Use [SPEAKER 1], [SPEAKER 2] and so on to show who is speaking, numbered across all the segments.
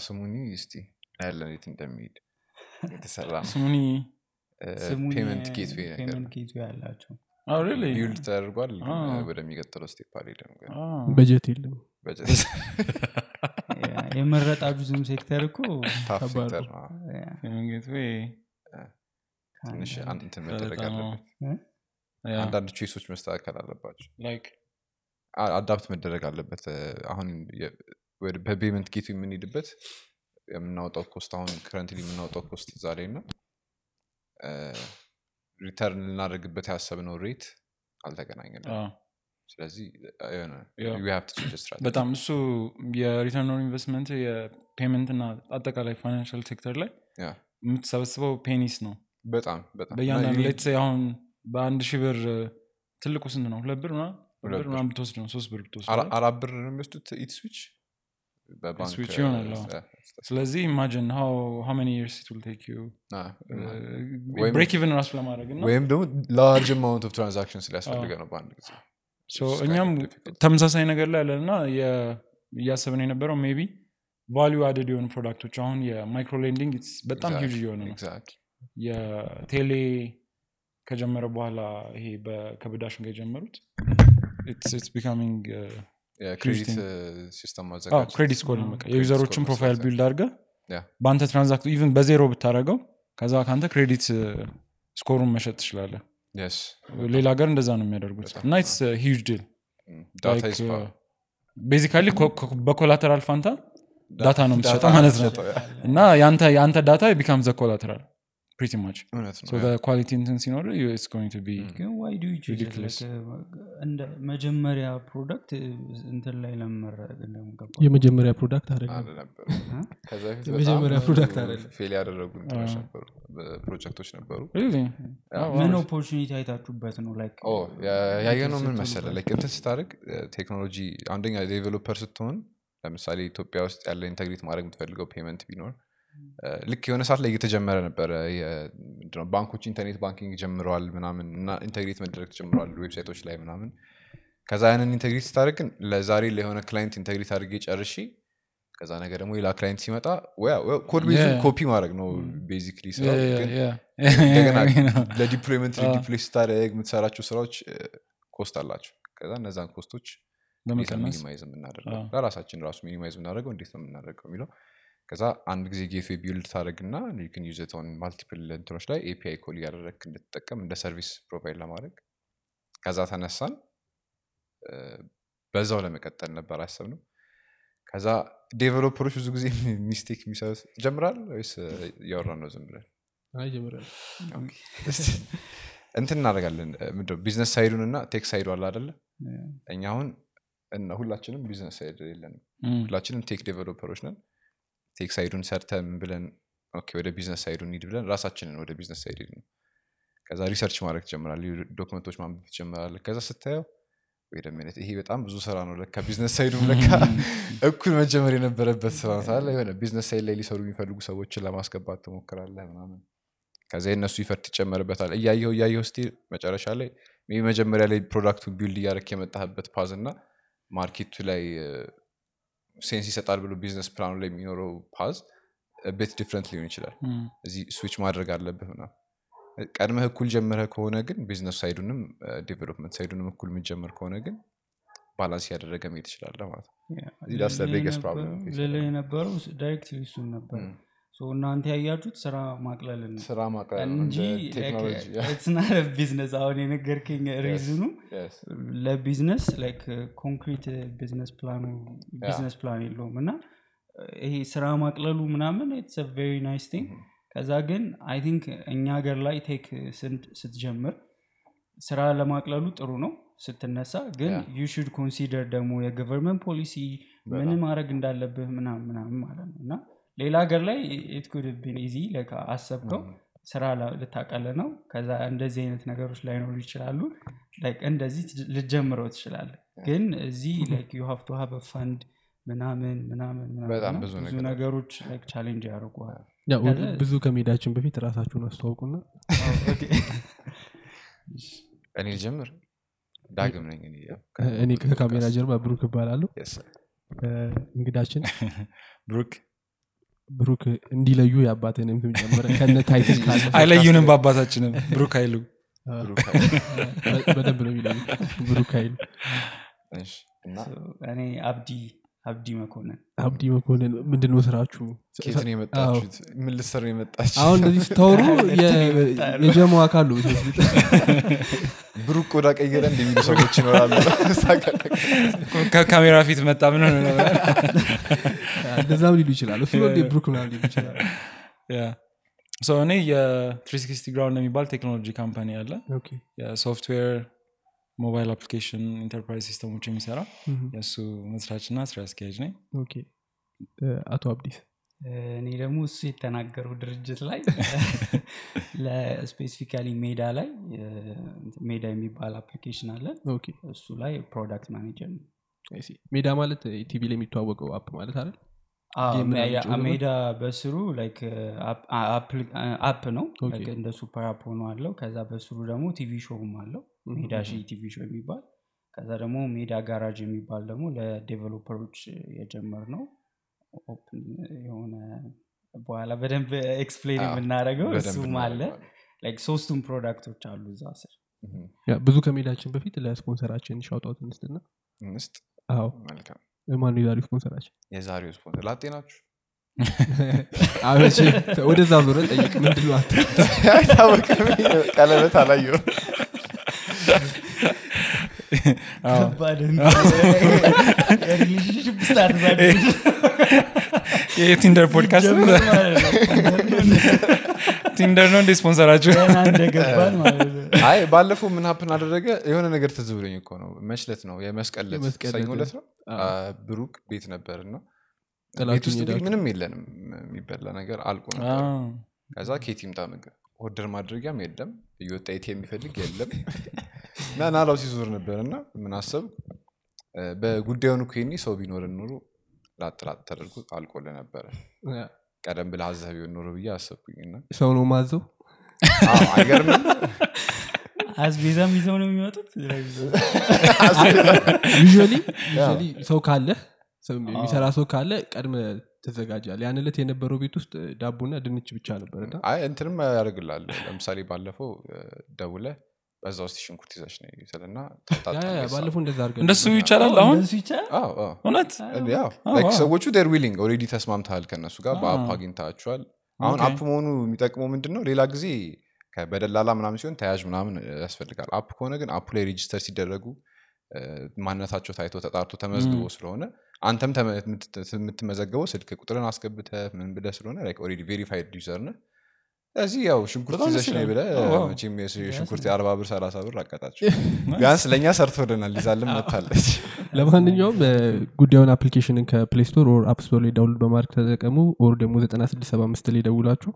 [SPEAKER 1] ስሙኒ እስቲ ያለን የት እንደሚሄድ የተሰራ
[SPEAKER 2] ስሙኒ
[SPEAKER 3] payment gateway ያላቸው
[SPEAKER 2] Oh, really?
[SPEAKER 1] build ተደርጓል. ወደሚቀጥለው step አልሄደም.
[SPEAKER 4] በጀት የለም
[SPEAKER 1] በጀት
[SPEAKER 3] የመረጣችሁትም ሴክተር እኮ.
[SPEAKER 1] ትንሽ እንትን መደረግ አለበት።
[SPEAKER 2] Yeah.
[SPEAKER 1] አንዳንድ ቾይሶች መስተካከል አለባቸው። adapt መደረግ አለበት። አሁን በ payment gateway ኡ የምንሄድበት የምናወጣው cost አሁን currently የምናወጣው cost እዛ ላይ እና return ልናደርግበት ያሰብነው rate አልተገናኘንም. ስለዚህ.
[SPEAKER 2] በጣም እሱ የ return on investment የ payment እና አጠቃላይ financial sector ላይ. የምትሰበስበው pennies ነው
[SPEAKER 1] በጣም በጣም
[SPEAKER 2] በእያንዳንዱ ሌት አሁን በአንድ ሺህ ብር ትልቁ ስንት ነው ሁለት ብር ምናምን? ብትወስድ ነው ሶስት ብር ብትወስድ
[SPEAKER 1] አራ-
[SPEAKER 2] ነው።
[SPEAKER 1] አራት ብር ነው የሚወስዱት EthSwitch በባንክ
[SPEAKER 2] ስለዚህ imagine how many years it take
[SPEAKER 1] you
[SPEAKER 2] break even ራሱ ለማድረግ
[SPEAKER 1] ወይም ደግሞ large amount of transaction ስለሚያስፈልግ ነው በአንድ ጊዜ.
[SPEAKER 2] እኛም. ተመሳሳይ ነገር ላይ ያለን እና እያሰብን የነበረው maybe value add የሆኑ product ኦች አሁን የ micro lending
[SPEAKER 1] በጣም
[SPEAKER 2] ሂውጅ እየሆነ ነው. የቴሌ ከጀመረ በኋላ ይሄ ከዳሽን ጋር የጀመሩት።
[SPEAKER 1] becoming
[SPEAKER 2] thing.
[SPEAKER 1] system ማዘጋጀት credit score
[SPEAKER 2] የ
[SPEAKER 1] user
[SPEAKER 2] ኦችን profile
[SPEAKER 1] build አድርገ.
[SPEAKER 2] በአንተ transact even በዜሮ ብታደረገው ከዛ ከአንተ credit score ኡን መሸጥ ትችላለህ
[SPEAKER 1] Yes.
[SPEAKER 2] ሌላ ሀገር እንደዛ ነው የሚያደርጉት እና
[SPEAKER 1] it's huge deal. basically
[SPEAKER 2] በ collateral ፋንታ data ነው የምትሸጠው
[SPEAKER 1] Data
[SPEAKER 2] ማለት ነው እና የአንተ የአንተ data become the collateral pretty much
[SPEAKER 1] እውነት ነው ያ።
[SPEAKER 2] quality እንትን ሲኖር
[SPEAKER 3] መጀመሪያ product እንትን ላይ
[SPEAKER 4] የመጀመሪያ product አይደለም?
[SPEAKER 1] አልነበረም። ከዛ በፊት
[SPEAKER 4] የመጀመሪያ
[SPEAKER 1] በጣም
[SPEAKER 4] product
[SPEAKER 1] ብዙ
[SPEAKER 4] አይደለም።
[SPEAKER 1] fail ያደረጉ እንትኖች ነበሩ ፕሮጀክቶች ነበሩ።
[SPEAKER 3] ምን opportunity አይታችሁበት ነው?
[SPEAKER 1] ያየነው ምን መሰለ like እንትን ስታደርግ ቴክኖሎጂ አንደኛ developer ስትሆን ለምሳሌ ኢትዮጵያ ውስጥ ያለ integrate ማድረግ የምትፈልገው payment ቢኖር ልክ የሆነ ሰዓት ላይ እየተጀመረ ነበረ። ባንኮች internet banking ጀምረዋል ምናምን እና integrate መደረግ ተጀምረዋል website ኦች ላይ ምናምን። ከዛ ያንን integrate ስታደርግ ግን ለዛሬ ለሆነ client integrate አድርጌ ጨርሼ ከዛ ነገር ደግሞ ሌላ client ሲመጣ code base ኡ
[SPEAKER 2] Yeah.
[SPEAKER 1] copy ማድረግ ነው basically ለ deployment deploy ስታደርግ የምትሰራቸው ስራዎች cost አላቸው። ከዛ እነዛን cost
[SPEAKER 2] ኦች
[SPEAKER 1] minimize የምናደርገው ለራሳችን ራሱ minimize የምናደርገው እንዴት ነው የምናደርገው የሚለው ከዛ አንድ ጊዜ gateway build ታደረግና ያን use on multiple እንትኖች ላይ API call እያደረግ እንድትጠቀም እንደ service provide ለማድረግ። ከዛ ተነሳን። በዛው ለመቀጠል ነበር አሰብ ነው ከዛ developer ኦች ብዙ ጊዜ mistake የሚሰሩት ጀምራል ወይስ እያወራ ነው ዝም ብለን? እንትን እናደርጋለን ምንድነው business side ኡን እና tech side ኡ አለ አደለ እኛ አሁን ሁላችንም business side የለንም። ሁላችንም tech developer ኦች ነን tech side ኡን ሰርተ ምን ብለን okay ወደ business side ኡ እንሂድ ብለን ራሳችንን ወደ business side ነው ከዛ research ማድረግ ትጀምራል document ኦች ማንበብ ትጀምራለህ ከዛ ስታየው wait a minute ይሄ በጣም ብዙ ስራ ነው ለካ business side ኡም ለካ እኩል መጀመር የነበረበት ስራ ታዲያ የሆነ business side ላይ ሊሰሩ የሚፈልጉ ሰዎችን ለማስገባት ትሞክራለህ ምናምን። ከዛ የእነሱ effort ይጨመርበታል። እያየው እያየው ስቲ መጨረሻ ላይ መጀመሪያ ላይ product ኡን build እያደረክ የመጣህበት path እና market ኡ ላይ sense ይሰጣል ብሎ business plan ኡ ላይ የሚኖረው path ቤት different ሊሆን ይችላል። እዚህ ስዊች ማድረግ አለብህ ምናምን። ቀድመህ እኩል ጀምረህ ከሆነ ግን business side ኡንም development side ኡንም እኩል የምትጀምር ከሆነ ግን balance እያደረገ መሄድ ትችላለህ ማለት ነው።
[SPEAKER 3] የነበረው direct እሱን ነበር እናንተ ያያችሁት ስራ ማቅለልን
[SPEAKER 1] ስራ ማቅለል
[SPEAKER 3] እንጂ ቢዝነስ አሁን የነገርከኝ reason
[SPEAKER 1] ኑ.
[SPEAKER 3] ለ business like concrete business plan ኡ business plan የለውም እና ይሄ ስራ ማቅለሉ ምናምን it's very nice thing ከዛ ግን I think እኛ ሀገር ላይ tech ስትጀምር ስራ ለማቅለሉ ጥሩ ነው ስትነሳ ግን. you should consider ደግሞ የ government policy
[SPEAKER 1] ምን
[SPEAKER 3] ማድረግ እንዳለብህ ምናምን ምናምን ማለት ነው እና ሌላ ሀገር ላይ it could been easy አሰብከው ስራ ልታቀል ነው። ከዛ እንደዚህ አይነት ነገሮች ላይኖሩ ይችላሉ። Like እንደዚህ ልትጀምረው ትችላለህ። ግን እዚህ you have to have fund ምናምን ምናምን
[SPEAKER 1] ብዙ
[SPEAKER 3] ነገሮች challenge ያደርጉሃል።
[SPEAKER 4] ብዙ ከመሄዳችን በፊት ራሳችሁን አስተዋውቁና
[SPEAKER 1] እኔ ልጀምር? ዳግም ነኝ እኔ
[SPEAKER 4] ከካሜራ ጀርባ ብሩክ እባላለሁ። እንግዳችን
[SPEAKER 2] ብሩክ
[SPEAKER 4] ብሩክ እንዲለዩ የአባትንም ጨምረ ከነ title
[SPEAKER 2] አይለዩንም በአባታችንም። ብሩክ አይሉ
[SPEAKER 4] በደንብ ነው የሚለዩ ብሩክ
[SPEAKER 1] እና?
[SPEAKER 3] እኔ አብዲ አብዲ መኮንን።
[SPEAKER 4] አብዲ መኮንን ምንድን ነው ስራችሁ?
[SPEAKER 1] ኬት ነው የመጣችሁት? ምን ልትሰሩ ነው የመጣችሁ
[SPEAKER 4] አሁን እንደዚህ ስታወሩ የ- የጀማው አካል ነው
[SPEAKER 1] ብሩክ ቆዳ ቀይረ እንደሚሉ ሰዎች ይኖራሉ።
[SPEAKER 2] ከካሜራ ፊት መጣ ምን?
[SPEAKER 4] እንደዛም ሊሉ ይችላል እሱ ነው እንዴ ብሩክ ምናምን ሊሉ
[SPEAKER 2] so እኔ የ360 ግራውንድ የሚባል ቴክኖሎጂ company አለ። የሶፍትዌር mobile application enterprise system ኦች
[SPEAKER 4] የሚሰራ
[SPEAKER 2] የእሱ መስራች እና ስራ አስኪያጅ ነኝ።
[SPEAKER 4] አቶ አብዲስ?
[SPEAKER 3] እኔ ደግሞ እሱ የተናገረው ድርጅት ላይ ለ specifically ሜዳ ላይ ሜዳ የሚባል application አለ።
[SPEAKER 4] okay።
[SPEAKER 3] እሱ ላይ product manager ነው
[SPEAKER 4] I see። ሜዳ ማለት ቲቪ ላይ የሚተዋወቀው app ማለት አይደል
[SPEAKER 3] አዎ፣
[SPEAKER 4] game ምናምን
[SPEAKER 3] ሜዳ-
[SPEAKER 4] የሚጫወተው?
[SPEAKER 3] ሜዳ በስሩ like app ነው። እንደ super app ሆኖ አለው። ከዛ በስሩ ደግሞ TV show ም አለው። ሜዳ ሺ TV show የሚባል። ከዛ ደግሞ ሜዳ ጋራጅ የሚባል ደግሞ ለ developer ኦች የጀመርነው open የሆነ በኋላ በደንብ
[SPEAKER 1] explain
[SPEAKER 3] የምናደርገው እሱም አለ። ሶስቱም product ኦች አሉ እዛ ስር።
[SPEAKER 4] ብዙ ከመሄዳችን በፊት ለ sponsor ኣችን shoutout እንስጥና
[SPEAKER 1] እንስጥ።
[SPEAKER 4] አዎ
[SPEAKER 1] መልካም
[SPEAKER 4] ማን የዛሬው ስፖንሰራችን?
[SPEAKER 1] የዛሬው ስፖንሰር ላጤ ናችሁ
[SPEAKER 4] ወደዛ ዞረ ጠይቅ ምንድን?
[SPEAKER 1] አይታወቅም። ቀለበት አላየው
[SPEAKER 2] የቲንደር ፖድካስት ቲንደር ነው እንደ ስፖንሰራችሁ
[SPEAKER 3] ማለት
[SPEAKER 1] አይ ባለፈው ምን ሀፕን አደረገ? የሆነ ነገር ትዝ ብሎኝ እኮ ነው። መችለት ነው። የመስቀለት ሰኞለት ነው። ብሩክ ቤት ነበር እና ቤት ውስጥ እንግዲህ? ምንም የለንም። የሚበላ ነገር አልቁ ነበር። ከዛ ኬት ይምጣ ምግብ። ኦርደር ማድረጊያም የለም። እየወጣ የት የሚፈልግ የለም። እና ናላው ሲዞር ነበር እና ምን አሰብ በጉዳዩን እኮ ይሄኔ ሰው ቢኖርን ኑሮ ላጥላጥ ተደርጎ አልቆለ ነበረ ቀደም ብለህ አዘህ ቢሆን ኖሮ ብዬ አሰብኩኝ
[SPEAKER 4] ሰው ነው ማዘው
[SPEAKER 1] አዎ፣ አይገርምም?
[SPEAKER 3] አስቤዛም ይዘው ነው የሚመጡት?
[SPEAKER 4] ሰው ካለ ሰው የሚሰራ ሰው ካለ ቀድመ ተዘጋጃል ያን ዕለት የነበረው ቤት ውስጥ ዳቦና ድንች ብቻ ነበር
[SPEAKER 1] እንትንም ያደርግላል ለምሳሌ ባለፈው ደውለ በዛ ውስጥ ሽንኩርት ይዘሽ ነው
[SPEAKER 4] ያ፣ ያ፣ ባለፈው እንደዛ አድርገን
[SPEAKER 2] እንደሱ ይቻላል አሁን? እውነት?
[SPEAKER 1] ሰዎቹ are willing already ተስማምተሃል ከእነሱ ጋር በ
[SPEAKER 2] app
[SPEAKER 1] አግኝታችኋል። አሁን app መሆኑ የሚጠቅመው ምንድን ነው ሌላ ጊዜ በደላላ ምናምን ሲሆን ተያዥ ምናምን ያስፈልጋል። app ከሆነ ግን app ኡ ላይ register ሲደረጉ ማንነታቸው ታይቶ ተጣርቶ ተመዝግቦ ስለሆነ አንተም የምትመዘገበው ስልክ ቁጥርን አስገብተ ምን ብለ ስለሆነ already verified user ነህ ስለዚህ ያው ሽንኩርት ይዘሽ ነይ
[SPEAKER 2] ይላል።
[SPEAKER 1] ብለ
[SPEAKER 2] አዎ፣ wow።
[SPEAKER 1] መቼም የሽንኩርት የአርባ ብር ሰላሳ ብር አቀጣቸው ቢያንስ ለእኛ ሰርቶልናል ይዛልን መጥታለች።
[SPEAKER 4] ለማንኛውም ጉዳዩን application ን ከፕሌይ ስቶር or አፕ ስቶር ላይ download በማድረግ ተጠቀሙ። or ደግሞ 9675 ላይ ደውላችሁ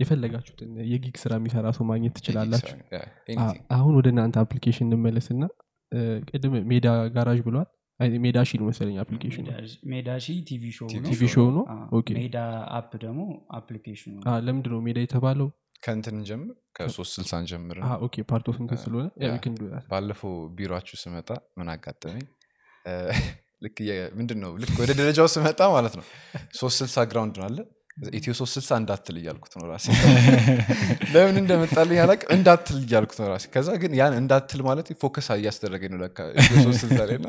[SPEAKER 4] የፈለጋችሁትን የ gig ስራ የሚሰራ ሰው ማግኘት ትችላላችሁ. አሁን ወደ እናንተ application እንመለስና ቅድም ሜዳ ጋራዥ ብሏል አይ፣ ሜዳ ሺ ነው መሰለኝ አፕሊኬሽኑ።
[SPEAKER 3] ሜዳ ሺ TV show ነው?
[SPEAKER 4] TV show ነው?
[SPEAKER 3] አዎ፣
[SPEAKER 4] okay።
[SPEAKER 3] ሜዳ app ደግሞ application ኑ ነው።
[SPEAKER 4] አ፣ ለምንድን ነው ሜዳ የተባለው?
[SPEAKER 1] ከእንትን ጀምር ከሶስት ስልሳን ጀምር
[SPEAKER 4] እንትን ስለሆነ? ያ፣
[SPEAKER 1] ያ።
[SPEAKER 4] we can do that።
[SPEAKER 1] ባለፈው ቢሮችሁ ስመጣ ምን አጋጠመኝ? ልክ የ- ምንድን ነው ልክ ወደ ደረጃው ስመጣ ማለት ነው ሶስት ስልሳ ግራውንድ ነው አለ። ኢትዮ ሶስት ስልሳ እንዳትል እያልኩት ነው ራሴ። ለምን እንደመጣልኝ አላውቅም። እንዳትል እያልኩት ነው ራሴ። ከዛ ግን ያን እንዳትል ማለት focus እያስደረገኝ ነው ለካ ኢትዮ ሶስት ስልሳ ላይ እና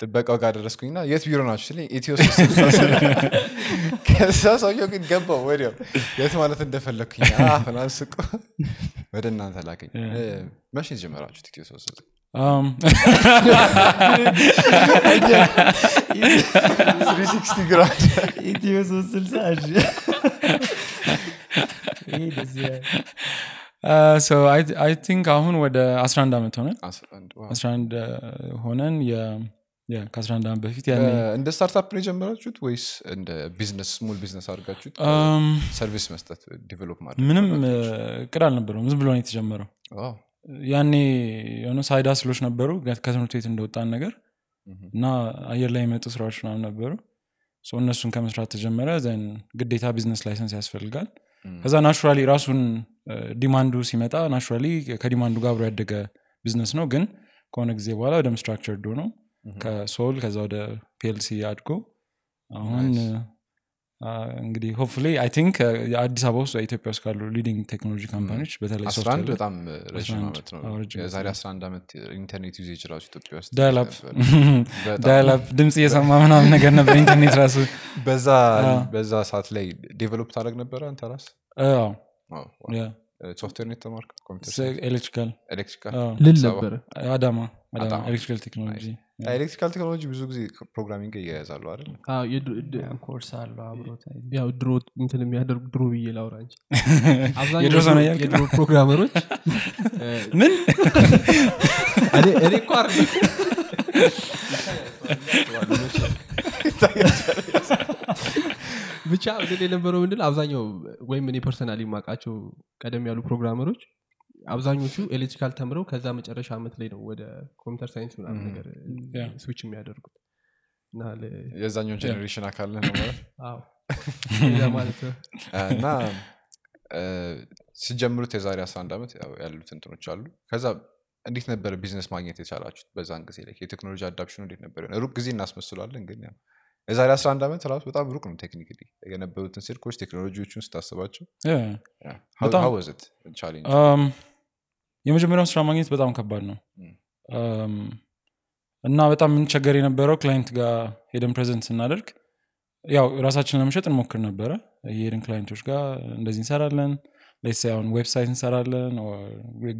[SPEAKER 1] ጥበቃው ጋር ደረስኩኝና የት ቢሮ ናችሁ ሲለኝ ኢትዮ ሶስት ስልሳ ስል ከዛ ሰውየው ግን ገባው ወዲያው። የት ማለት እንደፈለግኩኝ ምናምን ስቆ ወደ እናንተ ላከኝ። መቼ ጀመራችሁት ኢትዮ ሶስት? ስልሳ 360 ground
[SPEAKER 3] ኢትዮ ሶስት ስልሳ እሺ። ይሄ ደስ ይላል።
[SPEAKER 2] so I, I think አሁን ወደ 11 ዓመት ሆነን።
[SPEAKER 1] አስራ አንድ wow።
[SPEAKER 2] 11 ሆነን ከ11 ዓመት በፊት
[SPEAKER 1] እንደ startup ነው የጀመራችሁት ወይስ እንደ business small business አድርጋችሁት service መስጠት develop ማድረግ
[SPEAKER 2] ምንም እቅድ አልነበረውም። ዝም ብሎ ነው የተጀመረው። ያኔ የሆነ side hustleኦች ነበሩ። ከትምህርት ቤት እንደወጣን ነገር እና አየር ላይ የመጡ ስራዎች ምናምን ነበሩ። እነሱን ከመስራት ተጀመረ። then ግዴታ business license ያስፈልጋል። ከዛ naturally ራሱን demand ኡ ሲመጣ naturally ከ demand ኡ ጋር አብሮ ያደገ ቢዝነስ ነው። ግን ከሆነ ጊዜ በኋላ በደም ስትራክቸር ዶ ነው ከ sole ከዛ ወደ PLC አድጎ አሁን እንግዲህ hopefully I think አዲስ አበባ ውስጥ ኢትዮጵያ ውስጥ ካሉ leading technology company ዎች በተለይ
[SPEAKER 1] 11
[SPEAKER 2] software ላይ
[SPEAKER 1] በጣም ረዥም
[SPEAKER 2] 11
[SPEAKER 1] ዓመት ነው።
[SPEAKER 2] አዎ፣ ረጅም
[SPEAKER 1] የዛሬ
[SPEAKER 2] ጊዜ
[SPEAKER 1] 11 ዓመት ኢንተርኔት usage ራሱ ኢትዮጵያ ውስጥ
[SPEAKER 2] dial-up
[SPEAKER 1] በጣም
[SPEAKER 2] dial-up ድምፅ እየሰማ ምናምን ነገር ነበር ኢንተርኔት ራሱ
[SPEAKER 1] በዛ ሰዓት ላይ develop ታደርግ ነበረ አንተ ራስ?
[SPEAKER 2] አዎ፣ yeah፣
[SPEAKER 1] software ነው የተማርከው ኮምፒውተር
[SPEAKER 2] ስ- electrical
[SPEAKER 4] ልል ነበረ
[SPEAKER 2] አዳማ። electrical technology
[SPEAKER 1] electrical technology ብዙ ጊዜ programming እያያዛሉ አይደል?
[SPEAKER 3] ኮርስ አለው አብሮት
[SPEAKER 4] ያው ድሮ እንትን የሚያደርጉ ድሮ ብዬ ላውራ እንጂ
[SPEAKER 2] የድሮ ሰው ነው
[SPEAKER 4] አብዛኛው programmer ኦች
[SPEAKER 2] ምን?
[SPEAKER 4] እኔ- እኔ እኮ አይደለም። ብቻ ምንድን የነበረው ምንድን አብዛኛው ወይም እኔ personally የማውቃቸው ቀደም ያሉ programmer ኦች አብዛኞቹ electrical ተምረው ከዛ መጨረሻ ዓመት ላይ ነው ወደ computer science ምናምን ነገር ስዊች የሚያደርጉት። እና ለ-
[SPEAKER 1] የዛኛው generation አካል ነህ ነው። ማለት እና ሲጀምሩት የዛሬ 11 ዓመት ያሉት እንትኖች አሉ። ከዛ እንዴት ነበረ ቢዝነስ ማግኘት የቻላችሁት በዛን ጊዜ? ላይ የ technology adoption ኑ እንዴት ነበር ሩቅ ጊዜ እናስመስሏለን ግን ያው የዛሬ 11 ዓመት ራሱ በጣም ሩቅ ነው technically የነበሩትን ስልኮች ቴክኖሎጂዎቹን ስታስባቸው
[SPEAKER 2] የመጀመሪያውን ስራ ማግኘት በጣም ከባድ ነው። እና በጣም የምንቸገር የነበረው client ጋር ሄደን present ስናደርግ ያው ራሳችንን ለመሸጥ እንሞክር ነበረ። የሄድን client ኦች ጋር እንደዚህ እንሰራለን። let's አሁን website እንሰራለን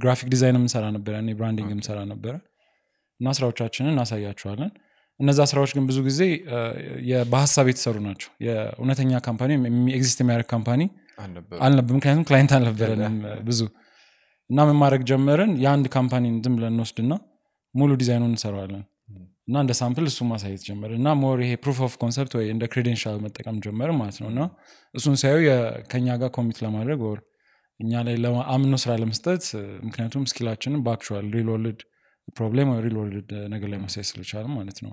[SPEAKER 2] graphic design እንሰራ ነበረ። እኔ branding እንሰራ ነበረ። እና ስራዎቻችንን እናሳያቸዋለን። እነዛ ስራዎች ግን ብዙ ጊዜ በሀሳብ የተሰሩ ናቸው። የእውነተኛ company exist የሚያደርግ
[SPEAKER 1] company
[SPEAKER 2] አልነበር ምክንያቱም client አልነበረንም ብዙ እና ምን ማድረግ ጀመርን? የአንድ company ን ዝም ብለን እንወስድና ሙሉ ዲዛይኑን እንሰራዋለን። እና እንደ sample እሱ ማሳየት ጀመር እና more ይሄ proof of concept ወይ እንደ credential መጠቀም ጀመር ማለት ነው። እና እሱን የ- ከኛ ጋር commit ለማድረግ ወር እኛ ላይ አምኖ ስራ ለመስጠት ምክንያቱም skill ኣችንን በ actual real world problem ወይ real world ነገር ላይ ማሳየት ስለቻልም ማለት ነው።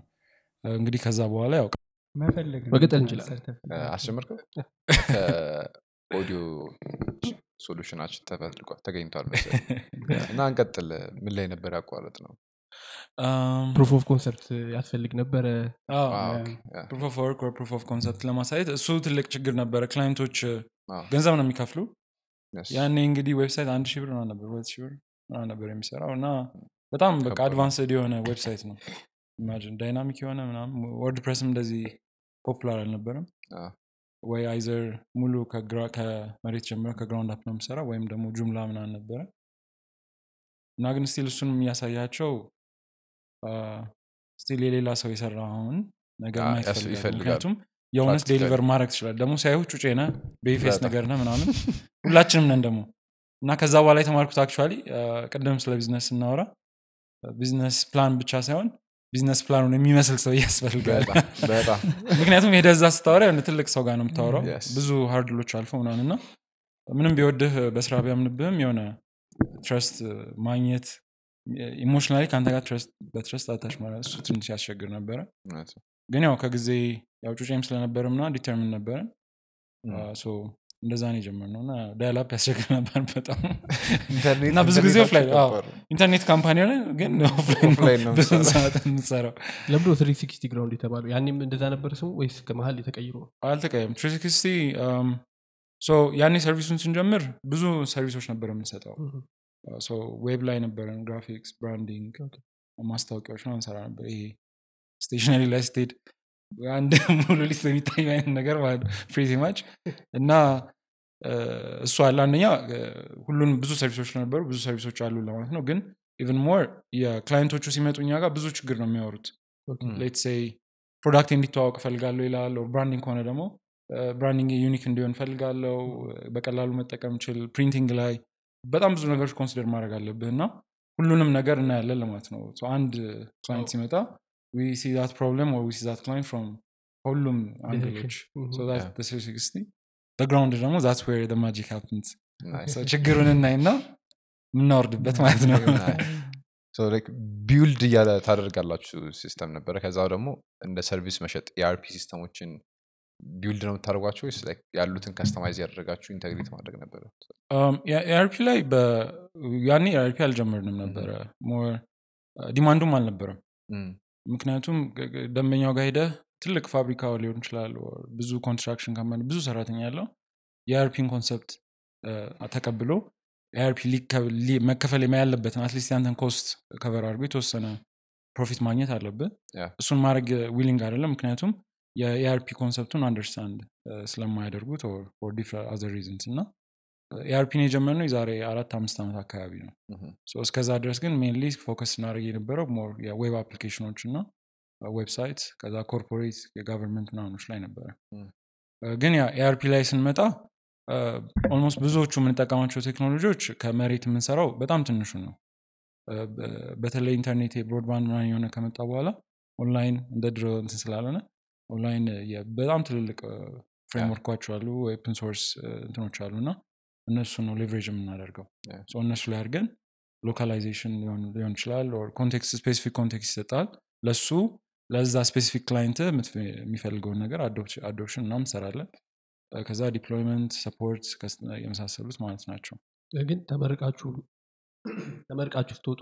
[SPEAKER 2] እንግዲህ ከዛ በኋላ ያው
[SPEAKER 3] መፈለግ ነው።
[SPEAKER 4] መቀጠል እንችላለን።
[SPEAKER 1] አስጀመርከው ከ audio solution ኣችን ተፈልቋል ተገኝቷል መሰለኝ። እና እንቀጥል። ምን ላይ ነበር ያቋረጥ ነው
[SPEAKER 4] proof of concept ያስፈልግ ነበረ።
[SPEAKER 2] proof of work proof of concept ለማሳየት እሱ ትልቅ ችግር ነበረ። client
[SPEAKER 1] ኦች
[SPEAKER 2] ገንዘብ ነው የሚከፍሉ።
[SPEAKER 1] Yes.
[SPEAKER 2] ያኔ እንግዲህ website አንድ ሺህ ብር ነበር ሁለት ሺህ ብር ምናምን ነበር የሚሰራው። እና በጣም በቃ advanced የሆነ website ነው። imagine dynamic የሆነ ምናምን WordPress ም እንደዚህ popular አልነበረም ወይ either ሙሉ ከመሬት ጀምሮ ከ ground up ነው የምሰራ ወይም ደግሞ Joomla ምናምን ነበረ። እና ግን still እሱን የሚያሳያቸው still የሌላ ሰው የሰራውን ነገር ማየት ምክንያቱም የእውነት. deliver ማድረግ ትችላል ደግሞ ሲያዩ ጩጬ ነህ baby
[SPEAKER 1] face
[SPEAKER 2] ነገር ነህ ምናምን ሁላችንም ነን ደግሞ። እና ከዛ በኋላ የተማርኩት actually ቅድም ስለ ቢዝነስ ስናወራ business plan ብቻ ሳይሆን business plan ኑን የሚመስል ሰው ያስፈልጋል።
[SPEAKER 1] በጣም በጣም።
[SPEAKER 2] ምክንያቱም እዛ ስታወራ የሆነ ትልቅ ሰው ጋር ነው የምታወራው. ብዙ hurdle ኦች አልፎ ምናምን እና ምንም ቢወድህ በስራ ቢያምንብህም የሆነ trust ማግኘት emotionally ከአንተ ጋር በ trust attach ማለት እሱ ትንሽ ያስቸግር ነበረ። ግን ያው ከጊዜ ያው ጩጬም ስለነበረም ና determined ነበረን እንደዛ ነው የጀመርነው እና dial-up ያስቸግር ነበር በጣም።
[SPEAKER 1] ኢንተርኔት-
[SPEAKER 2] እና ብዙ ጊዜ
[SPEAKER 1] offline
[SPEAKER 2] ኢንተርኔት company ሆነ ግን
[SPEAKER 1] offline ነው
[SPEAKER 2] ብዙ ሰዓት የምትሰራው
[SPEAKER 4] ለምዶ three sixty ground የተባለው? ያኔም እንደዛ ነበር ስሙ ወይስ ከመሀል የተቀይሮ?
[SPEAKER 2] አልተቀየም three sixty ያኔ service ኡን ስንጀምር ብዙ service ኦች ነበር የምንሰጠው። web ላይ ነበረን graphics branding ማስታወቂያዎች ነው እንሰራ ነበር። ይሄ stationery ላይ ስትሄድ አንድ ሙሉ list የሚታይ አይነት ነገር ማለት ነው። pretty much እና እሱ አለ አንደኛ ሁሉን ብዙ service ኦች ነበሩ ብዙ service ኦች አሉ ለማለት ነው። ግን even more የ client ኦቹ ሲመጡ እኛ ጋር ብዙ ችግር ነው የሚያወሩት። let's say product እንዲተዋወቅ እፈልጋለሁ ይላል branding ከሆነ ደግሞ branding unique እንዲሆን እፈልጋለሁ በቀላሉ መጠቀም ችል printing ላይ በጣም ብዙ ነገሮች consider ማድረግ አለብህ እና ሁሉንም ነገር እናያለን ለማለት ነው። አንድ client ሲመጣ we see that problem we see that client from ሁሉም angle
[SPEAKER 4] ኦች.
[SPEAKER 2] በ ground ደግሞ that where magic
[SPEAKER 1] Nice.
[SPEAKER 2] ችግሩን እናይና የምናወርድበት ማለት ነው።
[SPEAKER 1] build እያለ ታደርጋላችሁ system ነበረ ከዛ ደግሞ እንደ service መሸጥ የ ERP system ኦችን build ነው የምታደርጓቸው ወይስ ያሉትን customize ያደረጋችሁ integrate ማድረግ ነበረ
[SPEAKER 2] ERP ላይ በ- ያኔ ERP አልጀመርንም ነበረ። demand ኡም አልነበረም።
[SPEAKER 1] እም፣
[SPEAKER 2] ምክንያቱም ደንበኛው ጋር ሄደህ ትልቅ ፋብሪካ ሊሆን ይችላል ብዙ construction company ብዙ ሰራተኛ ያለው የ ERP ን concept ተቀብሎ የ ERP መከፈል ያለበትን at least ያንተን cost cover አድርጎ የተወሰነ profit ማግኘት አለብህ. እሱን ማድረግ willing አይደለም ምክንያቱም የ ERP concept ኡን understand ስለማያደርጉት other reasons እና ERP ን የጀመርነው የዛሬ አራት አምስት ዓመት አካባቢ ነው። እስከዛ ድረስ ግን mainly focus ስናደርግ የነበረው more የ web application ኦች እና website ከዛ corporate የ government ምናምኖች ላይ ነበረ። ግን ያ ERP ላይ ስንመጣ almost ብዙዎቹ የምንጠቀማቸው ቴክኖሎጂዎች ከመሬት የምንሰራው በጣም ትንሹ ነው። በተለይ ኢንተርኔት የ broadband ምናምን የሆነ ከመጣ በኋላ ኦንላይን እንደ ድሮ እንትን ስላልሆነ ኦንላይን በጣም ትልልቅ framework ኦች አሉ open source እንትኖች አሉ እና እነሱ ነው leverage የምናደርገው። እነሱ ላይ አድርገን localization ሊሆን ይችላል context specific context ይሰጣል። ለሱ ለዛ specific client የሚፈልገውን ነገር adoption እና እንሰራለን። ከዛ deployment support የመሳሰሉት ማለት ናቸው።
[SPEAKER 4] ግን ተመርቃችሁ ተመርቃችሁ ስትወጡ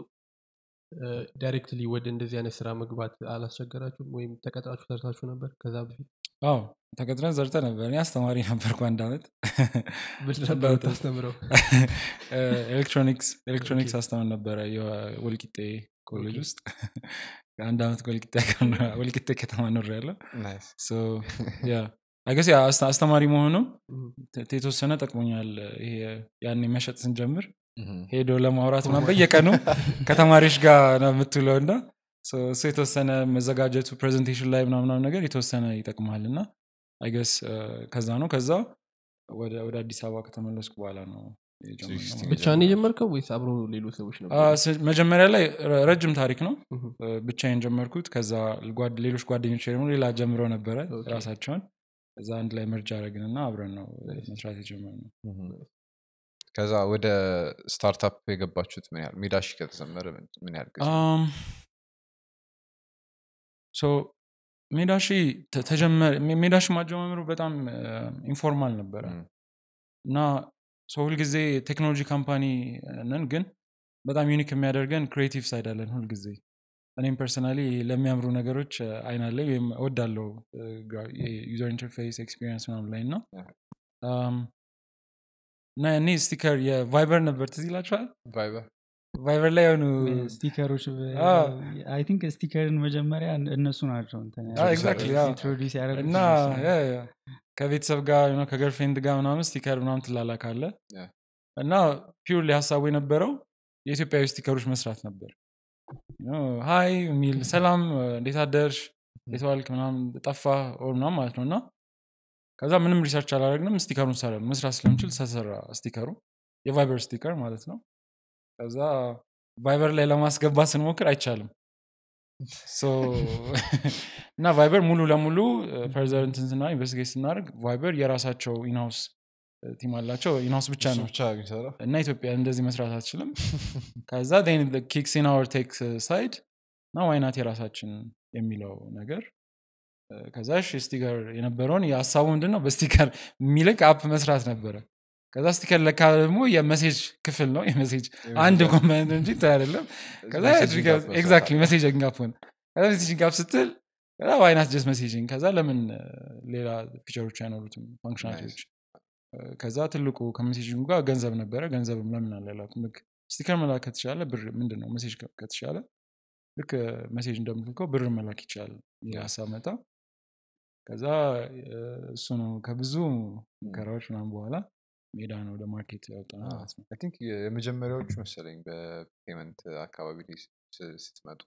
[SPEAKER 4] directly ወደ እንደዚህ አይነት ስራ መግባት አላስቸገራችሁም? ወይም ተቀጥራችሁ ሰርታችሁ ነበር ከዛ በፊት
[SPEAKER 2] አዎ ተቀጥረን ሰርተን ነበር። እኔ አስተማሪ ነበርኩ አንድ አመት።
[SPEAKER 4] ታስተምረው
[SPEAKER 2] ኤሌክትሮኒክስ ኤሌክትሮኒክስ አስተምር ነበረ የወልቂጤ ኮሌጅ ውስጥ። አንድ አመት ወልቂጤ ከተማ ኖር ያለው.
[SPEAKER 1] I
[SPEAKER 2] guess አስተማሪ መሆኑ የተወሰነ ጠቅሞኛል። ያኔ መሸጥ ስንጀምር. ሄዶ ለማውራት ምናምን በየቀኑ ከተማሪዎች ጋር ነው የምትውለው እና so እሱ የተወሰነ መዘጋጀቱ presentation ላይ ምናምን ነገር የተወሰነ ይጠቅማል እና I guess ከዛ ነው። ከዛ ወደ ወደ አዲስ አበባ ከተመለስኩ በኋላ ነው ነው።
[SPEAKER 4] ብቻህን የጀመርከው ወይስ አብሮ ሌሎች ሰዎች
[SPEAKER 2] መጀመሪያ ላይ ረጅም ታሪክ ነው። ብቻዬን ጀመርኩት። ከዛ ሌሎች ጓደኞች ደግሞ ሌላ ጀምረው ነበረ. ራሳቸውን። ከዛ አንድ ላይ merge አረግንና አብረን ነው መስራት የጀመርነው።
[SPEAKER 1] Mhm. ከዛ ወደ startup የገባችሁት ምን ያህል ሜዳ ቻት ከተጀመረ ምን- ምን ያህል
[SPEAKER 2] ሜዳ ቻት ተ- ተጀመረ ሜ- ሜዳ ቻት አጀማመሩ በጣም informal ነበረ. እና ሰው ሁልጊዜ ቴክኖሎጂ company ነን ግን በጣም unique የሚያደርገን creative side አለን ሁልጊዜ እኔም personally ለሚያምሩ ነገሮች አለኝ ወይም እወዳለው user interface experience ምናምን ላይ እና እና እኔ sticker የቫይበር ነበር ትዝ ይላችኋል
[SPEAKER 1] ቫይበር
[SPEAKER 2] ላይ የሆኑ
[SPEAKER 3] sticker ኦች
[SPEAKER 2] አዎ። I think
[SPEAKER 3] sticker ን
[SPEAKER 2] መጀመሪያ
[SPEAKER 3] እነሱ ናቸው
[SPEAKER 2] introduce ከቤተሰብ ጋር ከ girlfriend ጋር ምናምን sticker ምናምን ትላላካለ. እና purely ሀሳቡ የነበረው የኢትዮጵያዊ sticker ኦች መስራት ነበር። hi የሚል ሰላም እንዴት አደርሽ? እንዴት ዋልክ? ምናምን ጠፋ or ምናምን ማለት ነው። እና ከዛ ምንም research አላደረግንም sticker ኡን ሰራ መስራት ስለምችል ተሰራ sticker ኡ። የቫይበር sticker ማለት ነው ከዛ ቫይበር ላይ ለማስገባት ስንሞክር አይቻልም። እና ቫይበር ሙሉ ለሙሉ further እንትን ስና investigate ስናደርግ ቫይበር የራሳቸው in-house team አላቸው። in-house ብቻ ነው እና ኢትዮጵያ እንደዚህ መስራት አትችልም። ከዛ kicks in our tech side እና why not የራሳችን የሚለው ነገር። ከዛ sticker የነበረውን የሀሳቡ ምንድን ነው sticker የሚልክ app መስራት ነበረ ከዛ sticker ለካ ደግሞ የ message ክፍል ነው። የ message አንድ component እንጂ አይደለም። exactly
[SPEAKER 1] አለ።
[SPEAKER 2] messaging app ሆነ። ከዛ messaging app ስትል ከዛ why not just messaging ከዛ ለምን ሌላ feature ኦች አይኖሩትም? functionality ዎች ከዛ ትልቁ ከ messaging ኡ ጋር ገንዘብ ነበረ። ገንዘብም ለምን ልክ sticker መላክ ከተቻለ ብር ምንድን ነው message ከ- ከተቻለ ልክ message እንደምትልከው ብር መላክ ይቻላል ሀሳብ መጣ። ከዛ እሱ ነው ከብዙ ሙከራዎች ምናምን በኋላ ሜዳ ነው ወደ market ያወጣ ማለት ነው
[SPEAKER 1] I think የመጀመሪያዎቹ መሰለኝ በ payment አካባቢ ላይ ስትመጡ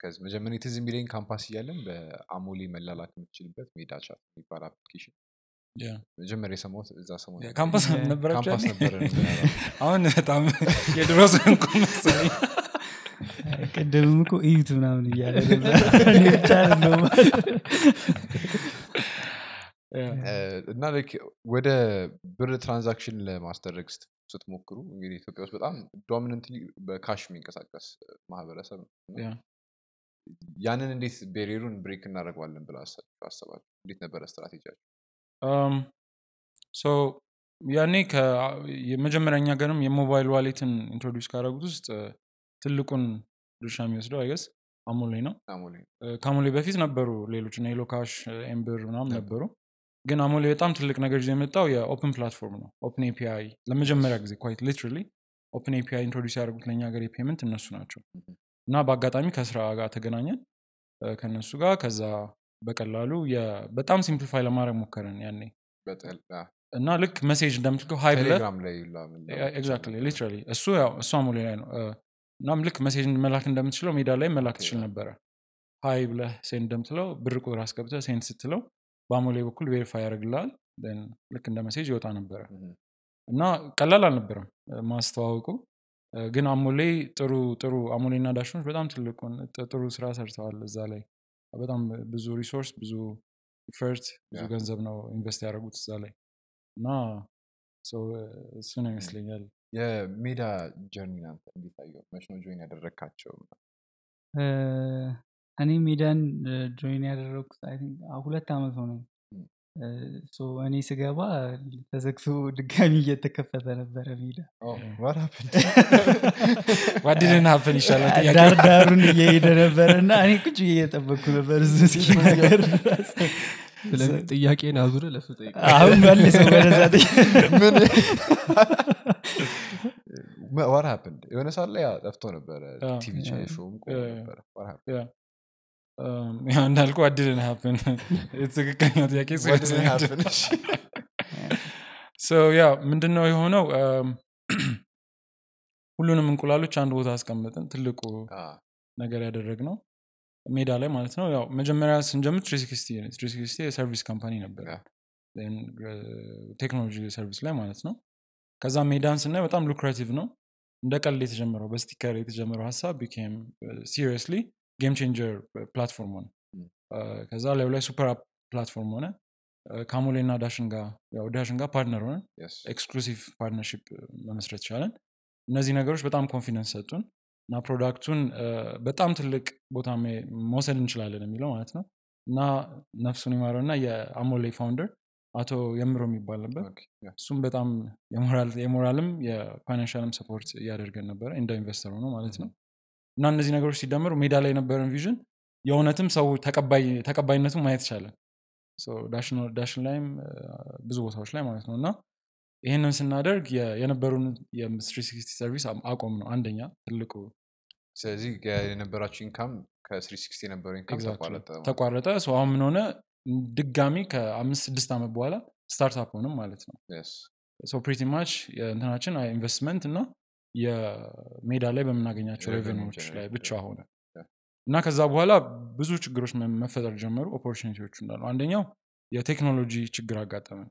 [SPEAKER 1] ከዚህ መጀመሪያ ትዝ የሚለኝ ካምፓስ እያለን በአሞሌ መላላክ የምትችልበት ሜዳ ቻት የሚባል
[SPEAKER 2] application
[SPEAKER 1] መጀመሪያ የሰማሁት እዛ ሰሞን
[SPEAKER 2] ካምፓስ?
[SPEAKER 1] ነበረ
[SPEAKER 2] አሁን በጣም የድሮ እንኳን መሰለኝ
[SPEAKER 3] ቅድምም እኮ እዩት ምናምን እያለ ብቻ አይደለሁም።
[SPEAKER 2] yeah።
[SPEAKER 1] እና like ወደ ብር transaction ለማስደረግ ስት- ስትሞክሩ እንግዲህ ኢትዮጵያ ውስጥ በጣም dominantly በ cash የሚንቀሳቀስ ማህበረሰብ ነው ያንን እንዴት barrier ኡን break እናደርገዋለን ብላ አሰባችሁ እንዴት ነበረ ስትራቴጂያቸው
[SPEAKER 2] so ያኔ ከ- የመጀመሪያ እኛ ገርም የ mobile wallet ን introduce ካደረጉት ውስጥ ትልቁን ድርሻ የሚወስደው I guess
[SPEAKER 1] አሞሌ
[SPEAKER 2] ነው። ከአሞሌ በፊት ነበሩ ሌሎች እና ሄሎካሽ ኤምብር ምናምን ነበሩ ግን አሞሌ በጣም ትልቅ ነገር ይዞ የመጣው የ open platform ነው። open API ለመጀመሪያ ጊዜ quite literally open API introduce ያደርጉት ለእኛ ሀገር የ payment እነሱ ናቸው። እና በአጋጣሚ ከስራ ጋር ተገናኘን። ከእነሱ ጋር ከዛ በቀላሉ በጣም simplify ለማድረግ ሞከርን ያኔ። እና ልክ message እንደምትልከው hi ብለህ እሱ እሱ አሞሌ ላይ ነው። እናም ልክ message መላክ እንደምትችለው ሜዳ ላይ መላክ ትችል ነበረ። hi ብለህ send እንደምትለው ብር ቁጥር አስገብተህ send ስትለው በአሞሌ በኩል verify ያደርግልሃል። then ልክ እንደ message ይወጣ ነበረ። እና ቀላል አልነበረም ማስተዋወቁ። ግን አሞሌ ጥሩ ጥሩ አሞሌ እና ዳሽኖች በጣም ትልቁን ጥሩ ስራ ሰርተዋል እዛ ላይ። በጣም ብዙ resource ብዙ effort ብዙ. ገንዘብ ነው invest ያደረጉት እዛ ላይ። እና እሱ ነው ይመስለኛል።
[SPEAKER 1] የሜዳ journey ናንተ እንዴት አየው መች ነው join ያደረግካቸው
[SPEAKER 3] እኔ ሜዳን join ያደረግኩት I think አ- ሁለት ዓመት ሆነ
[SPEAKER 1] ም።
[SPEAKER 3] እኔ ስገባ ተዘግቶ ድጋሚ እየተከፈተ ነበረ ሜዳ።
[SPEAKER 1] what happened
[SPEAKER 2] what didn't happen ይሻላል ጥያቄው።
[SPEAKER 3] ዳር ዳሩን እየሄደ ነበረ እና እኔ ቁጭ ብዬ እየጠበቅኩ ነበር እዙ እስኪናገር ድረስ።
[SPEAKER 4] ስለዚህ ጥያቄን አዙረ ለሱ ጠይቅ
[SPEAKER 3] አሁን መልሰው ወደዛ
[SPEAKER 1] ምን? what happened የሆነ ሰዓት ላይ yeah ጠፍቶ ነበረ
[SPEAKER 2] TV
[SPEAKER 1] yeah።
[SPEAKER 3] show
[SPEAKER 1] ም ቆሞ ነበረ። What happened?
[SPEAKER 2] እንዳልኩ
[SPEAKER 1] what didn't happen ትክክለኛው
[SPEAKER 2] ጥያቄ yeah ምንድን ነው። የሆነው? እም፣ ሁሉንም እንቁላሎች አንድ ቦታ አስቀምጥን ትልቁ ነገር ያደረግ ነው ሜዳ ላይ ማለት ነው። ያው መጀመሪያ ስንጀምር 360 የ service company ነበር
[SPEAKER 1] yeah።
[SPEAKER 2] ቴክኖሎጂ service ላይ ማለት ነው። ከዛ ሜዳን ስናይ በጣም lucrative ነው። እንደ ቀልድ የተጀመረው በ sticker የተጀመረው ሀሳብ became seriously game changer platform ሆነ ከዛ ላዩ ላይ super app platform ሆነ ከአሞሌ እና ዳሽን ጋር ያው ዳሽን ጋር partner ሆነ
[SPEAKER 1] yes.
[SPEAKER 2] exclusive partnership መመስረት ቻለን እነዚህ ነገሮች በጣም confidence ሰጡን እና product ኡን በጣም ትልቅ ቦታ መውሰድ እንችላለን የሚለው ማለት ነው እና ነፍሱን ይማረው እና የአሞሌ founder አቶ የምሩ የሚባል ነበር. እሱም በጣም የሞራል- የሞራልም የ financial ም support እያደርገን ነበረ እንደ investor ሆኖ ማለት ነው እና እነዚህ ነገሮች ሲደመሩ ሜዳ ላይ የነበረን vision የእውነትም ሰው ተቀባይ- ተቀባይነቱን ማየት ቻለን ዳሽን- ላይም ብዙ ቦታዎች ላይ ማለት ነው። እና ይህንን ስናደርግ የነበሩን የ three sixty service አቆም ነው አንደኛ ትልቁ።
[SPEAKER 1] ስለዚህ የነበራችሁ income ከ three sixty የነበረው
[SPEAKER 2] income.
[SPEAKER 1] ተቋረጠ
[SPEAKER 2] አሁን ምን ሆነ? ድጋሚ ከአምስት ስድስት ዓመት በኋላ startup ሆንም ማለት ነው። pretty much የእንትናችን ኢንቨስትመንት እና የሜዳ ላይ በምናገኛቸው
[SPEAKER 1] revenue
[SPEAKER 2] ዎች ላይ ብቻ ሆነ. እና ከዛ በኋላ ብዙ ችግሮች መፈጠር ጀመሩ። opportunity ዎቹ እንዳሉ አንደኛው የቴክኖሎጂ ችግር አጋጠመን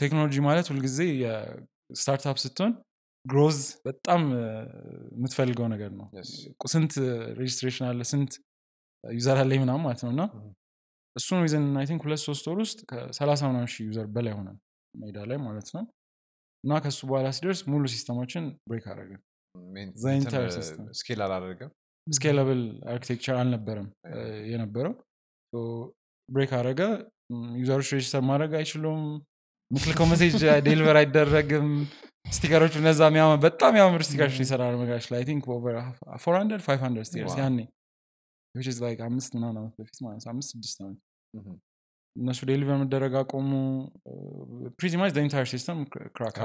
[SPEAKER 2] ቴክኖሎጂ ማለት ሁልጊዜ የ startup ስትሆን growth በጣም የምትፈልገው ነገር ነው. ስንት registration አለ? ስንት user አለ ምናምን ማለት ነው። እና. እሱን think ሁለት ሶስት ወር ውስጥ ከሰላሳ ምናምን ሺህ user በላይ ሆነ ሜዳ ላይ ማለት ነው እና ከሱ በኋላ ሲደርስ ሙሉ
[SPEAKER 1] system
[SPEAKER 2] ኦችን
[SPEAKER 1] break
[SPEAKER 2] አደረግን
[SPEAKER 1] እ፣
[SPEAKER 2] system.
[SPEAKER 1] scale አላደረገም
[SPEAKER 2] scalable architecture አልነበረም. የነበረው break አደረገ user ኦች register ማድረግ አይችሉም ምትልከው message deliver አይደረግም sticker ኦቹ እነዛ የሚያምር በጣም ያምር sticker ኦች ይሰራል መጋሽ ላይ think four hundred five hundred
[SPEAKER 1] stickers.
[SPEAKER 2] ያኔ አምስት ምናምን ዓመት በፊት ማለት አምስት ስድስት ዓመት. እነሱ deliver መደረግ አቆሙ። pretty
[SPEAKER 1] much entire system crack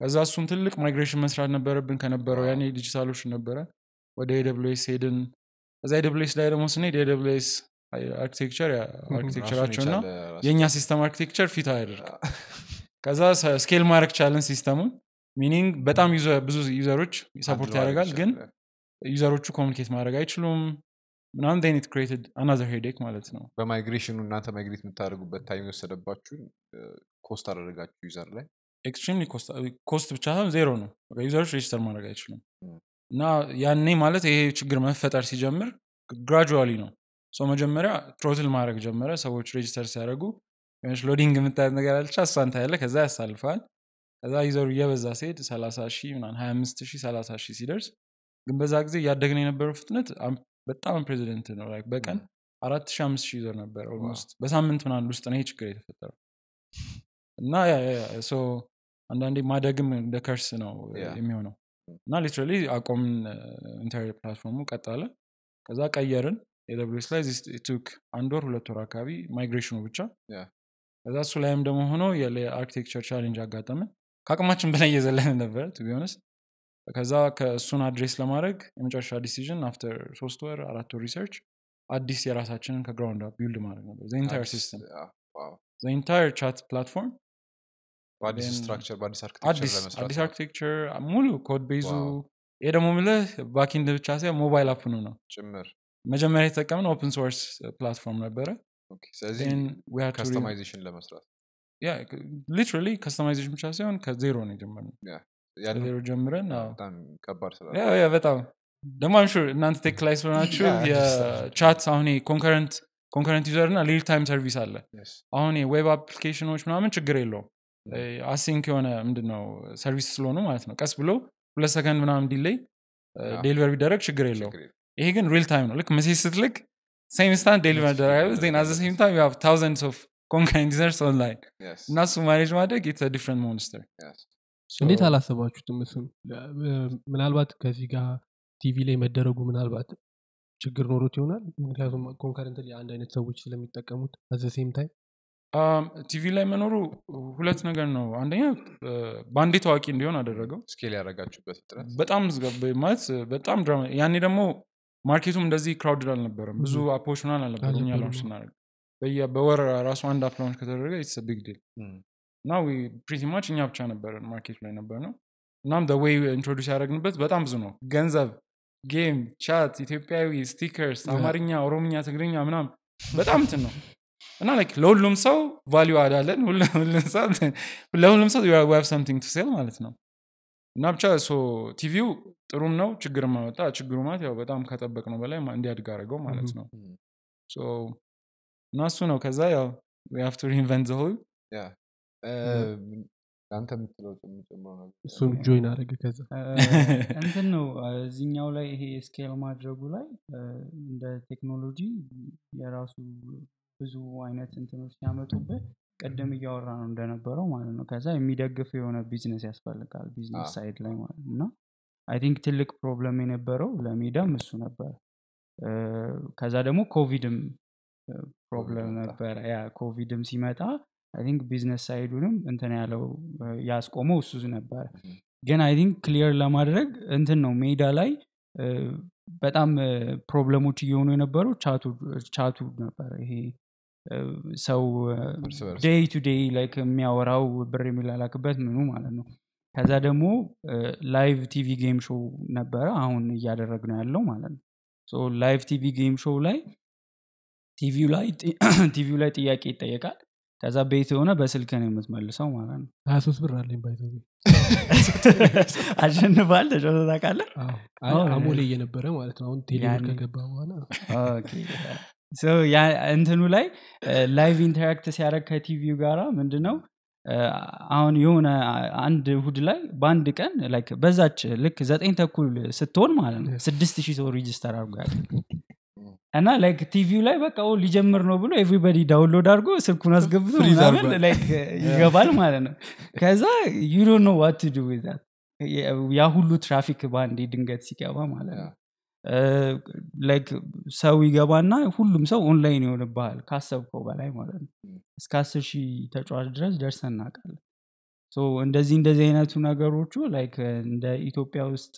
[SPEAKER 2] ከዛ እሱን ትልቅ migration መስራት ነበረብን ከነበረው ያኔ DigitalOcean ነበረ። ወደ AWS ሄድን። ከዛ AWS ላይ ደግሞ ስንሄድ የ AWS architecture
[SPEAKER 1] architecture ኣቸው እና
[SPEAKER 2] የእኛ system architecture fit አያደርግ ከዛ scale ማድረግ ቻለን system ኡን። meaning በጣም ብዙ user ኦች
[SPEAKER 1] support
[SPEAKER 2] ያደርጋል ግን
[SPEAKER 1] user
[SPEAKER 2] ኦቹ communicate ማድረግ አይችሉም ምናምን then it created another headache ማለት ነው።
[SPEAKER 1] በ migration ኑ እናንተ migrate የምታደርጉበት time የወሰደባችሁን cost አደረጋችሁ user ላይ?
[SPEAKER 2] extremely cost ብቻ ሳይሆን ዜሮ ነው። user ኦች register ማድረግ አይችሉም. እና ያኔ ማለት ይሄ ችግር መፈጠር ሲጀምር gradually ነው። ሰው መጀመሪያ throttle ማድረግ ጀመረ። ሰዎች register ሲያደርጉ የሆነች loading የምታየት ነገር አለች። እሷን ታያለ ከዛ ያሳልፋል። ከዛ user ኡ እየበዛ ሲሄድ 30 ሺህ ምናምን 25 ሺህ 30 ሺህ ሲደርስ ግን በዛ ጊዜ እያደግን የነበረው ፍጥነት በጣም ፕሬዚደንት ነው። በቀን አራት ሺህ አምስት ሺህ user ነበር almost በሳምንት ምናምን ውስጥ ነው ይሄ ችግር የተፈጠረው። እና አንዳንዴ ማደግም እንደ curse ነው. የሚሆነው። እና literally አቆምን internet platform ኡ ቀጠለ። ከዛ ቀየርን። እሱ ላይ took አንድ ወር ሁለት ወር አካባቢ migration ኑ
[SPEAKER 1] ብቻ.
[SPEAKER 2] ከዛ እሱ ላይም ደግሞ ሆኖ የ architecture challenge አጋጠመን። ከአቅማችን በላይ እየዘለን ነበረ ቱቢሆነስ ከዛ ከእሱን address ለማድረግ የመጨረሻ decision after ሶስት ወር አራት ወር research አዲስ የራሳችንን ከ ground up build ማድረግ ነበር። entire
[SPEAKER 1] አዲስ-
[SPEAKER 2] system
[SPEAKER 1] አዎ፣ Wow።
[SPEAKER 2] Entire chat platform
[SPEAKER 1] በአዲስ structure በአዲስ
[SPEAKER 2] architecture ሙሉ code base
[SPEAKER 1] ኡ
[SPEAKER 2] ይሄ ደግሞ ምልህ backend ብቻ ሳይሆን mobile app ኑ ነው።
[SPEAKER 1] ጭምር።
[SPEAKER 2] መጀመሪያ የተጠቀምን open source platform ነበረ።
[SPEAKER 1] ስለዚህ ለመስራት።
[SPEAKER 2] Literally customization ብቻ ሳይሆን ከዜሮ ነው የጀመርነው ከዜሮ ጀምረን
[SPEAKER 1] በጣም
[SPEAKER 2] ደግሞ I'm sure እናንተ tech ላይ ስለሆናችሁ
[SPEAKER 1] የ
[SPEAKER 2] chat አሁን concurrent concurrent user እና real time service አለ. አሁን የ web application ኖች ምናምን ችግር የለውም። async የሆነ ምንድን ነው service ስለሆኑ ማለት ነው። ቀስ ብሎ ሁለት ሰከንድ ምናምን
[SPEAKER 1] delay.
[SPEAKER 2] deliver ቢደረግ ችግር የለውም። ይሄ ግን real time ነው። ልክ message ስትልክ same ስታንድ deliver መደረግ አለበት then at the same time you have thousands of concurrent
[SPEAKER 1] users online.
[SPEAKER 2] እና እሱ manage ማድረግ it's different
[SPEAKER 1] monster.
[SPEAKER 4] እንዴት አላሰባችሁትም እሱን? ምናልባት ከዚህ ጋር ቲቪ ላይ መደረጉ ምናልባት ችግር ኖሮት ይሆናል? ምክንያቱም concurrent አንድ አይነት ሰዎች ስለሚጠቀሙት at the same
[SPEAKER 2] time TV ላይ መኖሩ ሁለት ነገር ነው። አንደኛ በአንዴ ታዋቂ እንዲሆን አደረገው።
[SPEAKER 1] scale ያደረጋችሁበት ጥረት
[SPEAKER 2] በጣም ማለት በጣም ድራማ ያኔ ደግሞ market ኡም እንደዚህ crowded አልነበረም። ብዙ ምናምን አልነበረም እኛ launch ስናደርግ በወር ራሱ አንድ app ከተደረገ it's big
[SPEAKER 1] deal
[SPEAKER 2] እና pretty much እኛ ብቻ ነበረን market ላይ ነበር ነው እናም ወይ introduce ያደረግንበት በጣም ብዙ ነው። ገንዘብ game chat ኢትዮጵያዊ stickers አማርኛ ኦሮምኛ ትግርኛ ምናም በጣም እንትን ነው። እና like ለሁሉም ሰው value add አለን ለሁሉም ሰው we have something to sell ማለት ነው። እና ብቻ so TV ው ጥሩም ነው ችግርም አመጣ። ችግሩ ማለት ያው በጣም ከጠበቅ ነው በላይ እንዲያድግ አድርገው ማለት. ነው። እና እሱ ነው። ከዛ ያው reinvent
[SPEAKER 1] the wheel አንተ የምትለው የምጨምረው ነገር
[SPEAKER 4] እሱን join አደረገ ከዛ?
[SPEAKER 3] እንትን ነው እዚኛው ላይ ይሄ scale ማድረጉ ላይ እንደ ቴክኖሎጂ የራሱ ብዙ አይነት እንትኖች ሲያመጡበት ቅድም እያወራ ነው እንደነበረው ማለት ነው። ከዛ የሚደግፍ የሆነ ቢዝነስ ያስፈልጋል
[SPEAKER 1] business
[SPEAKER 3] side ላይ ማለት ነው። እና I think ትልቅ problem የነበረው ለሜዳም እሱ ነበር። ከዛ ደግሞ ኮቪድም
[SPEAKER 1] problem
[SPEAKER 3] ነበረ። ያ ኮቪድም ሲመጣ I think business side ኡንም እንትን ያለው ያስቆመው እሱ ነበረ. ግን I think clear ለማድረግ እንትን ነው ሜዳ ላይ በጣም problem ኦች እየሆኑ የነበረው ቻቱ ነበረ። ይሄ ሰው day to day like የሚያወራው ብር የሚላላክበት ምኑ ማለት ነው። ከዛ ደግሞ live TV game show ነበረ አሁን እያደረግ ነው ያለው ማለት ነው። Live TV game show ላይ ቲቪው ላይ ቲቪው ላይ ጥያቄ ይጠየቃል ከዛ ቤት የሆነ በስልክ ነው የምትመልሰው ማለት ነው።
[SPEAKER 4] ሀያ ሶስት ብር አለኝ by the
[SPEAKER 3] አሸንፋል ተጫውተህ ታውቃለህ?
[SPEAKER 4] አሞሌ እየነበረ ማለት ነው። አሁን ቴሌብር ከገባ በኋላ
[SPEAKER 3] እንትኑ ላይ live interact ሲያደረግ ከቲቪው ጋራ ምንድነው? አሁን የሆነ አንድ እሁድ ላይ በአንድ ቀን በዛች ልክ ዘጠኝ ተኩል ስትሆን ማለት ነው ስድስት ሺህ ሰው register አድርጎ እና like TV ው ላይ በቃ ሊጀምር ነው ብሎ everybody download አድርጎ ስልኩን አስገብቶ ይገባል ማለት ነው። ከዛ you don't know what to do that ያ ሁሉ ትራፊክ በአንዴ ድንገት ሲገባ ማለት ነው። Like ሰው ይገባና ሁሉም ሰው ኦንላይን ይሆንብሃል ካሰብከው በላይ ማለት ነው። እስከ አስር ሺህ ተጫዋች ድረስ ደርሰን እናውቃለን። እንደዚህ እንደዚህ አይነቱ ነገሮቹ like እንደ ኢትዮጵያ ውስጥ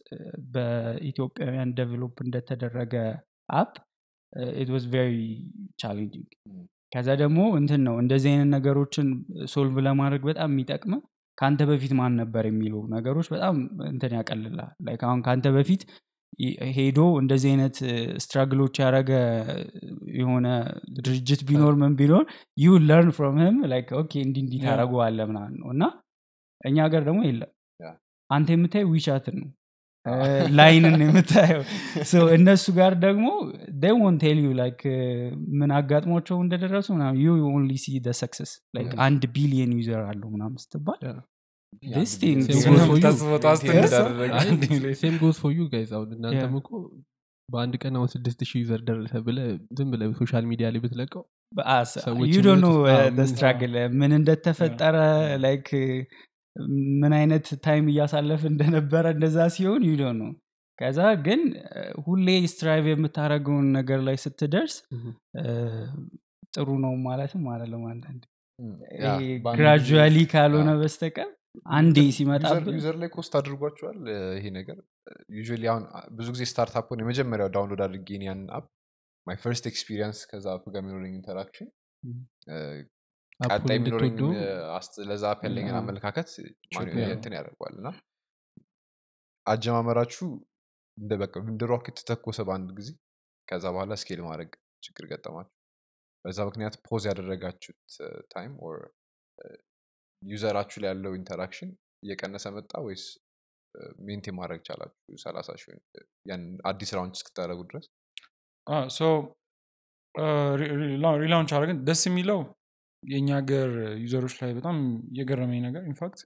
[SPEAKER 3] በኢትዮጵያውያን develop እንደተደረገ app it was very
[SPEAKER 1] challenging.
[SPEAKER 3] ከዛ ደግሞ እንትን ነው እንደዚህ አይነት ነገሮችን solve ለማድረግ በጣም የሚጠቅም ከአንተ በፊት ማን ነበር የሚሉ ነገሮች በጣም እንትን ያቀልላል like አሁን ከአንተ በፊት ሄዶ እንደዚህ አይነት struggle ኦች ያደረገ የሆነ ድርጅት ቢኖር ምን ቢኖር you learn from him like okay እንዲ እንዲ. ታደርገዋለህ ምናምን ነው እና እኛ ሀገር ደግሞ የለም. አንተ የምታየው WeChat ን ነው LINE ን የምታየው። So እነሱ ጋር ደግሞ don't tell you like ምን አጋጥሟቸው እንደደረሱ you only see success
[SPEAKER 1] Yeah.
[SPEAKER 3] አንድ ቢሊየን user አለው ምናምን ስትባል
[SPEAKER 1] Same
[SPEAKER 4] goes for you guys አሁን እናንተም. እኮ በአንድ ቀን አሁን ስድስት ሺህ user ደረሰ ብለ ዝም ብለ social media ላይ ብትለቀው ሰዎች
[SPEAKER 3] you don't know
[SPEAKER 4] የሚወጡት- አዎ, ምን-
[SPEAKER 3] struggle ምን እንደተፈጠረ like ምን አይነት time እያሳለፍ እንደነበረ እንደዛ ሲሆን you don't know ከዛ ግን ሁሌ strive የምታደርገውን ነገር ላይ ስትደርስ ጥሩ ነው ማለትም አይደለም አንዳንድ gradually ካልሆነ በስተቀር አንዴ
[SPEAKER 1] user ላይ cost አድርጓቸዋል ይሄ ነገር? Usually አሁን ብዙ ጊዜ startup ን የመጀመሪያው download አድርጌ እኔ ያንን app my first experience ከዛ app ጋር የሚኖረኝ
[SPEAKER 4] interaction
[SPEAKER 1] ቀጣይ የሚኖረኝ
[SPEAKER 4] እንድትወደው
[SPEAKER 1] ለዛ app ያለኝን አመለካከት እንትን ያደርገዋል እና አጀማመራችሁ እንደ ሮኬት ተተኮሰ በአንድ ጊዜ ከዛ በኋላ scale ማድረግ ችግር ገጠማችሁ። በዛ ምክንያት pause ያደረጋችሁት time or user ኣችሁ ላይ ያለው interaction እየቀነሰ መጣ ወይስ maintain ማድረግ ቻላችሁ ሰላሳ አዲስ round እስክታደርጉ ድረስ?
[SPEAKER 2] relaunch አደረግን ደስ የሚለው የእኛ ሀገር user ኦች ላይ በጣም የገረመኝ ነገር in fact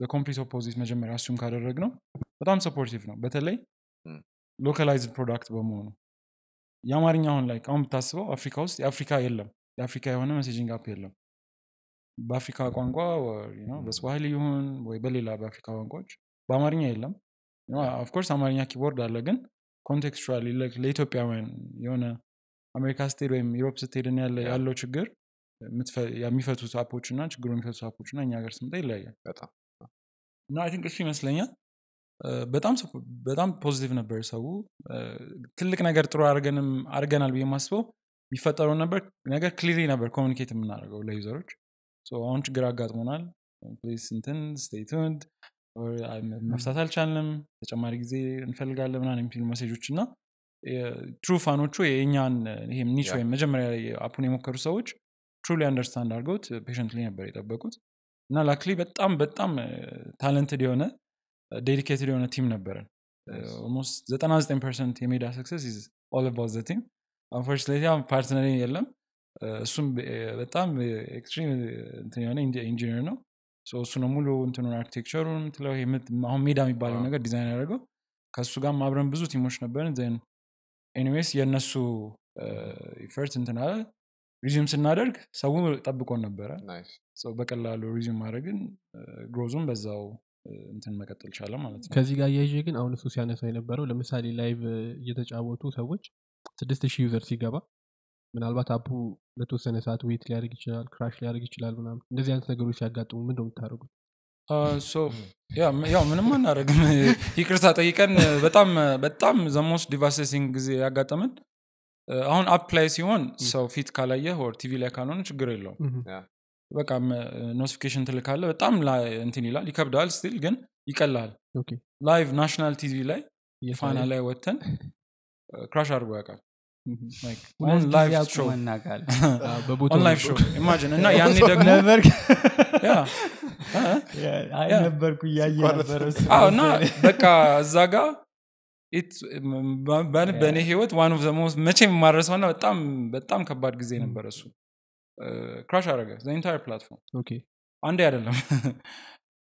[SPEAKER 2] complete opposite መጀመሪያ እሱም ካደረግነው በጣም supportive ነው። በተለይ localized product በመሆኑ የአማርኛ አሁን ላይ አሁን ብታስበው አፍሪካ ውስጥ የአፍሪካ የለም። የአፍሪካ የሆነ messaging app የለም። በአፍሪካ ቋንቋ በስዋሂሊ ይሁን ወይ በሌላ በአፍሪካ ቋንቋዎች በአማርኛ የለም። of course አማርኛ keyboard አለ ግን contextually ለኢትዮጵያውያን የሆነ አሜሪካ ስትሄድ ወይም ዩሮፕ ስትሄድ ያለው ችግር የሚፈቱት app ኦች እና ችግሩ የሚፈቱት app ኦች እና እኛ ሀገር ስምጣ ይለያያል።
[SPEAKER 1] በጣም
[SPEAKER 2] እና I think እሱ ይመስለኛል። በጣም positive ነበር ሰው። ትልቅ ነገር ጥሩ አድርገንም አድርገናል ብዬ የማስበው የሚፈጠረውን ነበር። ነገር clearly ነበር communicate የምናደርገው ለ user ኦች። አሁን ችግር አጋጥሞናል። እንትን stay tuned መፍታት አልቻልንም። ተጨማሪ ጊዜ እንፈልጋለን ምናምን የሚሉ መሴጆች እና true fan ኦቹ የእኛን ይሄ
[SPEAKER 1] niche
[SPEAKER 2] ወይም መጀመሪያ app ኡን የሞከሩ ሰዎች truly understand አድርገውት patiently ነበር የጠበቁት እና luckily በጣም በጣም talented የሆነ dedicated የሆነ team ነበረን. almost 99 percent የሜዳ success is all about the team unfortunately partner የለም። እሱም በጣም extreme የሆነ ኢንጂነር ነው። እሱ ነው ሙሉ እንትኑን architecture ኡን አሁን ሜዳ የሚባለው. ነገር ዲዛይን ያደረገው። ከእሱ ጋር አብረን ብዙ team ኦች ነበርን። then anyways የእነሱ effort እንትን አለ resume ስናደርግ ሰው ጠብቆን ነበረ። ሰው በቀላሉ resume ማድረግን growth ኡም በዛው እንትን መቀጠል ቻለ ማለት ነው።
[SPEAKER 4] ከዚህ ጋር እያይዤ ግን አሁን እሱ ሲያነሳው የነበረው ለምሳሌ live እየተጫወቱ ሰዎች ስድስት ሺህ user ሲገባ ምናልባት app ኡ ለተወሰነ ሰዓት wait ሊያደርግ ይችላል crash ሊያደርግ ይችላል ምናምን እንደዚህ አይነት ነገሮች ሲያጋጥሙ ምን ነው የምታደርጉት
[SPEAKER 2] ያው ምንም አናደርግም። ይቅርታ ጠይቀን በጣም በጣም the most devastating ጊዜ ያጋጠመን እ፣ አሁን app ላይ ሲሆን ሰው ፊት ካላየህ ወር ቲቪ ላይ ካልሆነ ችግር የለውም። በቃ notification ትልካለህ በጣም እንትን ይላል ይከብዳል still ግን ይቀላል። live national TV ላይ ፋና
[SPEAKER 4] እየታየ-
[SPEAKER 2] ላይ ወጥተን crash አድርጎ ያውቃል። እና ያኔ ደግሞ
[SPEAKER 3] ነበርኩ እያየ ነበረ
[SPEAKER 2] እና በቃ እዛ ጋ it- በ- በ- በእኔ ህይወት ዋን ኦፍ ዘሞስ መቼም የማረሰው እና በጣም በጣም ከባድ ጊዜ ነበረ እሱ። ክራሽ አረገ ኢንታየር ፕላትፎርም
[SPEAKER 4] ኦኬ።
[SPEAKER 2] አንዴ አይደለም።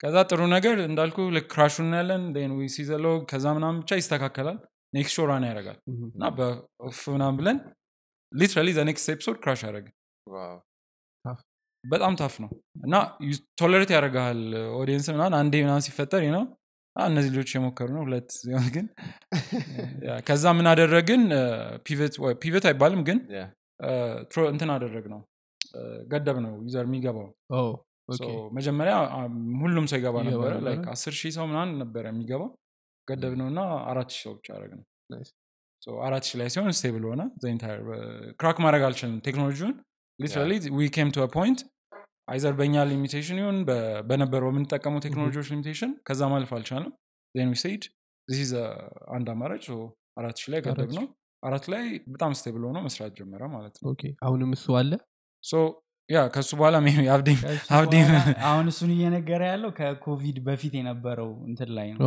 [SPEAKER 2] ከዛ ጥሩ ነገር እንዳልኩ ልክ ክራሹን ያለን ዊ ሲዘለው ከዛ ምናምን ብቻ ይስተካከላል ኔክስት ሾራን ያደርጋል።
[SPEAKER 4] Mhm.
[SPEAKER 2] እና በፍ ምናምን ብለን ሊትራሊ ዘ ኔክስት ኤፒሶድ ክራሽ አደረገ።
[SPEAKER 1] ዋው!
[SPEAKER 2] በጣም ታፍ ነው። እና tolerate ያደርግሃል audience ምናምን አንዴ ምናምን ሲፈጠር ነው እነዚህ ልጆች የሞከሩ ነው። ሁለት ሲሆን ግን ከዛ ምን አደረግን? pivot አይባልም ግን እንትን አደረግነው ገደብነው user የሚገባው። መጀመሪያ ሁሉም ሰው ይገባ ነበረ። አስር ሺህ ሰው ምናምን ነበረ የሚገባው። ገደብነው እና አራት ሺህ ሰው ብቻ አደረግነው አራት ሺህ ላይ ሲሆን stable ሆነ crack ማድረግ አልችልም ቴክኖሎጂውን። literally we came to point either በእኛ limitation ይሁን በ- በነበረው የምንጠቀመው ቴክኖሎጂዎች limitation ከዛ ማለፍ አልቻለም። then said this አንድ አማራጭ አራት ሺህ ላይ ገደብነው
[SPEAKER 4] አራት
[SPEAKER 2] ላይ በጣም stable ሆኖ መስራት ጀመረ ማለት ነው.
[SPEAKER 4] አሁንም እሱ አለ?
[SPEAKER 2] yeah ከሱ በኋላ
[SPEAKER 3] አሁን እሱን እየነገረ ያለው ከኮቪድ በፊት የነበረው እንትን ላይ ነው።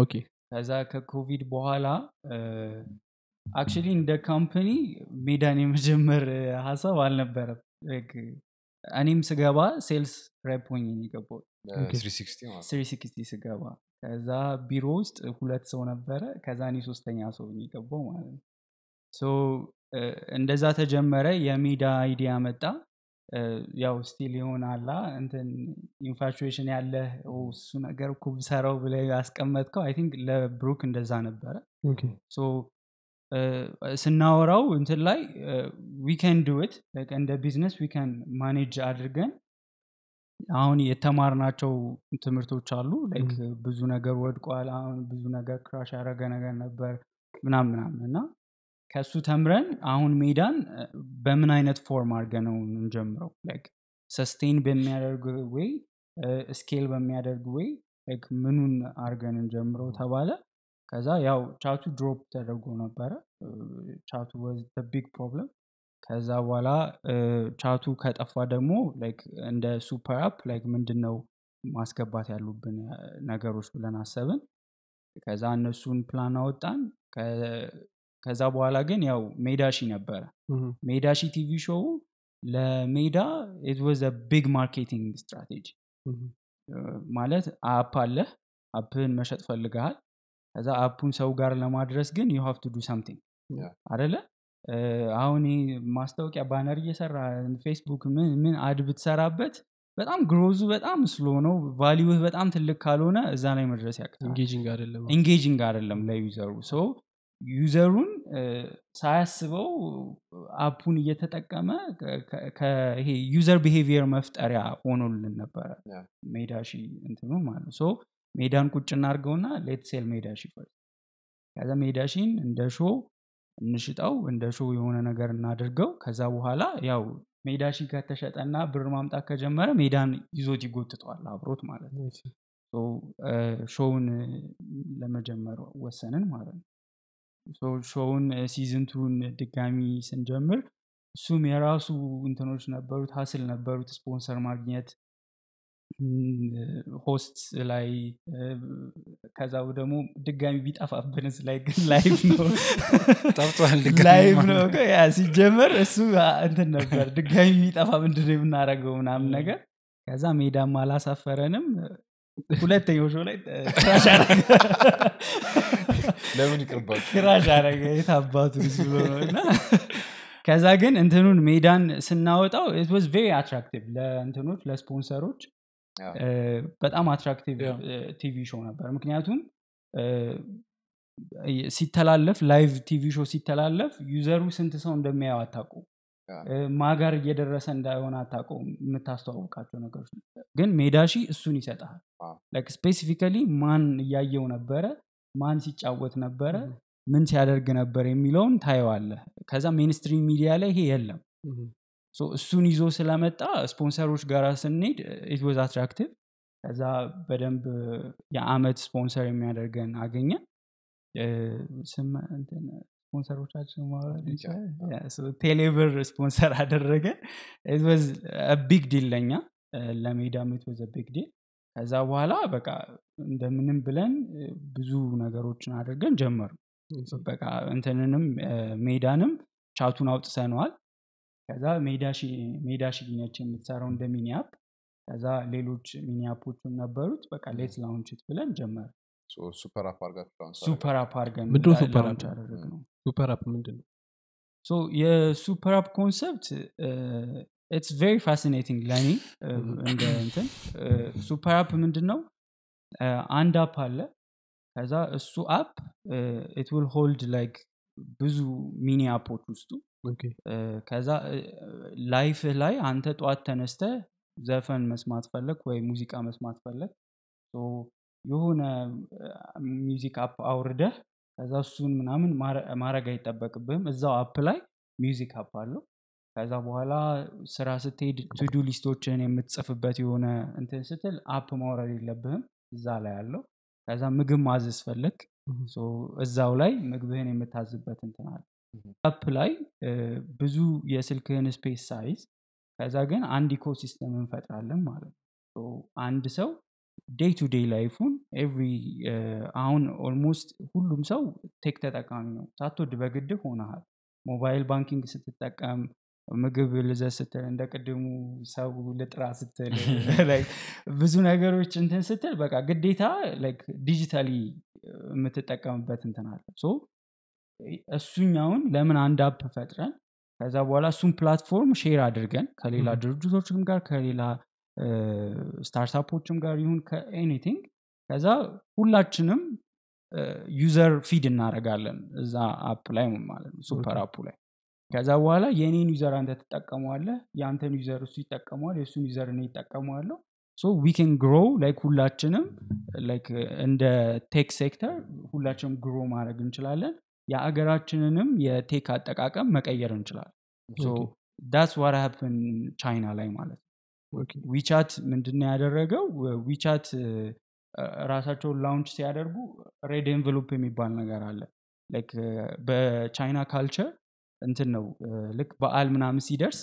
[SPEAKER 3] ከዛ ከኮቪድ በኋላ actually እንደ company ሜዳን የመጀመር ሀሳብ አልነበረም እኔም ስገባ sales rep ሆኜ ነው የገባሁት።
[SPEAKER 4] Okay.
[SPEAKER 1] 360 ማለት ነው።
[SPEAKER 3] three sixty ስገባ ከዛ ቢሮ ውስጥ ሁለት ሰው ነበረ። ከዛ እኔ ሶስተኛ ሰው የገባው ማለት ነው። እንደዛ ተጀመረ። የሜዳ idea መጣ። ያው still ይሆናላ እንትን infatuation ያለ እሱ ነገር እኮ ብሰራው ብለህ ያስቀመጥከው I think ለብሩክ እንደዛ ነበረ ስናወራው እንትን ላይ we can do it እንደ business we can manage አድርገን አሁን የተማርናቸው ትምህርቶች አሉ like ብዙ ነገር ወድቋል አሁን ብዙ ነገር crash ያደረገ ነገር ነበር ምናምን ምናምን እና ከእሱ ተምረን አሁን ሜዳን በምን አይነት form አድርገን ነው እንጀምረው like sustain በሚያደርግ ወይ scale በሚያደርግ ወይ ምኑን አድርገን እንጀምረው ተባለ ከዛ ያው chat ኡ drop ተደርጎ ነበረ። chat ኡ was big problem። ከዛ በኋላ ቻቱ ከጠፋ ደግሞ like እንደ super app like ምንድን ነው ማስገባት ያሉብን ነገሮች ብለን አሰብን። ከዛ እነሱን ፕላን አወጣን። ከዛ በኋላ ግን ያው ሜዳ ሺ ነበረ። ሜዳ ሺ TV show ለሜዳ it was big marketing strategy። ማለት app አለ app ህን መሸጥ ፈልገሃል ከዛ app ኡን ሰው ጋር ለማድረስ ግን you have to do something አደለ አሁን ማስታወቂያ banner እየሰራህ ፌስቡክ ምን ምን ad ብትሰራበት በጣም growth ኡ በጣም slow ነው። value ህ በጣም ትልቅ ካልሆነ እዛ ላይ መድረስ ያቅታል
[SPEAKER 4] engaging አይደለም
[SPEAKER 3] ለ user ኡ። so user ኡን ሳያስበው app ኡን እየተጠቀመ ይሄ user behavior መፍጠሪያ ሆኖልን ነበረ። ሜዳ ሺ እንትኑ ማለት so ሜዳን ቁጭ እናርገውና let's sell ሜዳ ሺ ከዛ ሜዳ ሺን እንደ show እንሽጠው እንደ show የሆነ ነገር እናድርገው። ከዛ በኋላ ያው ሜዳ ሺ ከተሸጠና ብር ማምጣት ከጀመረ ሜዳን ይዞት ይጎትተዋል አብሮት ማለት ነው። show ውን ለመጀመር ወሰንን ማለት ነው። ሾውን ሲዝንቱን ድጋሚ ስንጀምር እሱም የራሱ እንትኖች ነበሩት hustle ነበሩት ስፖንሰር ማግኘት host ላይ ከዛ ደግሞ ድጋሚ ቢጠፋብንስ ላይ ግን live ነው። live ነው። ሲጀመር እሱ እንትን ነበር። ድጋሚ ቢጠፋ ምንድን የምናደረገው ምናምን ነገር? ከዛ ሜዳም አላሳፈረንም። ሁለተኛው show ላይ
[SPEAKER 1] ለምን ይቅርባችሁ?
[SPEAKER 3] crash አረገ የታባቱ እና ከዛ ግን እንትኑን ሜዳን ስናወጣው was very attractive ለእንትኖች ለስፖንሰሮች በጣም attractive TV show ነበር። ምክንያቱም ሲተላለፍ live TV show ሲተላለፍ user ኡ ስንት ሰው እንደሚያየው አታቁ ማጋር እየደረሰ እንዳይሆነ አታውቀው የምታስተዋውቃቸው ነገሮች ግን ሜዳሺ እሱን ይሰጣል specifically ማን እያየው ነበረ? ማን ሲጫወት ነበረ? ምን ሲያደርግ ነበር? የሚለውን ታየዋለህ። ከዛ mainstream media ላይ ይሄ የለም እሱን ይዞ ስለመጣ ስፖንሰሮች ጋር ስንሄድ it was attractive ከዛ በደንብ የአመት ስፖንሰር የሚያደርገን አገኘ ስፖንሰሮቻችን ቴሌብር ስፖንሰር አደረገ big deal ለኛ። ለሜዳ it was a big deal ከዛ በኋላ በቃ እንደምንም ብለን ብዙ ነገሮችን አድርገን ጀመሩ በቃ እንትንንም ሜዳንም chat ኡን አውጥሰነዋል ከዛ ሜዳ ሽግኘች የምትሰራው እንደ mini app ከዛ ሌሎች mini app ኦችም ነበሩት። በቃ let's launch it ብለን ጀመር super
[SPEAKER 4] app super
[SPEAKER 3] app
[SPEAKER 4] app?
[SPEAKER 3] አደረግ ነው
[SPEAKER 4] super app? ምንድን ነው?
[SPEAKER 3] so የ super app concept it's very fascinating ለእኔ እንደ እንትን super app ምንድን ነው? አንድ app አለ። ከዛ እሱ app it will hold like ብዙ mini app ኦች
[SPEAKER 4] ውስጡ።
[SPEAKER 3] ከዛ life ህ ላይ አንተ ጠዋት ተነስተ ዘፈን መስማት ፈለግ ወይ ሙዚቃ መስማት ፈለግ የሆነ music app አውርደህ ከዛ እሱን ምናምን ማድረግ አይጠበቅብህም። እዛው app ላይ music app አለው። ከዛ በኋላ ስራ ስትሄድ to-do list ኦችን የምትጽፍበት የሆነ እንትን ስትል app ማውረድ የለብህም። እዛ ላይ አለው። ከዛ ምግብ ማዘዝ ፈለግ እዛው ላይ ምግብህን የምታዝበት እንትን አለ። app ላይ ብዙ የስልክህን space ሳይዝ ከዛ ግን አንድ ecosystem እንፈጥራለን ማለት ነው። አንድ ሰው day to day life ኡን every አሁን almost ሁሉም ሰው tech ተጠቃሚ ነው። ሳትወድ በግድህ ሆነሃል። mobile banking ስትጠቀም ምግብ ልዘ ስትል እንደ ቅድሙ ሰው ልጥራ ስትል ብዙ ነገሮች እንትን ስትል በቃ ግዴታ digitally የምትጠቀምበት እንትን አለ so እሱኛውን ለምን አንድ app ፈጥረን ከዛ በኋላ እሱን platform share አድርገን ከሌላ. ድርጅቶችም ጋር ከሌላ startup ኦችም ጋር ይሁን ከ anything ከዛ ሁላችንም user feed እናደርጋለን እዛ app ላይ ማለት ነው super.
[SPEAKER 4] app
[SPEAKER 3] ኡ ላይ ከዛ በኋላ የእኔን user አንተ ትጠቀመዋለህ? የአንተን user እሱ ይጠቀመዋል የእሱን user እኔ ይጠቀመዋለሁ so we can grow like ሁላችንም like እንደ tech sector ሁላችንም grow ማድረግ እንችላለን። የአገራችንንም የ tech አጠቃቀም መቀየር እንችላለን. that's what happened ቻይና ላይ ማለት ነው. WeChat ምንድነው ያደረገው? WeChat ራሳቸውን launch ሲያደርጉ red envelope የሚባል ነገር አለ። በቻይና culture እንትን ነው። ልክ በአል ምናምን ሲደርስ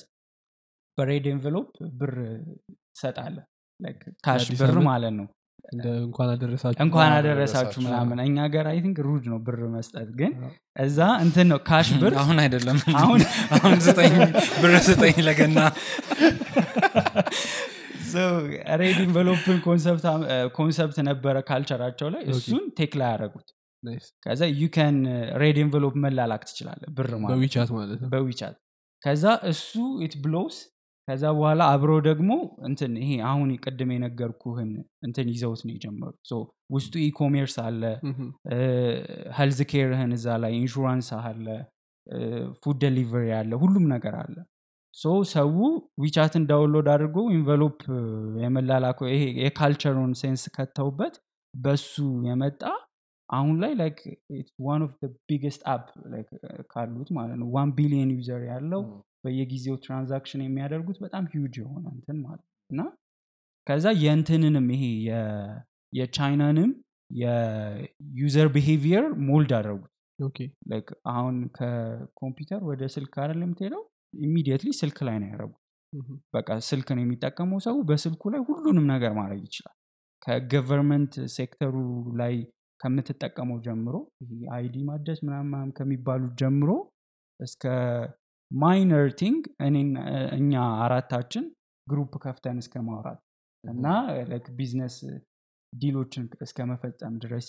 [SPEAKER 3] በ red envelope ብር ትሰጣለ
[SPEAKER 4] cash
[SPEAKER 3] ብር? ማለት ነው።
[SPEAKER 4] እንኳን አደረሳችሁ
[SPEAKER 3] ምናምን እኛ ሀገር I think rude ነው ብር መስጠት። ግን እዛ እንትን ነው cash ብር
[SPEAKER 2] አሁን አይደለም
[SPEAKER 3] አሁን
[SPEAKER 2] አሁን ስጠኝ ብር ስጠኝ ለገና
[SPEAKER 3] red envelope ን concept ነበረ culture ኣቸው ላይ እሱን tech ላይ ያደረጉት ከዛ you can red envelope መላላክ ትችላለ ብር ማለት በ
[SPEAKER 4] WeChat ማለት ነው?
[SPEAKER 3] በ WeChat። ከዛ እሱ it blows ከዛ በኋላ አብሮ ደግሞ እንትን ይሄ አሁን ቅድም የነገርኩህን እንትን ይዘውት ነው የጀመሩ ውስጡ e-commerce አለ.
[SPEAKER 4] health
[SPEAKER 3] care ህን እዛ ላይ ኢንሹራንስ አለ። food delivery አለ። ሁሉም ነገር አለ። so ሰው WeChat ን download አድርጎ envelope የመላላኮ ይሄ የ culture ኡን sense ከተውበት በሱ የመጣ አሁን ላይ like one of biggest app ካሉት ማለት ነው። one billion user ያለው በየጊዜው transaction የሚያደርጉት በጣም ሂውጅ የሆነ እንትን ማለት ነው። እና ከዛ የእንትንንም ይሄ የቻይናንም የ user behavior
[SPEAKER 4] mold
[SPEAKER 3] አደረጉት። አሁን ከኮምፒውተር ወደ ስልክ አይደል የምትሄደው? immediately ስልክ ላይ ነው ያደረጉት. በቃ ስልክ ነው የሚጠቀመው ሰው በስልኩ ላይ ሁሉንም ነገር ማድረግ ይችላል። ከ government sector ኡ ላይ ከምትጠቀመው ጀምሮ ID ማደስ ምናምን ከሚባሉት ጀምሮ እስከ minor thing እኛ አራታችን group ከፍተን እስከ ማውራት እና business deal ኦችን እስከ መፈጸም ድረስ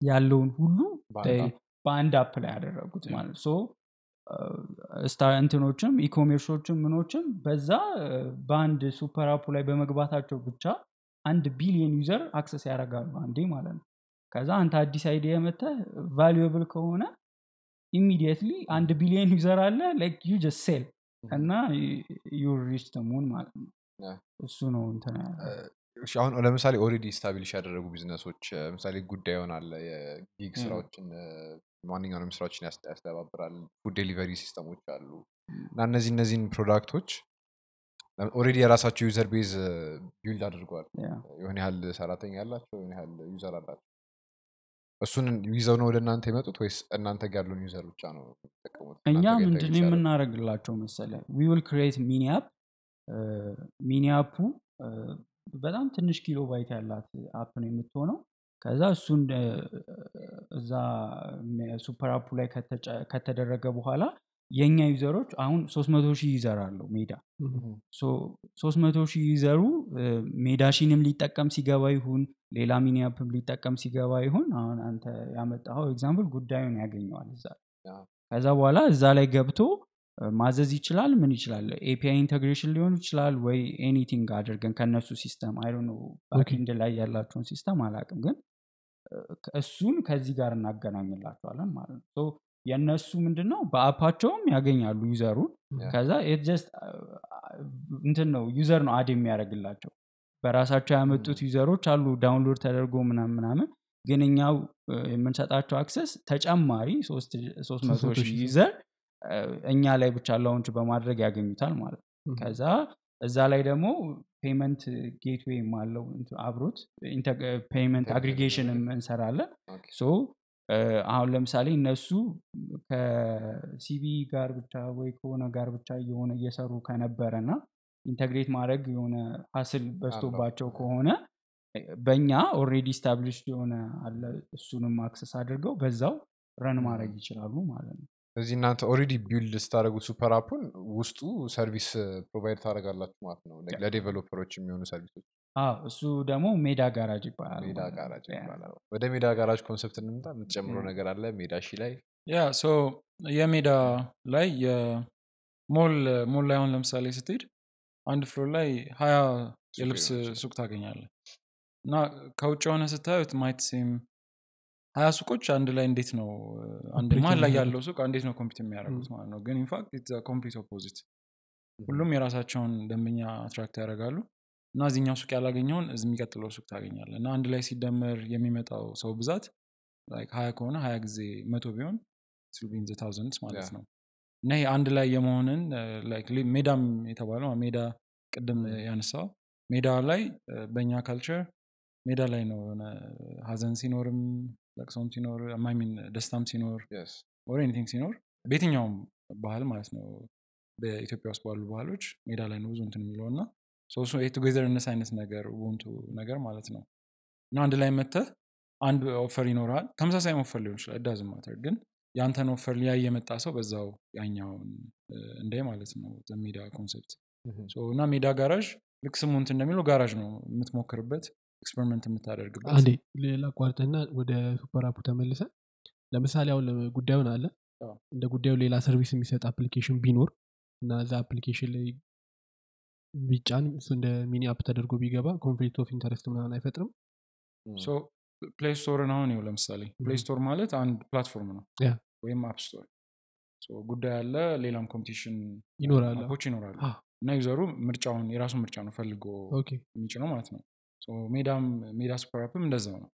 [SPEAKER 3] ያለውን ሁሉ
[SPEAKER 1] በአንድ
[SPEAKER 3] app። ላይ ያደረጉት ማለት so እንትኖችም e-commerce ኦችም ምኖችም በዛ በአንድ super app ኡ ላይ በመግባታቸው ብቻ አንድ ቢሊየን user access ያደርጋሉ አንዴ ማለት ነው ከዛ አንተ አዲስ idea መተህ valuable ከሆነ immediately አንድ ቢሊየን user አለ like you just sell እና you rich man ማለት ነው. እሱ ነው እንትን
[SPEAKER 1] አሁን ለምሳሌ already establish ያደረጉ ቢዝነሶች እ፣ ለምሳሌ ጉዳይ ይሆናል የ
[SPEAKER 3] gig
[SPEAKER 1] ስራዎችን ማንኛውንም ስራዎችን ያስ- ያስተባብራል food delivery system ኦች አሉ እና እነዚህ እነዚህን product ኦች already የራሳቸው user base build
[SPEAKER 3] Yeah.
[SPEAKER 1] የሆነ ያህል ሰራተኛ ያላቸው የሆነ ያህል user አላቸው እሱን ይዘው ነው ወደ እናንተ የመጡት ወይስ እናንተ ጋር ያሉን user ብቻ ነው የሚጠቀሙት?
[SPEAKER 3] እኛ ምንድን የምናደርግላቸው መሰለ we will create mini app mini app ኡ በጣም ትንሽ ኪሎ ባይት ያላት app ነው የምትሆነው። ከዛ እሱን እዛ super app ኡ ላይ ከተደረገ በኋላ የእኛ user ኦች አሁን 300 ሺህ user አለው ሜዳ
[SPEAKER 4] Mhm.
[SPEAKER 3] ሶስት መቶ ሺህ user ኡ እ፣ ሜዳሺንም ሊጠቀም ሲገባ ይሁን ሌላ mini app ም ሊጠቀም ሲገባ ይሁን አሁን አንተ ያመጣኸው example ጉዳዩን ያገኘዋል እዛ ከዛ በኋላ እዛ ላይ ገብቶ ማዘዝ ይችላል። ምን ይችላል? API integration ሊሆን ይችላል ወይ anything አድርገን ከነሱ system አይ ነው backend ላይ ያላቸውን system አላቅም ግን እሱን ከዚህ ጋር እናገናኝላቸዋለን ማለት ነው የእነሱ ምንድን ነው በ app ኣቸውም ያገኛሉ user
[SPEAKER 1] ኡን።
[SPEAKER 3] ከዛ just እንትን ነው user ነው add የሚያደርግላቸው። በራሳቸው ያመጡት user ኦች አሉ download ተደርጎ ምናምን ምናምን። ግን እኛው እ፣ የምንሰጣቸው access ተጨማሪ ሶስት መቶ
[SPEAKER 4] 300
[SPEAKER 3] ሺህ
[SPEAKER 4] ሺህ
[SPEAKER 3] user እኛ ላይ ብቻ launch በማድረግ ያገኙታል ማለት ነው. ከዛ እዛ ላይ ደግሞ payment gateway ም አለው አብሮት
[SPEAKER 1] payment
[SPEAKER 3] Payment aggregation
[SPEAKER 1] ም
[SPEAKER 3] እንሰራለን። so አሁን ለምሳሌ እነሱ ከ CBE ጋር ብቻ ወይ ከሆነ ጋር ብቻ እየሆነ እየሰሩ ከነበረ እና integrate ማድረግ የሆነ hassle በዝቶባቸው ከሆነ በእኛ already established የሆነ አለ እሱንም access አድርገው በዛው run ማድረግ ይችላሉ ማለት ነው።
[SPEAKER 1] ስለዚህ እናንተ already build ስታደረጉት super app ኡን ውስጡ service provide ታደርጋላችሁ ማለት ነው። ለ developer ኦች የሚሆኑ service ኦች
[SPEAKER 3] አዎ እሱ ደግሞ ሜዳ ጋራጅ ይባላል
[SPEAKER 1] ሜዳ ጋራጅ ይባላል። ወደ ሜዳ ጋራጅ concept እንምጣ። የምትጨምረው ነገር አለ ሜዳ ሺ ላይ።
[SPEAKER 2] ያ so የሜዳ ላይ mall mall ላይ አሁን ለምሳሌ ስትሄድ አንድ floor ላይ ሀያ የልብስ ሱቅ ታገኛለህ እና ከውጭ የሆነ ስታዩት ማየት same ሀያ ሱቆች አንድ ላይ እንዴት ነው? አንድ መሀል ላይ? ያለው ሱቅ እንዴት ነው compete የሚያደርጉት ማለት ነው። ግን in fact complete opposite። ሁሉም የራሳቸውን ደንበኛ attract ያደርጋሉ እና እዚህኛው ሱቅ ያላገኘውን እዚህ የሚቀጥለው ሱቅ ታገኛለህ እና አንድ ላይ ሲደመር የሚመጣው ሰው ብዛት like ሀያ ከሆነ ሀያ ጊዜ መቶ ቢሆን it'll be in the
[SPEAKER 1] thousands ማለት.
[SPEAKER 2] ነው እና ይሄ አንድ ላይ የመሆንን ሊ- ሜዳም የተባለው ሜዳ ቅድም ያነሳው ሜዳ ላይ በእኛ culture ሜዳ ላይ ነው የሆነ ሀዘን ሲኖርም ለቅሶም ሲኖር ማሚን ደስታም ሲኖር. or anything ሲኖር በየትኛውም ባህል ማለት ነው በኢትዮጵያ ውስጥ ባሉ ባህሎች ሜዳ ላይ ነው ብዙ እንትን የሚለው እና togetherness አይነት ነገር Ubuntu ነገር ማለት ነው. እና አንድ ላይ መተህ አንድ offer ይኖራል ተመሳሳይ offer ሊሆን ይችላል። doesn't matter ግን የአንተን offer ሊያይ የመጣ ሰው በዛው ያኛውን እ፣ እንዳይ ማለት ነው። ሜዳ
[SPEAKER 1] concept.
[SPEAKER 2] እና ሜዳ ጋራዥ ልክ ስሙ እንትን እንደሚለው ጋራዥ ነው የምትሞክርበት experiment የምታደርግበት።
[SPEAKER 4] አንዴ ላቋርጥህና ወደ super app ኡ ተመልሰህ ለምሳሌ አሁን ጉዳዩን አለ። እንደ ጉዳዩ ሌላ service የሚሰጥ application ቢኖር እና እዛ application ላይ ቢጫን እሱ እንደ mini app ተደርጎ ቢገባ conflict of interest ምናምን አይፈጥርም
[SPEAKER 2] Play Store ን አሁን ይኸው ለምሳሌ
[SPEAKER 4] Play.
[SPEAKER 2] Store ማለት አንድ platform ነው
[SPEAKER 4] Yeah.
[SPEAKER 2] ወይም App Store ጉዳይ አለ ሌላም competition
[SPEAKER 4] ይኖራል
[SPEAKER 2] app ኦች
[SPEAKER 4] ይኖራሉ.
[SPEAKER 2] እና user ኡ ምርጫውን የራሱን ምርጫ ነው ፈልጎ የሚጭነው ማለት ነው ሜዳ super app ም እንደዛው ነው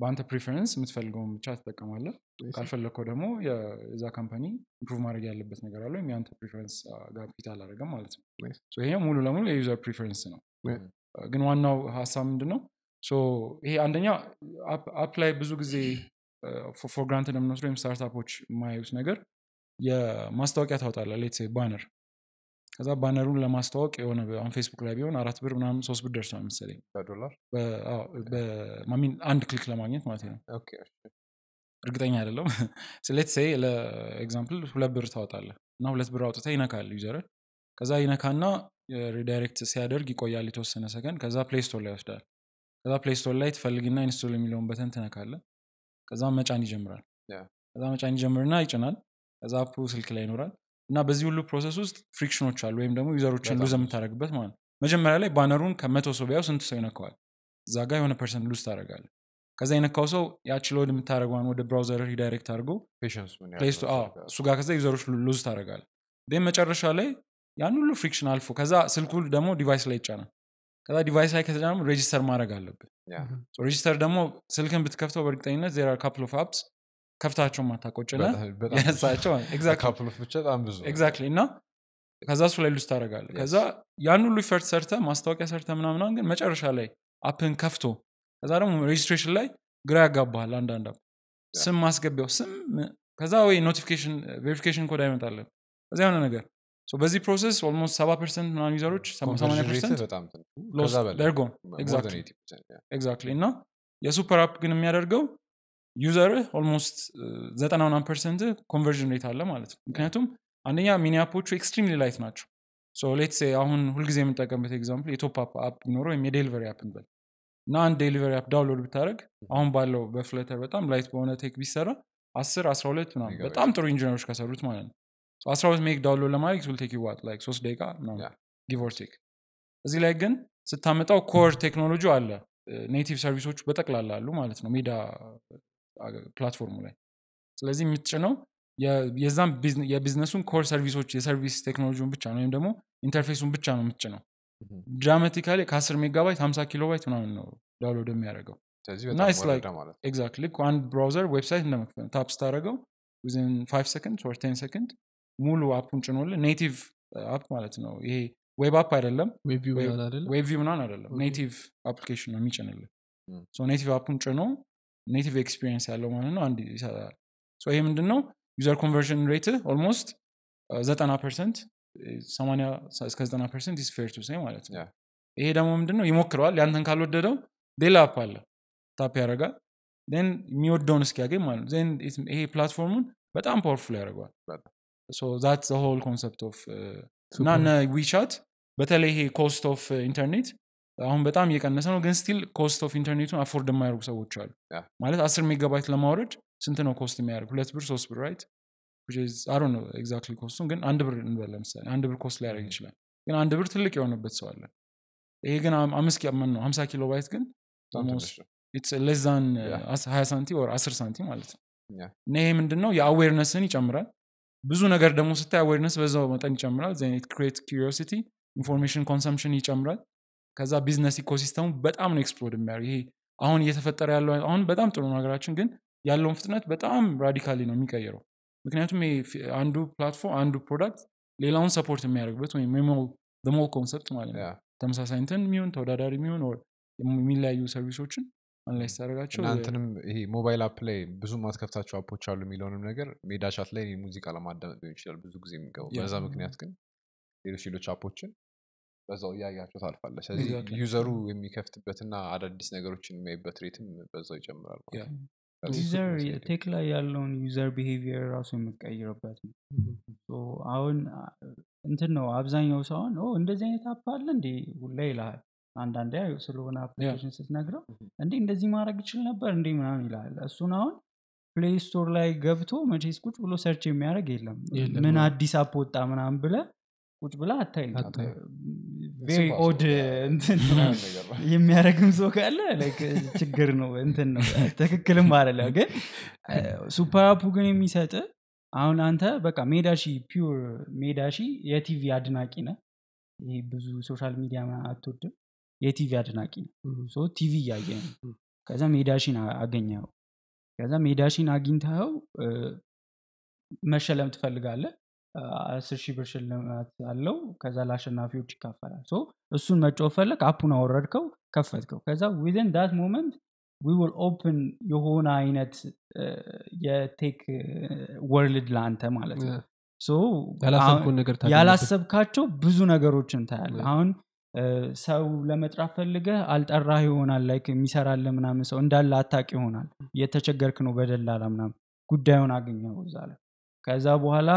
[SPEAKER 2] በአንተ preference የምትፈልገውን ብቻ ትጠቀማለህ. ካልፈለግከው ደግሞ የዛ company improve ማድረግ ያለበት ነገር አለ ወይም የአንተ preference ጋር fit አላደረገም ማለት ነው።
[SPEAKER 4] Nice.
[SPEAKER 2] so ይሄ ሙሉ ለሙሉ የ user preference
[SPEAKER 4] ነው.
[SPEAKER 2] Uh, ግን ዋናው ሀሳብ ምንድን ነው ይሄ አንደኛ app ላይ ብዙ ጊዜ for granted የምንወስደው ወይም startup ኦች የማያዩት ነገር የማስታወቂያ ታወጣለህ let banner ከዛ banner ኡን ለማስተዋወቅ የሆነ አሁን ፌስቡክ ላይ ቢሆን አራት ብር ምናምን ሶስት ብር ደርሷል መሰለኝ።
[SPEAKER 1] በዶላር?
[SPEAKER 2] በምናምን አንድ click ለማግኘት ማለት ነው። እርግጠኛ አይደለም so let's say ለ example ሁለት ብር ታወጣለህ እና ሁለት ብር አውጥተህ ይነካል user ከዛ ይነካና redirect ሲያደርግ ይቆያል የተወሰነ ሰከንድ ከዛ Play Store ላይ ይወስዳል። ከዛ Play Store ላይ ትፈልግና install የሚለውን button ትነካለህ ከዛ መጫን ይጀምራል። ከዛ መጫን ይጀምርና ይጭናል። ከዛ app ኡ ስልክ ላይ ይኖራል እና በዚህ ሁሉ process ውስጥ friction ኦች አሉ ወይም ደግሞ
[SPEAKER 1] user
[SPEAKER 2] ኦችን
[SPEAKER 1] lose
[SPEAKER 2] የምታደረግበት ማለት ነው። መጀመሪያ ላይ banner ኡን ከመቶ ሰው ቢያው ስንት ሰው ይነካዋል? እዛ ጋር የሆነ percent lose ታደረጋለ ከዛ የነካው ሰው ያቺ load የምታደረገዋን ወደ browser redirect አድርጎ? እሱ ጋር ከዛ user ኦች lose ታደረጋለ and መጨረሻ ላይ ያን ሁሉ friction አልፎ ከዛ ስልኩ ደግሞ device ላይ ይጫናል። ከዛ device ላይ ከተጫነ register ማድረግ አለብን register ደግሞ ስልክን ብትከፍተው በእርግጠኝነት there are couple of
[SPEAKER 1] apps ከፍታቸው
[SPEAKER 2] ያነሳቸው
[SPEAKER 1] ብቻ በጣም ብዙ
[SPEAKER 2] exactly እና ከዛ እሱ ላይ lose ታደረጋለ. ከዛ ያን ሁሉ effort ሰርተ ማስታወቂያ ሰርተ ምናምናን ግን መጨረሻ ላይ app ን ከፍቶ ከዛ ደግሞ registration ላይ ግራ ያጋባሃል አንዳንድ
[SPEAKER 1] app.
[SPEAKER 2] ስም ማስገቢያው ስም ከዛ ወይ notification verification code አይመጣለን ከዛ የሆነ ነገር በዚህ process almost ሰባ percent ምናምን user ኦች ሰማንያ
[SPEAKER 1] Conversion rate
[SPEAKER 2] percent
[SPEAKER 1] በጣም ትንሽ ነው።
[SPEAKER 2] lost.
[SPEAKER 1] ከዛ በላይ
[SPEAKER 2] They're gone.
[SPEAKER 1] More than
[SPEAKER 2] Exactly.
[SPEAKER 1] 80%, yeah።
[SPEAKER 2] exactly እና የ super app ግን የሚያደርገው user ህ almost ዘጠና ምናምን percent conversion rate አለ ማለት ነው። ምክንያቱም አንደኛ mini app ኦቹ extremely light ናቸው። let አሁን ሁልጊዜ የምንጠቀምበት example የ top up app ቢኖረው ወይም የ delivery app እንበል እና አንድ delivery app download ብታደረግ አሁን ባለው በ Flutter በጣም light በሆነ tech ቢሰራ አስር አስራ ሁለት ምናምን
[SPEAKER 1] ሊገባ
[SPEAKER 2] በጣም ጥሩ ኢንጂነሮች ከሰሩት ማለት ነው። አስራ ሁለት meg download ለማድረግ it'll take what like ሶስት ደቂቃ or take። እዚህ ላይ ግን ስታመጣው core ቴክኖሎጂ አለ። native service ኦቹ በጠቅላላ አሉ ማለት ነው። ሜዳ platform ኡ ላይ። ስለዚህ የምትጭነው የዛም ቢዝነ- የቢዝነሱን ኮር ሰርቪሶች የሰርቪስ ቴክኖሎጂውን ብቻ ነው ወይም ደግሞ interface ኡን ብቻ ነው የምትጭነው. dramatically ከ10 ሜጋባይት 50 ኪሎ ባይት ምናምን ነው download የሚያደርገው። exactly አንድ browser website እንደመክፈል tap ስታደረገው within 5 ሰከንድ or 10 ሰከንድ ሙሉ app ኡን ጭኖልን native app ማለት ነው። ይሄ web app አይደለም።
[SPEAKER 4] web-
[SPEAKER 2] view
[SPEAKER 4] ምናምን
[SPEAKER 2] አይደለም. native application ነው የሚጭንልን native app ኡን ጭኖ native experience ያለው ማለት ነው። አንድ ይሰጣል so ይሄ ምንድን ነው user conversion rate almost ዘጠና percent እስከ ዘጠና percent is fair to say ማለት ነው. ይሄ ደግሞ ምንድን ነው ይሞክረዋል። ያንተን ካልወደደው ሌላ app አለ። tap ያደርጋል። and የሚወደውን እስኪያገኝ ማለት ነው። ይሄ platform ኡን በጣም powerful ያደርገዋል። that whole concept of እና. እነ ዊቻት በተለይ ይሄ cost of internet አሁን በጣም እየቀነሰ ነው ግን still cost of internet ኡን afford የማያደርጉ ሰዎች አሉ። ማለት አስር ሜጋባይት ለማውረድ ስንት ነው cost የሚያደርግ ሁለት ብር ሶስት ብር right? አሮ ነው exactly cost ኡን ግን አንድ ብር እንበል ለምሳሌ አንድ ብር cost ሊያደርግ ይችላል። ግን አንድ ብር ትልቅ የሆነበት ሰው አለ። ይሄ ግን አም- አምስት ማን ነው ሀምሳ ኪሎ ባይት ግን
[SPEAKER 1] Yeah.
[SPEAKER 2] ሀያ ሳንቲም or አስር ሳንቲም ማለት ነው. እና ይሄ ምንድን ነው የ awareness ን ይጨምራል። ብዙ ነገር ደግሞ ስታይ awareness በዛው መጠን ይጨምራል። create curiosity information consumption ይጨምራል ከዛ business ecosystem ኡ በጣም ነው explode የሚያደርግ ይሄ አሁን እየተፈጠረ ያለው አሁን በጣም ጥሩ ነው ሀገራችን ግን ያለውን ፍጥነት በጣም radically ነው የሚቀይረው። ምክንያቱም አንዱ platform አንዱ product ሌላውን support የሚያደርግበት ወይም whole concept ማለት ነው. ተመሳሳይ እንትን የሚሆን ተወዳዳሪ የሚሆን የሚለያዩ service ኦችን analyze ታደረጋቸው
[SPEAKER 1] እናንተንም ይሄ mobile app ላይ ብዙ ማትከፍታቸው app ኦች አሉ የሚለውንም ነገር ሜዳ ቻት ላይ ሙዚቃ ለማዳመጥ ሊሆን ይችላል ብዙ ጊዜ የሚገቡ በዛ ምክንያት ግን ሌሎች ሌሎች app ኦችን በዛው እያያቸው ታልፋለ ስለዚህ.
[SPEAKER 2] user
[SPEAKER 1] ኡ የሚከፍትበትና አዳዲስ ነገሮችን የሚያይበት rate ም በዛው ይጨምራል user.
[SPEAKER 3] tech ላይ ያለውን user behavior ራሱ የምቀይርበት ነው። so አሁን እንትን ነው አብዛኛው ሰው አሁን "oh፣ እንደዚህ አይነት app አለ እንዴ? ሁላ ይልሃል። አንዳንዴ ስለሆነ application ስትነግረው እንዴ እንደዚህ ማድረግ ይችል ነበር እንዴ ምናምን ይልሃል። እሱን አሁን Play Store ላይ ገብቶ መቼስ ቁጭ ብሎ search የሚያደርግ የለም። ምን አዲስ app ወጣ ምናምን ብለ ቁጭ ብላ አታይም
[SPEAKER 1] very odd
[SPEAKER 3] የሚያደረግም ሰው ካለ ችግር ነው እንትን ነው። ትክክልም አይደለም። ግን super app ኡ ግን የሚሰጥ አሁን አንተ በቃ ሜዳሺ pure ሜዳሺ የቲቪ አድናቂ ነ ይሄ ብዙ social media አትወድም። የቲቪ አድናቂ ነው ቲቪ እያየ ነው። ከዛ ሜዳሺን አ- አገኘኸው። ከዛ ሜዳሺን አግኝተኸው መሸለም ትፈልጋለህ አስር ሺህ ብር ሽልማት አለው። ከዛ ለአሸናፊዎች ይካፈላል። so እሱን መጫወት ፈለግ app ኡን አወረድከው ከፈትከው። ከዛ within that moment we will open የሆነ አይነት የ tech world ለአንተ ማለት ነው። ያላሰብካቸው ብዙ ነገሮችን ታያለ. አሁን ሰው ለመጥራት ፈልገህ አልጠራህ ይሆናል። like የሚሰራለ ምናምን ሰው እንዳለ አታቅ ይሆናል። እየተቸገርክ ነው በደላላ ምናምን ጉዳዩን አገኘው እዛ ላይ ከዛ በኋላ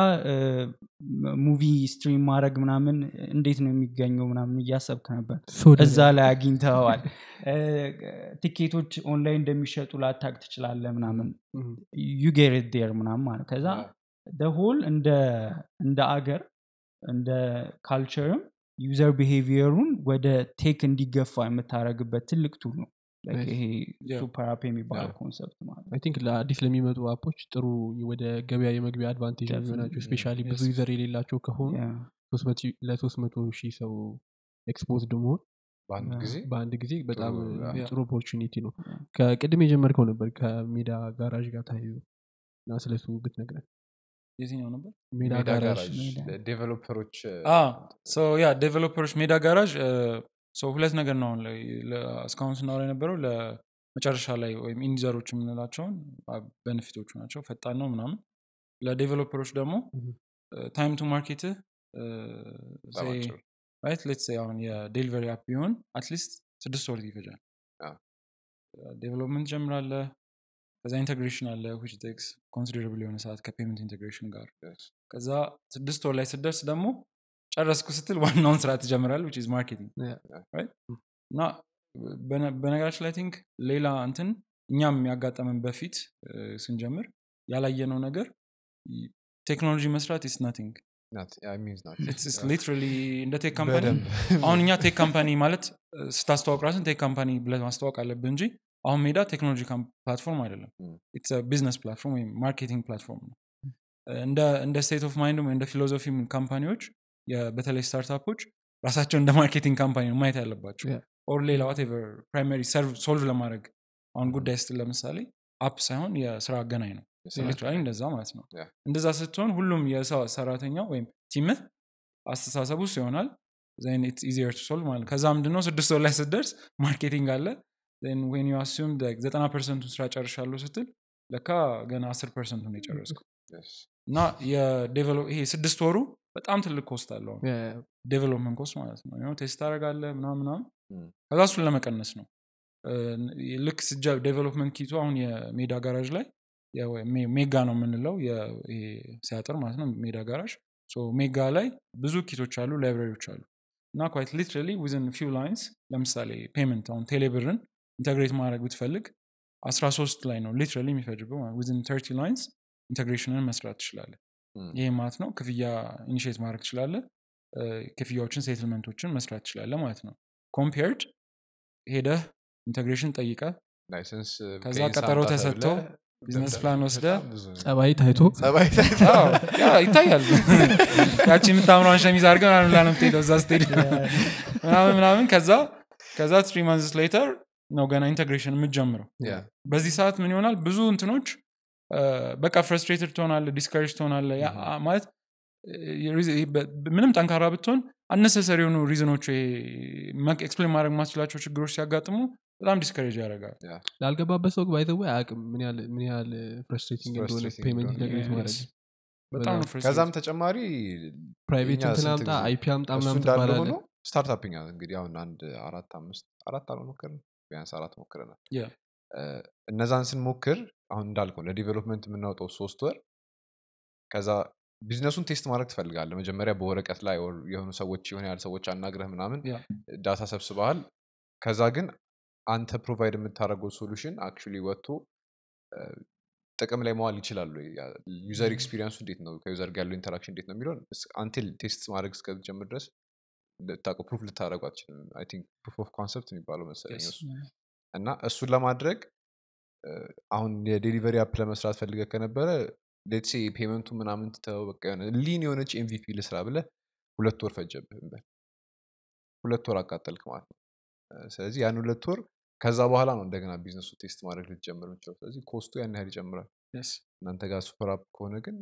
[SPEAKER 3] movie stream ማድረግ ምናምን እንዴት ነው የሚገኘው ምናምን እያሰብክ ነበር እዛ ላይ አግኝተዋል ቲኬቶች ኦንላይን እንደሚሸጡ ላታቅ ትችላለ ምናምን. you get there ምናምን ማለት ከዛ whole እንደ አገር እንደ culture ም user behavior ኡን ወደ tech እንዲገፋ የምታደረግበት ትልቅ tool ነው. ይሄ. super app የሚባለው. concept ማለት
[SPEAKER 4] I think ለአዲስ ለሚመጡ app ኦች ጥሩ ወደ ገበያ የመግቢያ
[SPEAKER 3] advantage
[SPEAKER 4] የሚሆናቸው. specially ብዙ. user የሌላቸው ከሆኑ. ለሶስት መቶ ሺህ ሰው exposed መሆን
[SPEAKER 1] በአንድ
[SPEAKER 3] Yeah.
[SPEAKER 1] ጊዜ
[SPEAKER 4] በጣም
[SPEAKER 1] ጥሩ፣
[SPEAKER 4] opportunity ነው. ከቅድም የጀመርከው ነበር ከሜዳ ጋራዥ ጋር ተያይዞ እና ስለሱ ብትነግረን
[SPEAKER 2] የትኛው ነበር
[SPEAKER 4] ሜዳ ጋራዥ
[SPEAKER 1] ዴቨሎፐሮች
[SPEAKER 2] ያ ዴቨሎፐሮች ሜዳ ጋራዥ ሁለት ነገር ነው አሁን ላይ ለ- እስካሁን ስናወራ የነበረው ለመጨረሻ ላይ ወይም end user ኦች የምንላቸውን benefit ኦቹ ናቸው። ፈጣን ነው ምናምን። ለ developer
[SPEAKER 4] ኦች
[SPEAKER 2] ደግሞ. time to market
[SPEAKER 1] በጣም አጭር።
[SPEAKER 2] right let's አሁን የ delivery app ቢሆን at least ስድስት ወር ይፈጃል። development ጀምራለ። ከዛ integration አለ which takes considerable የሆነ ሰዓት ከ payment integration
[SPEAKER 1] ጋር.
[SPEAKER 2] ከዛ ስድስት ወር ላይ ስደርስ ደግሞ ጨረስኩ ስትል ዋናውን ስራ ትጀምራል which is marketing? እና በነ- በነገራችን ላይ think ሌላ እንትን እኛም ያጋጠመን በፊት ስንጀምር ያላየነው ነገር ቴክኖሎጂ መስራት
[SPEAKER 1] is nothing.
[SPEAKER 2] literally እንደ tech
[SPEAKER 1] company
[SPEAKER 2] አሁን እኛ tech company ማለት እ፣ ስታስተዋውቅ ራስን tech company ብለህ ማስተዋወቅ አለብህ እንጂ አሁን ሜዳ ቴክኖሎጂ platform አይደለም business platform ወይም marketing platform ነው እንደ state of mind ወይ እንደ philosophy company ዎች በተለይ startup ኦች ራሳቸው እንደ marketing company ነው ማየት ያለባቸው. or ሌላ whatever primary solve ለማድረግ አሁን ጉዳይ ስትል ለምሳሌ app ሳይሆን የስራ አገናኝ ነው literally እንደዛ ማለት ነው. እንደዛ ስትሆን ሁሉም የሰው ሰራተኛው ወይም team ህ አስተሳሰብ ውስጥ ይሆናል easier solve ማለት ከዛ ምንድነው ስድስት ወር ላይ ስትደርስ marketing አለ when you assume ዘጠና percent ኡን ስራ ጨርሻለሁ ስትል ለካ ገና አስር percent ኡን
[SPEAKER 1] የጨረስኩ.
[SPEAKER 2] እና ይሄ ስድስት ወሩ በጣም ትልቅ cost አለው. development cost ማለት ነው test ታደረጋለ ምናምን
[SPEAKER 1] Mm.
[SPEAKER 2] ከዛ እሱን ለመቀነስ ነው ልክ ስጃ development kit ኡ አሁን የሜዳ ጋራዥ ላይ ሜጋ ነው የምንለው ሲያጥር ማለት ነው ሜዳ ጋራዥ so ሜጋ ላይ ብዙ kit ኦች አሉ library ዎች አሉ እና quite literally within few lines ለምሳሌ payment አሁን ቴሌብርን integrate ማድረግ ብትፈልግ 13 ላይ ነው literally የሚፈጅበው within 30 lines integration ን መስራት ትችላለ
[SPEAKER 1] ም።
[SPEAKER 2] ይህ ማለት ነው። ክፍያ initiate ማድረግ ትችላለ ክፍያዎችን settlement ኦችን መስራት ትችላለ ማለት ነው። compared ሄደህ integration ጠይቀ ከዛ ቀጠሮ
[SPEAKER 1] ተብለህ business
[SPEAKER 2] plan ወስደ
[SPEAKER 4] ጸባይ ታይቶ?
[SPEAKER 1] ጸባይ
[SPEAKER 2] አዎ፣ ያ ይታያል። ያቺ የምታምሯን ሸሚዝ አድርገ ምናምን የምትሄደው እዛ ስትሄድ። ምናምን ምናምን ከዛ ከዛ three months later ነው ገና integration የምትጀምረው። በዚህ ሰዓት ምን ይሆናል? ብዙ እንትኖች በቃ frustrated ትሆናለ discourage ትሆናለ ማለት ምንም ጠንካራ ብትሆን unnecessary የሆኑ reason ኦች explain ማድረግ ማትችላቸው ችግሮች ሲያጋጥሙ በጣም discourage ያደርጋል።
[SPEAKER 4] ላልገባበት ሰው አያውቅም ምን ያህል
[SPEAKER 1] frustrating እንደሆነ
[SPEAKER 4] payment
[SPEAKER 2] integrate.
[SPEAKER 4] ማድረግ
[SPEAKER 1] ከዛም ተጨማሪ
[SPEAKER 4] private
[SPEAKER 1] IP
[SPEAKER 4] አምጣ ትባላለ
[SPEAKER 1] እንግዲህ አሁን አንድ አራት አምስት አራት አልሞከርን ቢያንስ አራት ሞክረናል። እነዛን ስንሞክር አሁን እንዳልከው ለ development የምናወጣው ሶስት ወር ከዛ business ኡን test ማድረግ ትፈልጋለህ? መጀመሪያ በወረቀት ላይ የሆኑ ሰዎች የሆነ ያህል ሰዎች አናግረህ ምናምን. data ሰብስበሃል። ከዛ ግን አንተ provide የምታደርገው solution actually ወጥቶ ጥቅም ላይ መዋል ይችላሉ user experience ኡ እንዴት ነው? ከ user ጋር ያለው interaction እንዴት ነው የሚለውን until test ማድረግ እስከጀምር ድረስ ልታውቀው proof ልታደረጉ አትችልም። proof of concept የሚባለው መሰለኝ እና እሱን ለማድረግ አሁን የ delivery app ለመስራት ፈልገ ከነበረ let's say payment ኡ ምናምን ትተው በቃ የሆነ lean የሆነች MVP ልስራ ብለ ሁለት ወር ፈጀብህ እንበል ሁለት ወር አቃጠልክ ማለት ነው። ስለዚህ ያን ሁለት ወር ከዛ በኋላ ነው እንደገና business ኡ test ማድረግ ልትጀምር የምችለው ስለዚህ cost ኡ ያን ያህል ይጨምራል።
[SPEAKER 2] Yes.
[SPEAKER 1] እናንተ ጋር super app ከሆነ ግን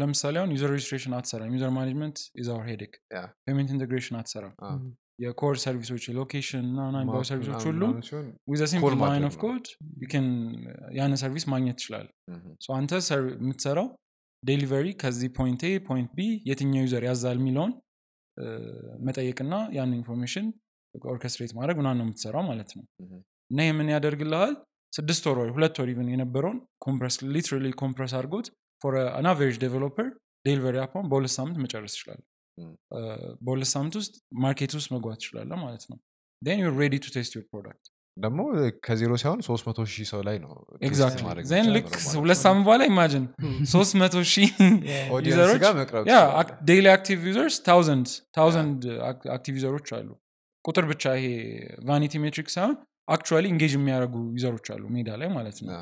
[SPEAKER 2] ለምሳሌ አሁን user registration አትሰራም። user management is our
[SPEAKER 1] headache.
[SPEAKER 2] payment integration አትሰራም የኮር ሰርቪሶች የሎኬሽን ምናምን ሰርቪሶች ሁሉ
[SPEAKER 1] ምናምን ሲሆን
[SPEAKER 2] with
[SPEAKER 1] a
[SPEAKER 2] call simple
[SPEAKER 1] line
[SPEAKER 2] ማድረግ
[SPEAKER 1] of
[SPEAKER 2] code ያን service ማግኘት ትችላል አንተ የምትሰራው delivery ከዚህ point A point B የትኛው user ያዛል የሚለውን መጠየቅና ያን information orchestrate ማድረግ ምናምን ነው የምትሰራው ማለት ነው። እና ይህ ምን ያደርግልሃል? ስድስት ወር ወይ ሁለት ወር even የነበረውን compress literally compress አድርጎት for an average developer delivery app ኧን በሁለት ሳምንት መጨረስ
[SPEAKER 1] Mm.
[SPEAKER 2] በሁለት ሳምንት ውስጥ market ውስጥ መግባት ትችላለ ማለት ነው። and you're ready to test your product
[SPEAKER 1] ደግሞ ከዜሮ ሳይሆን ሶስት መቶ ሺህ ሰው ላይ ነው
[SPEAKER 2] then ልክ ሁለት ሳምንት በኋላ imagine ሶስት መቶ ሺህ
[SPEAKER 1] daily
[SPEAKER 2] active users thousand thousand active user ኦች አሉ። ቁጥር ብቻ ይሄ vanity metric ሳይሆን actually engage የሚያደርጉ user ኦች አሉ ሜዳ ላይ ማለት ነው።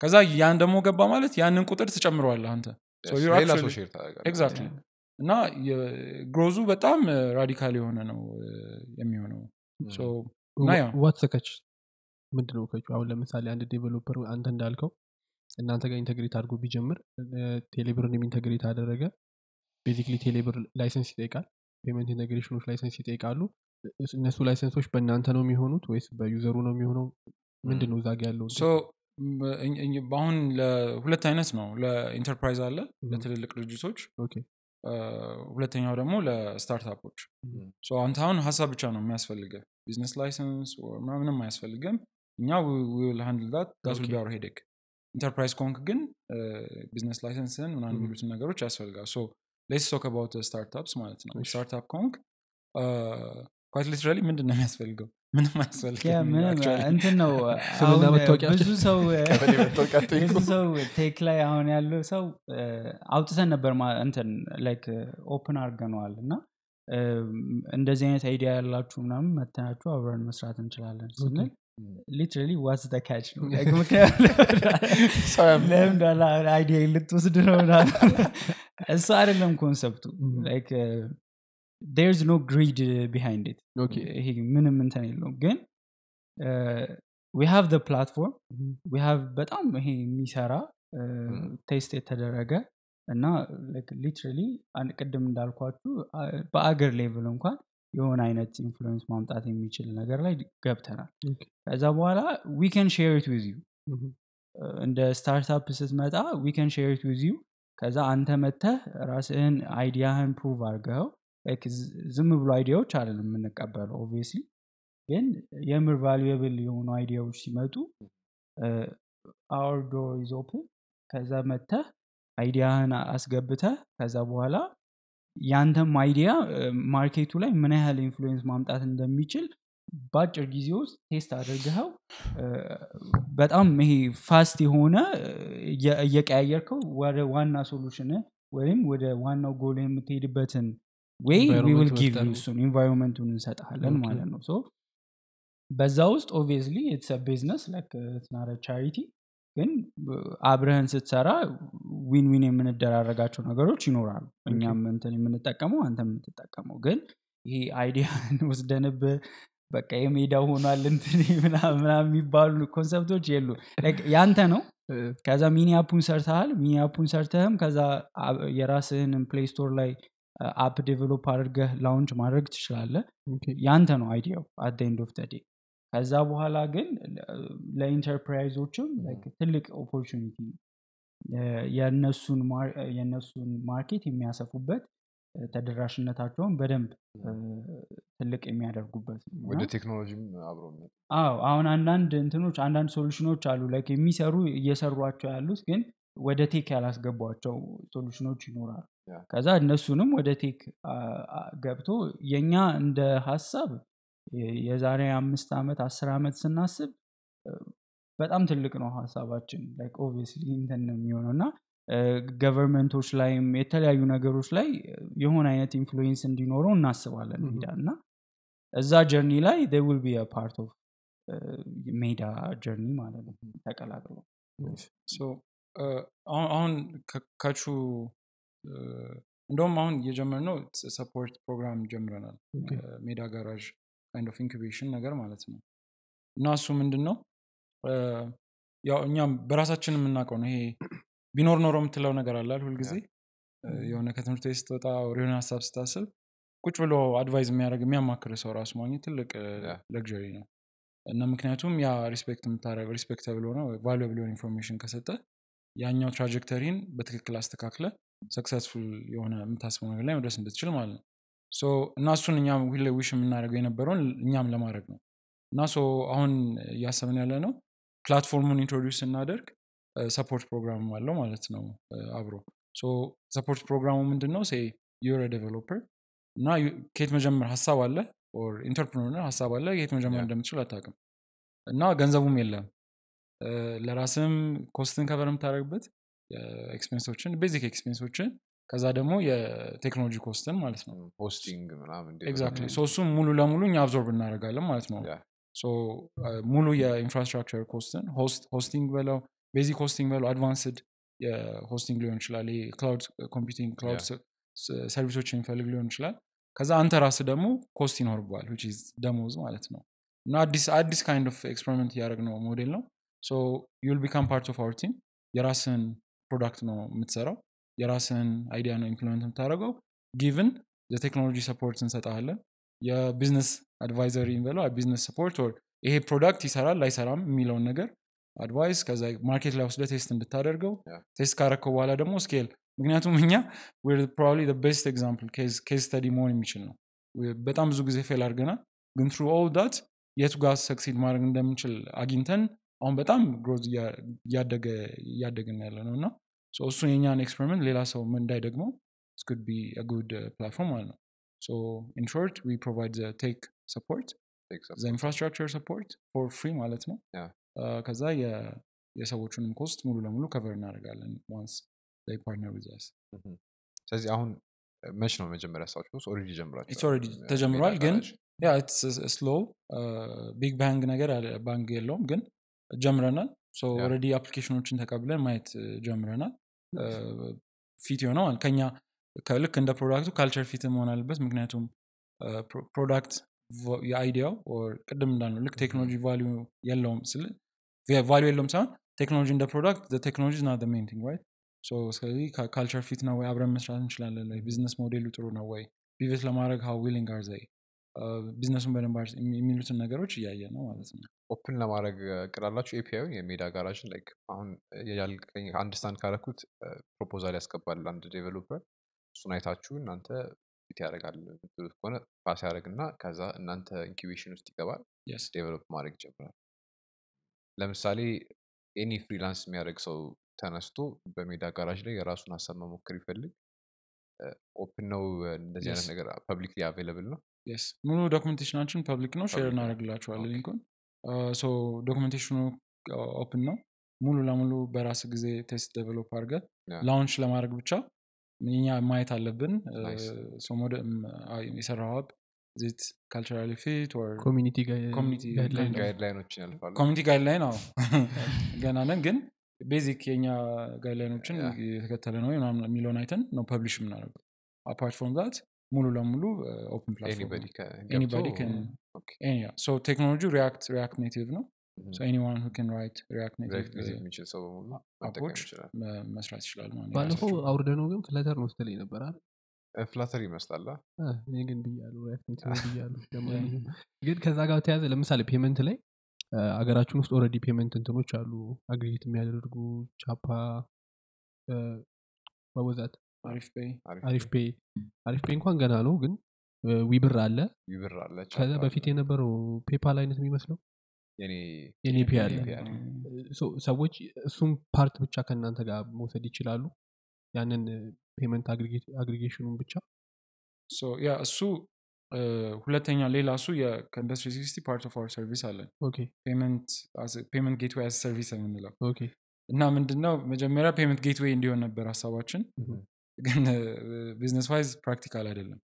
[SPEAKER 2] ከዛ ያን ደግሞ ገባ ማለት ያንን ቁጥር ትጨምረዋለ አንተ እና growth ኡ በጣም radical የሆነ ነው የሚሆነው። what's
[SPEAKER 4] the catch ምንድን ነው ከቹ አሁን ለምሳሌ አንድ developer አንተ እንዳልከው እናንተ ጋር integrate አድርጎ ቢጀምር ቴሌብርንም integrate አደረገ። basically ቴሌብር license ይጠይቃል። payment integration ኦች license ይጠይቃሉ። እነሱ license ኦች በእናንተ ነው የሚሆኑት ወይስ በ user ኡ ነው የሚሆነው? ምንድን ነው እዛ ጋ ያለው
[SPEAKER 2] በአሁን ለሁለት አይነት ነው። ለኢንተርፕራይዝ አለ ለትልልቅ ድርጅቶች ሁለተኛው ደግሞ ለ
[SPEAKER 1] startup
[SPEAKER 2] ኦች. so አንተ አሁን ሀሳብ ብቻ ነው የሚያስፈልገው business license ምንም አያስፈልግም እኛ will handle that that will be our headache ኢንተርፕራይዝ ኮንክ ግን business license ን
[SPEAKER 4] Mhm.
[SPEAKER 2] የሚሉትን ነገሮች ያስፈልጋል። so let's talk about startups ማለት ነው። startup ከሆንክ quite literally ምንድን ነው የሚያስፈልገው ምንም
[SPEAKER 3] yeah
[SPEAKER 2] አያስፈልግም
[SPEAKER 3] ምንም
[SPEAKER 2] actually።
[SPEAKER 3] እንትን ነው ብዙ ሰው tech ላይ አሁን ያለው ሰው አውጥተን ነበር እንትን like open አድርገነዋል እና እንደዚህ አይነት idea ያላችሁ ምናምን መጥታችሁ አብረን መስራት እንችላለን ስንል literally what's the catch ነው ያለ idea ልትወስድ ነው ምናምን። እሱ አይደለም
[SPEAKER 4] concept
[SPEAKER 3] ኡ. like there's no greed behind
[SPEAKER 4] it
[SPEAKER 3] ይሄ ምንም እንትን የለውም. ግን we have the platform we have በጣም ይሄ የሚሰራ test የተደረገ እና literally ቅድም እንዳልኳችሁ በአገር level እንኳን የሆነ አይነት influence ማምጣት የሚችል ነገር ላይ ገብተናል። ከዛ በኋላ we can share it with
[SPEAKER 4] you.
[SPEAKER 3] እንደ startup ስትመጣ we can share it with you ከዛ አንተ መተህ ራስህን idea ህን prove ዝ- ዝም ብሎ idea ዎች አይደለም የምንቀበለው obviously ግን የምር valuable የሆኑ idea ዎች ሲመጡ our door is open ከዛ መተህ idea ህን አስገብተህ ከዛ በኋላ ያንተም idea market ኡ ላይ ምን ያህል influence ማምጣት እንደሚችል በአጭር ጊዜ ውስጥ test አድርገኸው በጣም ይሄ fast የሆነ እየቀያየርከው ወደ ዋና solution ወይም ወደ ዋናው ጎል የምትሄድበትን
[SPEAKER 4] Environment
[SPEAKER 3] we'll
[SPEAKER 4] give ነው።
[SPEAKER 3] እሱን environment ኡን እንሰጥሃለን
[SPEAKER 4] Okay.
[SPEAKER 3] ማለት ነው። so በዛ ውስጥ obviously it's business it's not a charity ግን አብረህን ስትሰራ win win የምንደራረጋቸው ነገሮች ይኖራሉ። እኛም እንትን የምንጠቀመው አንተ የምትጠቀመው። ግን ይሄ idea ወስደንብህ በቃ የሜዳ ሆኗል እንትን ምናምን የሚባሉ concept ኦች የሉ ያንተ ነው። ከዛ mini app ኡን ሰርተሃል። mini app ኡን ሰርተህም ከዛ የራስህን ፕሌይ ስቶር ላይ app develop አድርገህ launch ማድረግ ትችላለህ. ያንተ ነው idea ው at end of day ከዛ በኋላ ግን ለኢንተርፕራይዞችም ትልቅ opportunity ነው። የእነሱን mar- የእነሱን market የሚያሰፉበት ተደራሽነታቸውን በደንብ ትልቅ የሚያደርጉበት
[SPEAKER 1] ወደ ቴክኖሎጂም አብሮ
[SPEAKER 3] አዎ አሁን አንዳንድ እንትኖች አንዳንድ solution ኦች አሉ like የሚሰሩ እየሰሯቸው ያሉት ግን ወደ tech ያላስገቧቸው solution ኦች
[SPEAKER 1] ይኖራሉ
[SPEAKER 3] ከዛ እነሱንም ወደ tech ገብቶ የኛ እንደ ሀሳብ የዛሬ አምስት ዓመት አስር ዓመት ስናስብ በጣም ትልቅ ነው ሀሳባችን like obviously እንትን ነው የሚሆነው። እና government ኦች ላይም የተለያዩ ነገሮች ላይ የሆነ አይነት influence እንዲኖረው እናስባለን. ሜዳ እና እዛ journey ላይ will be part of ሜዳ journey ማለት ነው ተቀላቅሎ።
[SPEAKER 2] so አሁን ካቹ እንደውም አሁን እየጀመርነው support program ጀምረናል። ሜዳ ጋራዥ kind of incubation ነገር ማለት ነው። እና እሱ ምንድን ነው ያው እኛም በራሳችን የምናውቀው ነው። ይሄ ቢኖር ኖሮ የምትለው ነገር አላል ሁልጊዜ? የሆነ ከትምህርት ቤት ስትወጣ የሆነ ሀሳብ ስታስብ ቁጭ ብሎ advise የሚያደርግ የሚያማክር ሰው ራሱ ማግኘት ትልቅ. ለግሪ ነው። እና ምክንያቱም ያ respect የምታደረገው respectable ሆነ valuable information ከሰጠ ያኛው trajectory ን በትክክል አስተካክለህ successful የሆነ የምታስበው ነገር ላይ መድረስ እንድትችል ማለት ነው። so እና እሱን እኛም ሁሌ wish የምናደርገው የነበረውን እኛም ለማድረግ ነው። እና so አሁን እያሰብን ያለ ነው platform ኡን introduce ስናደርግ support program አለው ማለት ነው። አብሮ so support program ኡ ምንድን ነው say you're developer እና ከየት መጀመር ሀሳብ አለ? or entrepreneur ሀሳብ አለ? የት መጀመር. እንደምትችል አታውቅም። እና ገንዘቡም የለም። ለራስም cost ን cover የምታደርግበት expense ኦችን basic expense ኦችን ከዛ ደግሞ የቴክኖሎጂ cost ን ማለት ነው።
[SPEAKER 1] hosting ምናምን
[SPEAKER 2] exactly so እሱም ሙሉ ለሙሉ እኛ absorb እናደርጋለን ማለት ነው።
[SPEAKER 1] ሙሉ
[SPEAKER 2] የ infrastructure cost ን hosting በለው basic hosting በለው advanced የ hosting ሊሆን ይችላል cloud computing cloud service ኦች የሚፈልግ ሊሆን ይችላል። ከዛ አንተ ራስህ ደግሞ cost ይኖርበዋል ደሞዝ ማለት ነው። እና አዲስ አዲስ kind of experiment እያደረግን ነው። ሞዴል ነው you'll become part of our team የራስህን product ነው የምትሰራው? የራስህን idea ነው implement የምታደርገው? given የቴክኖሎጂ support እንሰጣለን የ business advisory በለው business support ይሄ product ይሰራል ላይሰራም የሚለውን ነገር advice ከዛ market ላይ ወስደህ test እንድታደርገው. test ካረከው በኋላ ደግሞ scale ምክንያቱም እኛ probably best example case study መሆን የሚችል ነው። በጣም ብዙ ጊዜ fail አድርገናል ግን through all that የቱ ጋር succeed ማድረግ እንደምንችል አግኝተን አሁን በጣም growth እያደግን ያለ ነው እና እሱን የኛን experiment ሌላ ሰው ምን እንዳይደግመው should be good platform ማለት ነው። we provide the tech support the infrastructure support for free ማለት ነው። ከዛ የሰዎቹንም cost ሙሉ ለሙሉ cover እናደርጋለን once partner with us.
[SPEAKER 1] ስለዚህ አሁን much ነው መጀመሪያ ያሳችሁ already ጀምራችሁ
[SPEAKER 2] ተጀምሯል፣ ግን ያ slow big bang ነገር bang የለውም ግን ጀምረናል.
[SPEAKER 1] already
[SPEAKER 2] application ኦችን ተቀብለን ማየት ጀምረናል fit የሆነው ከኛ ልክ እንደ product ኡ culture fit መሆን አለበት። ምክንያቱም product የ idea ው ቅድም እንዳልነው ልክ ቴክኖሎጂ value የለውም ስል value የለውም ሳይሆን ቴክኖሎጂ እንደ product ቴክኖሎጂ not main thing right? ስለዚህ culture fit ነው ወይ? አብረን መስራት እንችላለን? ወይ business model ኡ ጥሩ ነው ወይ? pivot ለማድረግ how willing are they business ኡን በደንብ የሚሉትን ነገሮች እያየ ነው ማለት ነው
[SPEAKER 1] open ለማድረግ እቅድ አላችሁ API የሜዳ ጋራጅን like አሁን ያልከኝ understand ካረኩት proposal ያስገባል አንድ developer እሱን አይታችሁ እናንተ fit ያደርጋል የምትሉት ከሆነ pass ያደርግ እና ከዛ እናንተ incubation ውስጥ ይገባል. develop ማድረግ ይጀምራል ለምሳሌ any freelance የሚያደርግ ሰው ተነስቶ በሜዳ ጋራጅ ላይ የራሱን ሀሳብ መሞከር ይፈልግ open ነው እንደዚህ አይነት. ነገር publicly available ነው
[SPEAKER 2] yes ሙሉ documentation ኣችን
[SPEAKER 1] public ነው
[SPEAKER 2] share
[SPEAKER 1] Okay.
[SPEAKER 2] link ኡን። so documentation ኡ open ነው። ሙሉ ለሙሉ በራስ ጊዜ test develop አድርገ. launch ለማድረግ ብቻ እኛ ማየት አለብን. የሰራው ሀብ ዚት ካልቸራሊ ፊት
[SPEAKER 4] ኮሚኒቲ ጋይድላይን
[SPEAKER 2] አዎ። ገና ነን ግን ቤዚክ የኛ ጋይድላይኖችን. የተከተለ ነው ምናምን የሚለውን አይተን ነው ፐብሊሽ የምናደርገው። አፓርት ፍሮም ዛት ሙሉ ለሙሉ ኦፕን ፕላትፎርም ቴክኖሎጂ ሪያክት ሪያክት ኔቲቭ ነው። ኤኒዋን ሁ ን ራይት ሪያክት ኔቲቭ
[SPEAKER 1] ሰው
[SPEAKER 2] መስራት ይችላል ማለት
[SPEAKER 4] ባለፈው አውርደ ነው ግን ፍለተር ነው ስትለኝ ነበር አይደል?
[SPEAKER 1] ፍላተር ይመስላል።
[SPEAKER 4] እኔ ግን ብያለሁ ለማንኛውም። ግን ከዛ ጋር ተያዘ ለምሳሌ ፔመንት ላይ አገራችን ውስጥ ኦልሬዲ ፔመንት እንትኖች አሉ። አግሪጌት የሚያደርጉ ቻፓ በበዛት
[SPEAKER 2] አሪፍ ፔይ
[SPEAKER 4] አሪፍ ፔ አሪፍ ፔ እንኳን ገና ነው። ግን ዊብር አለ።
[SPEAKER 1] ይብር አለ
[SPEAKER 4] ከዛ በፊት የነበረው ፔፓል አይነት የሚመስለው?
[SPEAKER 1] የኔ
[SPEAKER 4] ፔ አለ። ሰዎች እሱም part ብቻ ከእናንተ ጋር መውሰድ ይችላሉ? ያንን payment aggregation ኡን
[SPEAKER 2] ብቻ? yeah እሱ ሁለተኛ ሌላ እሱ ከኢንዱስትሪ sixty part of our service አለን። payment gateway as service የምንለው። እና ምንድነው መጀመሪያ payment gateway እንዲሆን ነበር ሀሳባችን. ግን business wise practical አይደለም.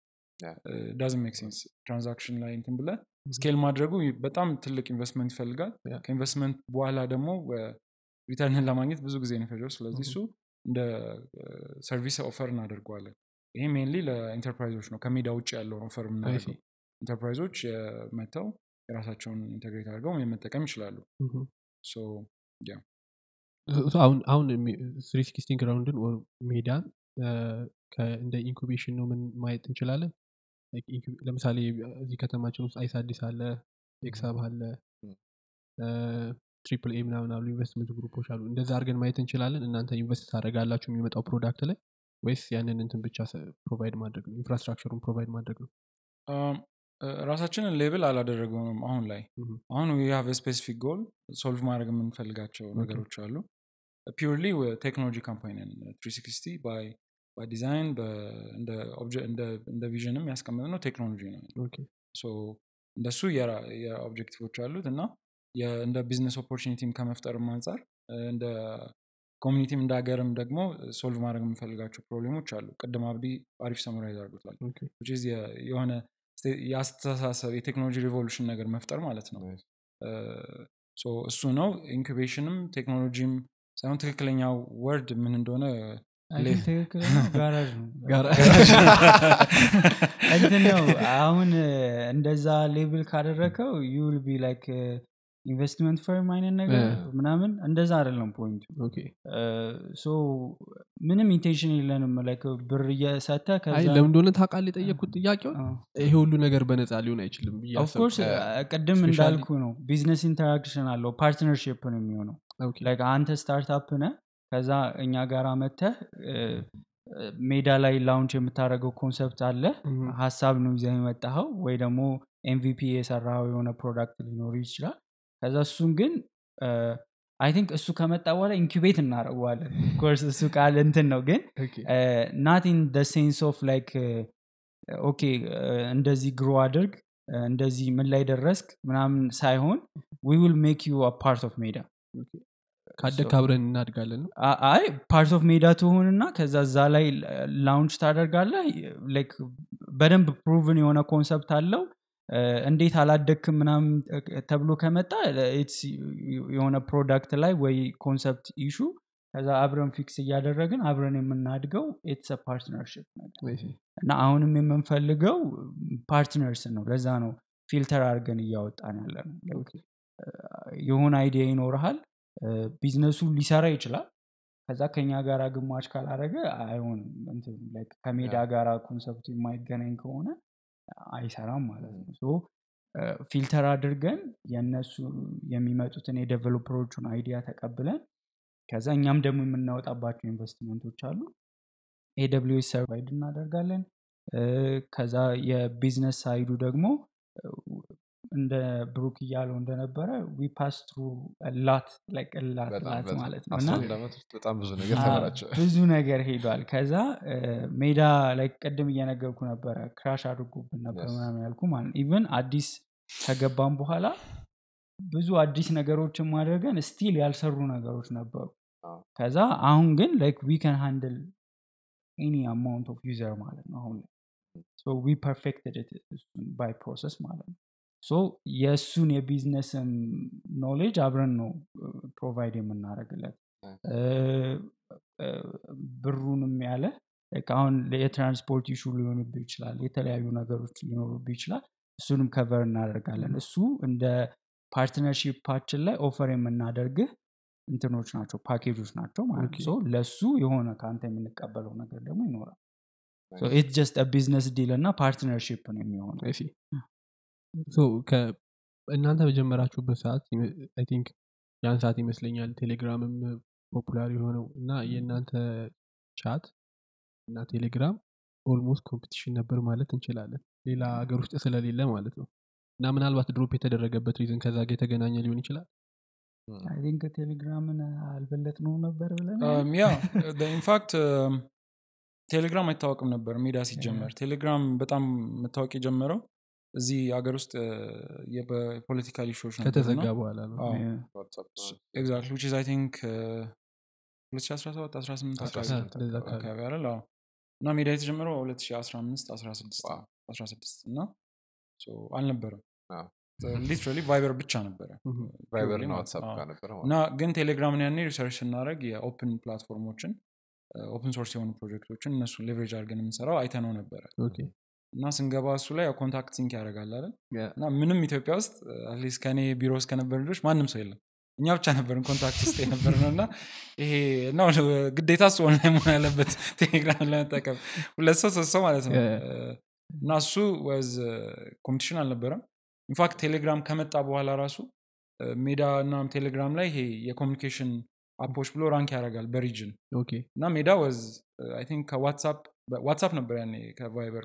[SPEAKER 2] doesn't make sense transaction ላይ እንትን ብለ scale ማድረጉ በጣም ትልቅ ኢንቨስትመንት ይፈልጋል. ከኢንቨስትመንት በኋላ ደግሞ return ን ለማግኘት ብዙ ጊዜ ነው ስለዚህ. እሱ እንደ service offer እናደርገዋለን። ይሄ mainly ለ enterprise ኦች ነው። ከሜዳ ውጭ ያለውን offer የምናደርገው። ኢንተርፕራይዞች መጥተው የራሳቸውን integrate አድርገው መጠቀም ይችላሉ።
[SPEAKER 4] አሁን ስሪ ኦር ሜዳን እንደ incubation ነው ምን ማየት እንችላለን? ለምሳሌ እዚህ ከተማችን ውስጥ አይስ አዲስ አለ ኤክስሀብ አለ. ትሪፕል ኤ ምናምን አሉ investment group ኦች አሉ። እንደዛ አድርገን ማየት እንችላለን። እናንተ invest ታደረጋላችሁ የሚመጣው product ላይ ወይስ ያንን እንትን ብቻ provide ማድረግ ነው? infrastructure ኡን provide ማድረግ ነው?
[SPEAKER 2] Um, ራሳችንን label አላደረገውም አሁን ላይ. አሁን have specific goal solve ማድረግ የምንፈልጋቸው ነገሮች አሉ። purely ቴክኖሎጂ company by design እንደ vision ም ያስቀመጥ ነው ቴክኖሎጂ ነው እንደሱ የ objective ኦች አሉት እና እንደ business opportunity ም ከመፍጠርም አንጻር እንደ community ም እንደ ሀገርም ደግሞ solve ማድረግ የምንፈልጋቸው problem ኦች አሉ። ቅድም አብዲ አሪፍ summarize አድርጎታል። የሆነ የአስተሳሰብ የቴክኖሎጂ revolution ነገር መፍጠር ማለት ነው። እሱ ነው። incubation ም ቴክኖሎጂም ሳይሆን ትክክለኛው word ምን እንደሆነ
[SPEAKER 3] ትክክለኛው ጋራዥ ነው እንትን ነው አሁን እ፣ እንደዛ label ካደረከው you'll be like investment firm አይነት ነገር
[SPEAKER 4] Yeah.
[SPEAKER 3] ምናምን? እንደዛ አይደለም point
[SPEAKER 4] ኡ
[SPEAKER 3] so ምንም intention የለንም like ብር እየሰተ
[SPEAKER 4] ለምን እንደሆነ ታውቃለህ የጠየቅኩት ጥያቄውን ይሄ ሁሉ ነገር በነፃ ሊሆን አይችልም
[SPEAKER 3] of
[SPEAKER 4] course
[SPEAKER 3] ቅድም እንዳልኩ ነው። business interaction አለው partnership ነው የሚሆነው። አንተ startup ነ ከዛ እኛ ጋር መተህ ሜዳ ላይ launch የምታደርገው concept አለ. ሀሳብ ነው ይዘህ የመጣኸው ወይ ደግሞ MVP የሰራው የሆነ product ሊኖር ይችላል። ከዛ እሱን ግን I think እሱ ከመጣ በኋላ incubate እናደርገዋለን። ኮርስ እሱ ቃል እንትን ነው ግን not in the sense of like okay እንደዚህ grow አድርግ እንደዚህ ምን ላይ ደረስክ ምናምን ሳይሆን we will make you part of ሜዳ
[SPEAKER 4] ካደግ አብረን እናድጋለን ነው?
[SPEAKER 3] አይ part of ሜዳ ትሆንና ከዛ እዛ ላይ launch ታደርጋለህ? like በደንብ proven የሆነ concept አለው? እንዴት አላደግክም ምናምን ተብሎ ከመጣ የሆነ product ላይ ወይ concept issue ከዛ አብረን fix እያደረግን አብረን የምናድገው it's partnership እና አሁንም የምንፈልገው partners ነው። ለዛ ነው filter አድርገን እያወጣን ያለ ነው የሆነ idea ይኖርሃል ቢዝነሱ ሊሰራ ይችላል። ከዛ ከኛ ጋር ግማሽ ካላደረገ አይሆንም። እንትን ከሜዳ ጋር concept ኡ የማይገናኝ ከሆነ አይሰራም ማለት ነው። so filter አድርገን የእነሱ የሚመጡትን የ developer ኦቹን idea ተቀብለን ከዛ እኛም ደግሞ የምናወጣባቸው ኢንቨስትመንቶች አሉ። AWS provide እናደርጋለን። ከዛ የ business side ኡ ደግሞ እንደ ብሩክ እያለው እንደነበረ we pass through a
[SPEAKER 1] lot
[SPEAKER 3] a
[SPEAKER 1] lot
[SPEAKER 3] ማለት ነው።
[SPEAKER 1] በጣም ብዙ ነገር
[SPEAKER 3] ብዙ ሄዷል። ከዛ ሜዳ ላይ ቅድም እየነገርኩ ነበረ crash አድርጎብን ነበር. ምናምን ያልኩ ማለት even አዲስ ከገባም በኋላ ብዙ አዲስ ነገሮችን ማድረገን still ያልሰሩ ነገሮች ነበሩ። ከዛ አሁን ግን like we can handle any amount of user ማለት ነው አሁን ላይ። we perfected by process ማለት ነው የእሱን የ business ም knowledge አብረን ነው provide የምናደርግለት። ብሩንም ያለ አሁን የትራንስፖርት issue ሊሆንብህ ይችላል የተለያዩ ነገሮች ሊኖሩብህ ይችላል እሱንም cover እናደርጋለን። እሱ እንደ partnership ኣችን ላይ offer የምናደርግህ እንትኖች ናቸው ፓኬጆች ናቸው ማለት ነው። ለሱ የሆነ ከአንተ የምንቀበለው ነገር ደግሞ ይኖራል። it just business deal እና partnership ነው የሚሆነው
[SPEAKER 4] ከ- እናንተ በጀመራችሁበት ሰዓት I think ያን ሰዓት ይመስለኛል ቴሌግራምም popular የሆነው እና የእናንተ chat እና ቴሌግራም almost competition ነበር ማለት እንችላለን። ሌላ ሀገር ውስጥ ስለሌለ ማለት ነው። እና ምናልባት drop የተደረገበት reason ከዛ ጋር የተገናኘ ሊሆን ይችላል?
[SPEAKER 3] አይ ቲንክ ቴሌግራምን አልበለጥ ነው ነበር ብለን
[SPEAKER 2] Um, ያ ኢንፋክት ቴሌግራም አይታወቅም ነበር ሜዳ ሲጀመር። ቴሌግራም በጣም መታወቅ የጀመረው እዚህ ሀገር ውስጥ የ political issue ዎች
[SPEAKER 4] ከተዘጋ በኋላ ነው
[SPEAKER 2] exactly which is I think 2017 18 አካባቢ
[SPEAKER 1] 18
[SPEAKER 4] እንደዛ አካባቢ።
[SPEAKER 2] አካባቢ አይደል አዎ። እና ሜዳ የተጀመረው 2015 16
[SPEAKER 1] wow።
[SPEAKER 2] 16 እና so አልነበረም literally ቫይበር ብቻ ነበረ
[SPEAKER 1] እና
[SPEAKER 2] ግን ቴሌግራምን ያኔ research ስናደረግ የ open platform ኦችን open source የሆኑ ፕሮጀክቶችን እነሱ leverage አድርገን የምንሰራው አይተነው ነበረ እና ስንገባ እሱ ላይ contact sync ያደርጋል አይደል. እና ምንም ኢትዮጵያ ውስጥ at least ከኔ ቢሮ ውስጥ ከነበሩ ልጆች ማንም ሰው የለም እኛ ብቻ ነበርን contact ውስጥ የነበር ነው እና ይሄ ነው ግዴታ እሱ ኦንላይን መሆን ያለበት ቴሌግራምን ለመጠቀም ሁለት ሰው ሶስት ሰው ማለት ነው. እና እሱ was competition አልነበረም in fact ቴሌግራም ከመጣ በኋላ ራሱ ሜዳ እና ቴሌግራም ላይ ይሄ የ communication app ኦች ብሎ rank ያደርጋል በ
[SPEAKER 4] region
[SPEAKER 2] እና ሜዳ was I think ከዋትሳፕ ዋትሳፕ ነበር ያኔ ከቫይበር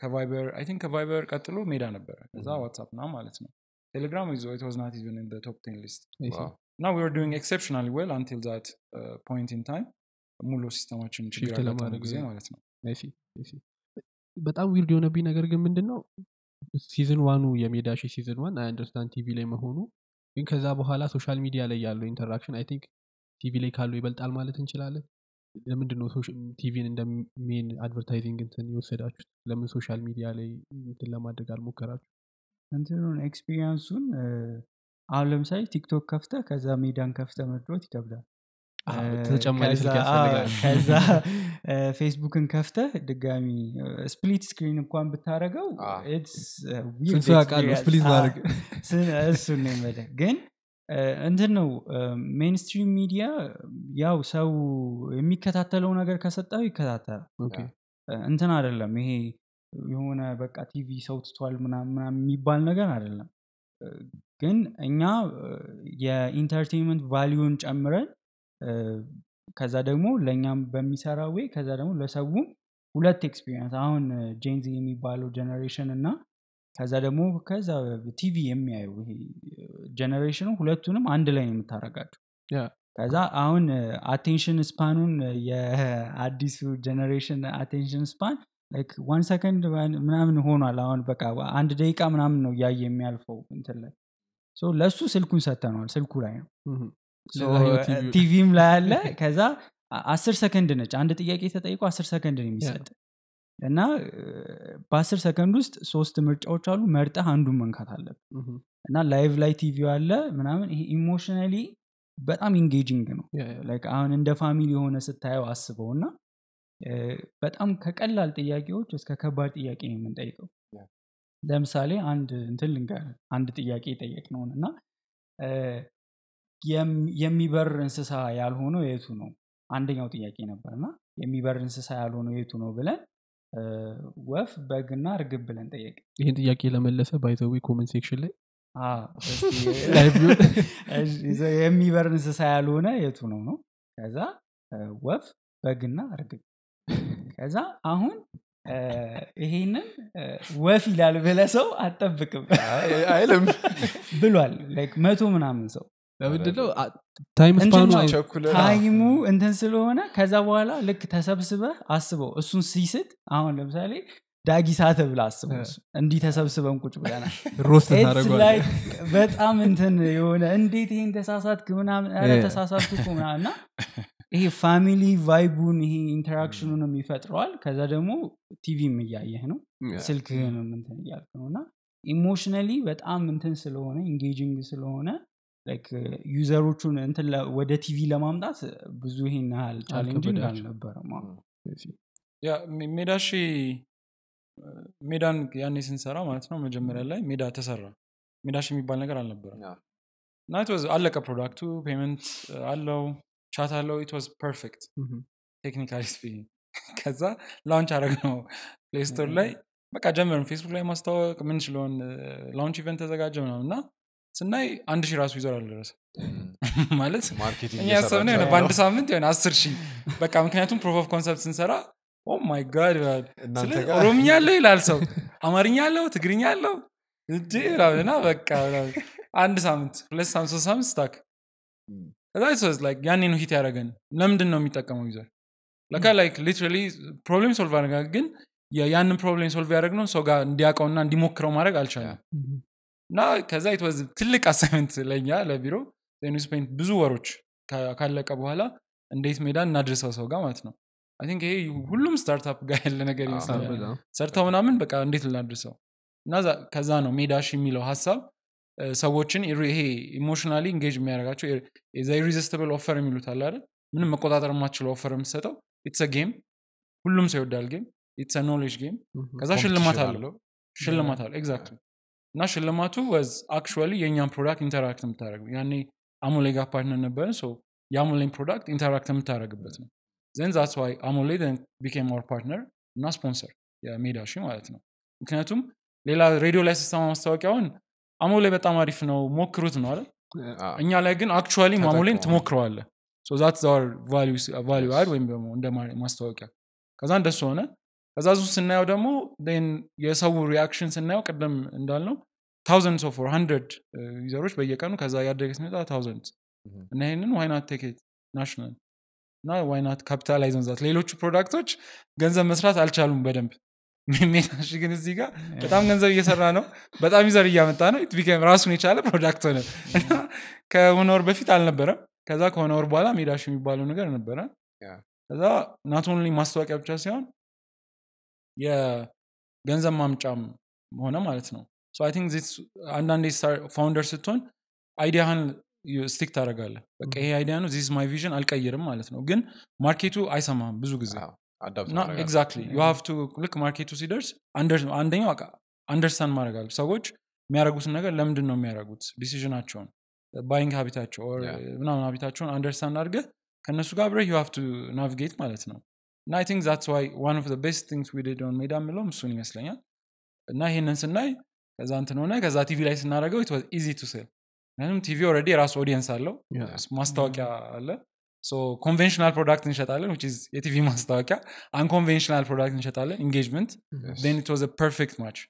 [SPEAKER 2] ከቫይበር I think ከቫይበር ቀጥሎ ሜዳ ነበረ ከዛ ዋትሳፕ ና ማለት ነው። ቴሌግራም it was not even in
[SPEAKER 4] top ten
[SPEAKER 1] list
[SPEAKER 2] እና we were doing exceptionally well until that point in time ሙሉ system
[SPEAKER 4] ኣችን
[SPEAKER 2] ችግር
[SPEAKER 4] ለማድረግ
[SPEAKER 2] ጊዜ ማለት ነው.
[SPEAKER 4] በጣም weird የሆነብኝ ነገር ግን ምንድን ነው season one ኡ የሜዳ ሺ season one understand TV ላይ መሆኑ ግን ከዛ በኋላ social media ላይ ያለው interaction I think TV ላይ ካለው ይበልጣል ማለት እንችላለን። ለምንድን ነው ቲቪን እንደ main advertising እንትን የወሰዳችሁት? ለምን social media ላይ እንትን ለማድረግ አልሞከራችሁ
[SPEAKER 3] እንትኑን experience ኡን አሁን ለምሳሌ ቲክቶክ ከፍተ ከዛ ሜዳን ከፍተ መድሮት ይከብዳል
[SPEAKER 4] ተጨማሪ ስልክ ያስፈልጋል።
[SPEAKER 3] ከዛ ፌስቡክን ከፍተ ድጋሚ split screen እንኳን ብታደረገው እሱን ነው ግን እንትን ነው mainstream media ያው ሰው የሚከታተለው ነገር ከሰጠው ይከታተላል። እንትን አይደለም ይሄ የሆነ በቃ ቲቪ ሰው ትቷል ምናምን የሚባል ነገር አይደለም። ግን እኛ የ entertainment value ን ጨምረን ከዛ ደግሞ ለእኛም በሚሰራ ወይ ከዛ ደግሞ ለሰውም ሁለት experience አሁን Gen Z የሚባለው generation እና ከዛ ደግሞ ከዛ ቲቪ ይሄ generation ኡ ሁለቱንም አንድ ላይ ነው የምታረጋቸው ከዛ አሁን attention span ኡን የአዲሱ generation attention span one ሰከንድ ምናምን ሆኗል አሁን በቃ አንድ ደቂቃ ምናምን ነው እያየ የሚያልፈው እንትን ላይ። ለእሱ ስልኩን ሰተነዋል ስልኩ ላይ ነው ቲቪም ላይ አለ። ከዛ አስር ሰከንድ ነች። አንድ ጥያቄ ተጠይቆ አስር ሰከንድ ነው የሚሰጥ። እና በአስር ሰከንድ ውስጥ ሶስት ምርጫዎች አሉ። መርጠህ አንዱን መንካት
[SPEAKER 4] Mhm.
[SPEAKER 3] እና live ላይ ቲቪ አለ ምናምን። ይሄ emotionally በጣም engaging ነው። አሁን እንደ family የሆነ ስታየው አስበው እና በጣም ከቀላል ጥያቄዎች እስከ ከባድ ጥያቄ ነው የምንጠይቀው. ለምሳሌ አንድ እንትን ልንገር አንድ ጥያቄ ጠየቅነውን እና የሚበር እንስሳ ያልሆነው የቱ ነው? አንደኛው ጥያቄ ነበር። እና የሚበር እንስሳ ያልሆነው የቱ ነው ብለን ወፍ በግና እርግብ ብለን ጠየቅን
[SPEAKER 4] ይህን ጥያቄ ለመለሰ by the way comment
[SPEAKER 3] section ላይ። የሚበር እንስሳ ያልሆነ የቱ ነው ነው? ከዛ ወፍ በግና እርግብ። ከዛ አሁን ይሄንን ወፍ ይላል ብለህ ሰው አትጠብቅም
[SPEAKER 1] አይ- አይልም።
[SPEAKER 3] ብሏል። like መቶ ምናምን ሰው
[SPEAKER 4] ለምንድነው
[SPEAKER 1] time
[SPEAKER 3] ኡ እንትን ስለሆነ ከዛ በኋላ ልክ ተሰብስበህ አስበው። እሱን ሲስት አሁን ለምሳሌ ዳጊ ሳተ ብላ አስበው እንዲህ ተሰብስበን ቁጭ ብለናል በጣም እንትን የሆነ እንዴት ይሄን ተሳሳትክ ምናምን. ተሳሳትኩ ምናምን እና ይሄ family vibe ኡን ይሄ interaction ኡንም ይፈጥረዋል ከዛ ደግሞ ቲቪም እያየህ ነው። ስልክህንም እንትን እያልክ ነው። እና emotionally በጣም እንትን ስለሆነ engaging ስለሆነ user ኦቹን እንትን ለ- ወደ ቲቪ ለማምጣት ብዙ ይሄን ያህል
[SPEAKER 4] አልከበዳቸውም።
[SPEAKER 3] አልነበረም። አዎ።
[SPEAKER 2] ያ ሜ- ሜዳሺ ሜዳን ያኔ ስንሰራ ማለት ነው መጀመሪያ ላይ ሜዳ ተሰራ። ሜዳሺ የሚባል ነገር አልነበረም። እና አለቀ product ኡ payment አለው chat አለው it was
[SPEAKER 4] perfect
[SPEAKER 2] technically speaking ከዛ launch አደረግነው Play Store ላይ በቃ ጀመርን። ፌስቡክ ላይ ማስተዋወቅ የምንችለውን launch event ተዘጋጀ ምናምን እና ስናይ አንድ ሺህ ራሱ user አልደረሰ ማለት እኛ ያሰብነው የሆነ በአንድ ሳምንት የሆነ አስር ሺህ በቃ ምክንያቱም proof of concept ስንሰራ
[SPEAKER 1] oh
[SPEAKER 2] my
[SPEAKER 1] God
[SPEAKER 2] ኦሮምኛ አለው ይላል ሰው አማርኛ አለው ትግርኛ አለው። ምናምን እና በቃ አንድ ሳምንት ሁለት ሳምንት ሶስት ሳምንት stuck ያኔ ነው hit ያደረገን። ለምንድን ነው የሚጠቀመው user ለካ like literally problem solve አደረግን ግን ያንን problem solve ያደረግነው ሰው ጋር እንዲያውቀውና እንዲሞክረው ማድረግ አልቻለም እና ከዛ was ትልቅ assignment ለኛ ለቢሮ spent ብዙ ወሮች ካለቀ በኋላ እንዴት ሜዳን እናድርሰው ሰው ጋር ማለት ነው። I think ይሄ ሁሉም startup ጋር ያለ ነገር ይመስላል ሰርተው ምናምን በቃ እንዴት ልናድርሰው? እና ዛ- ከዛ ነው ሜዳሽ የሚለው ሀሳብ ሰዎችን ይሄ emotionally engage የሚያደርጋቸው irresistible offer የሚሉት አለ አይደል? ምንም መቆጣጠር የማትችለው offer የምትሰጠው it's game። ሁሉም ሰው ይወዳል game። it's knowledge
[SPEAKER 4] game።
[SPEAKER 2] ከዛ ሽልማት አለው። ሽልማት አለው። exactly እና ሽልማቱ was actually የእኛን product interact የምታደረግ ያኔ አሞሌ ጋር partner ነበረ የአሞሌን product interact የምታደረግበት ነው። then that's why አሞሌ became our partner እና ስፖንሰር የሜዳ ሺ ማለት ነው። ምክንያቱም ሌላ ሬዲዮ ላይ ስሰማ ማስታወቂያውን አሞሌ በጣም አሪፍ ነው ሞክሩት ነው አይደል? እኛ ላይ ግን actually አሞሌን ትሞክረዋለህ that value add ወይም ደግሞ እንደ ማስታወቂያ ከዛ እንደሱ ሆነ ከዛ ዙ ስናየው ደግሞ የሰው reaction ስናየው ቅድም እንዳልነው thousand of hundred user ኦች በየቀኑ ከዛ ያደገ ሲመጣ
[SPEAKER 1] thousand.
[SPEAKER 2] እና ይህንን why not take it national እና why not capitalize that ሌሎቹ product ኦች ገንዘብ መስራት አልቻሉም በደንብ። ሜዳሽ ግን እዚህ ጋር በጣም ገንዘብ እየሰራ ነው። በጣም user እያመጣ ነው። ራሱን የቻለ product ሆነ። እና ከሆነ ወር በፊት አልነበረም። ከዛ ከሆነ ወር በኋላ ሜዳሽ የሚባለው ነገር ነበረ። ከዛ not only ማስታወቂያ ብቻ ሲሆን የገንዘብ ማምጫም ሆነ ማለት ነው። I think this አንዳንዴ founder ስትሆን idea ህን stick ታደርጋለህ በቃ ይሄ idea ነው this my vision አልቀይርም ማለት ነው። ግን market ኡ አይሰማም ብዙ ጊዜ። exactly you have to ልክ market ኡ ሲደርስ አንደኛው understand ማድረግ አለብህ ሰዎች የሚያደርጉትን ነገር ለምንድን ነው የሚያደርጉት? decision ኣቸውን buying habit
[SPEAKER 1] ኣቸው.
[SPEAKER 2] ምናምን habit ኣቸውን understand አድርገህ ከእነሱ ጋር አብረህ you have to navigate ማለት ነው እና I think that's why one of best things we did on ሜዳ የምለውም እሱን ይመስለኛል። እና ይሄንን ስናይ ከዛ እንትን ሆነ። ከዛ ቲቪ ላይ ስናደርገው it was easy to sell ምክንያቱም TV already የራሱ audience አለው። ማስታወቂያ አለ። conventional product እንሸጣለን which is የቲቪ ማስታወቂያ። unconventional product እንሸጣለን engagement
[SPEAKER 1] Yes.
[SPEAKER 2] then it was a perfect match.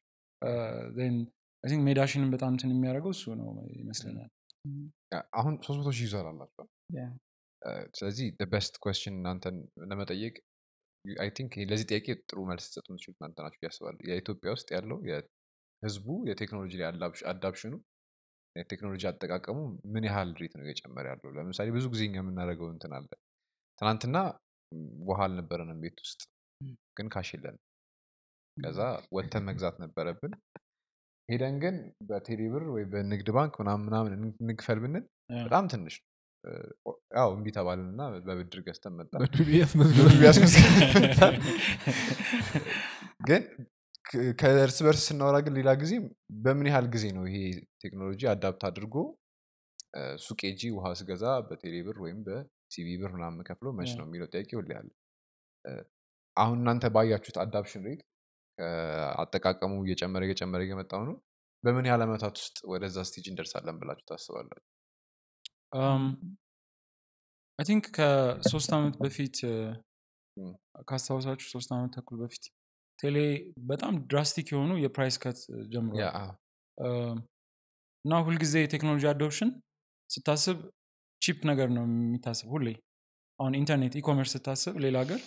[SPEAKER 2] Uh, then I think ሜዳሽንን በጣም እንትን የሚያደርገው እሱ ነው ይመስለኛል።
[SPEAKER 1] አሁን ሶስት መቶ ሺህ
[SPEAKER 3] Yeah.
[SPEAKER 1] እ፣ ስለዚህ best question እናንተን ለመጠየቅ I think ለዚህ ጥያቄ ጥሩ መልስ ሰጡ የምትችሉት እናንተ ናችሁ አስባለሁ የኢትዮጵያ ውስጥ ያለው የህዝቡ የቴክኖሎጂ ላይ adoption ኡ የቴክኖሎጂ አጠቃቀሙ ምን ያህል rate ነው እየጨመረ ያለው ለምሳሌ ብዙ ጊዜ እኛ የምናደርገው እንትን አለ ትናንትና ውሃ አልነበረንም ቤት ውስጥ ግን cash የለንም ከዛ ወጥተን መግዛት ነበረብን ሄደን ግን በቴሌ ብር ወይ በንግድ ባንክ ምናምን ምናምን እን- እንክፈል ብንል. በጣም ትንሽ ነው። ያው እምቢ ተባልን እና በብድር ገዝተን መጣን
[SPEAKER 4] በዱቤ ያስመዝግበው።
[SPEAKER 1] በዱቤ ያስመዝግበን። ግን ከእርስ በርስ ስናወራ ግን ሌላ ጊዜ በምን ያህል ጊዜ ነው ይሄ ቴክኖሎጂ adapt አድርጎ ሱቅ ሄጄ ውሃ ስገዛ በቴሌ ብር ወይም በሲቢኢ ብር ምናምን ከፍሎ መች ነው የሚለው ጥያቄ ሁሌ አለ አሁን እናንተ ባያችሁት adoption rate አጠቃቀሙ እየጨመረ እየጨመረ እየመጣው ነው በምን ያህል ዓመታት ውስጥ ወደዛ stage እንደርሳለን ብላችሁ ታስባላችሁ
[SPEAKER 2] I think ከሶስት ዓመት በፊት. ካስታወሳችሁ ሶስት ዓመት ተኩል በፊት ቴሌ በጣም drastic የሆኑ የ price
[SPEAKER 1] cut አዎ።
[SPEAKER 2] እና ሁልጊዜ የቴክኖሎጂ adoption ስታስብ cheap ነገር ነው የሚታስብ ሁሌ አሁን ኢንተርኔት e-commerce ስታስብ ሌላ ሀገር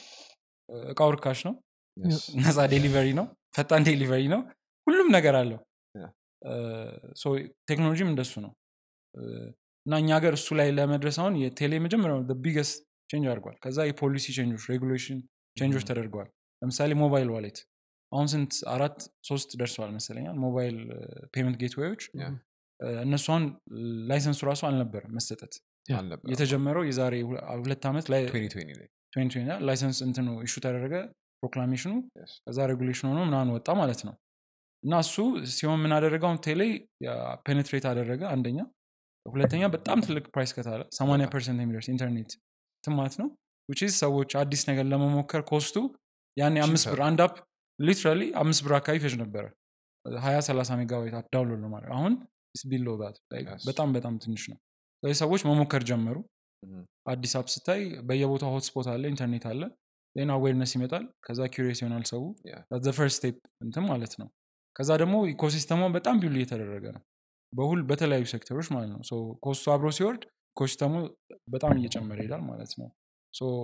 [SPEAKER 2] እቃው ርካሽ ነው. ነፃ delivery ነው ፈጣን delivery ነው ሁሉም ነገር አለው ቴክኖሎጂም እንደሱ ነው እና እኛ ሀገር እሱ ላይ ለመድረስ አሁን የቴሌ መጀመሪያው biggest change አድርጓል። ከዛ የፖሊሲ change ኦች regulation
[SPEAKER 1] change ኦች
[SPEAKER 2] ተደርገዋል። ለምሳሌ ሞባይል wallet አሁን ስንት አራት ሶስት ደርሰዋል መሰለኛል ሞባይል payment gateway
[SPEAKER 1] ኦች
[SPEAKER 2] እነሱ አሁን license ኡ ራሱ አልነበረም መሰጠት። የተጀመረው የዛሬ ሁለት ዓመት ላይ
[SPEAKER 1] 2020 ላይ
[SPEAKER 2] 2020 license እንትኑ issue ተደረገ proclamation ኑ
[SPEAKER 1] Yes.
[SPEAKER 2] ከዛ regulation ሆኖ ምናምን ወጣ ማለት ነው። እና እሱ ሲሆን ምን አደረገ? አሁን ቴሌ penetrate አደረገ አንደኛ ሁለተኛ በጣም ትልቅ price cut አለ 80 percent የሚደርስ ኢንተርኔት ማለት ነው። Is ሰዎች አዲስ ነገር ለመሞከር cost ኡ ያኔ አምስት. ብር አንድ app literally አምስት ብር አካባቢ ፈጅ ነበረ ሀያ ሰላሳ ሜጋባይት app download ለማድረግ አሁን below
[SPEAKER 1] Yes.
[SPEAKER 2] በጣም በጣም ትንሽ ነው። ስለዚህ ሰዎች መሞከር ጀመሩ. አዲስ app ስታይ በየቦታው hotspot አለ ኢንተርኔት አለ። then awareness ይመጣል። ከዛ curious ይሆናል ሰው. the first step እንትን ማለት ነው። ከዛ ደግሞ ecosystem ኧ በጣም build እየተደረገ ነው በሁል በተለያዩ ሴክተሮች ማለት ነው። cost ኡ አብሮ ሲወርድ ecosystem ኡ በጣም እየጨመረ ይሄዳል ማለት ነው።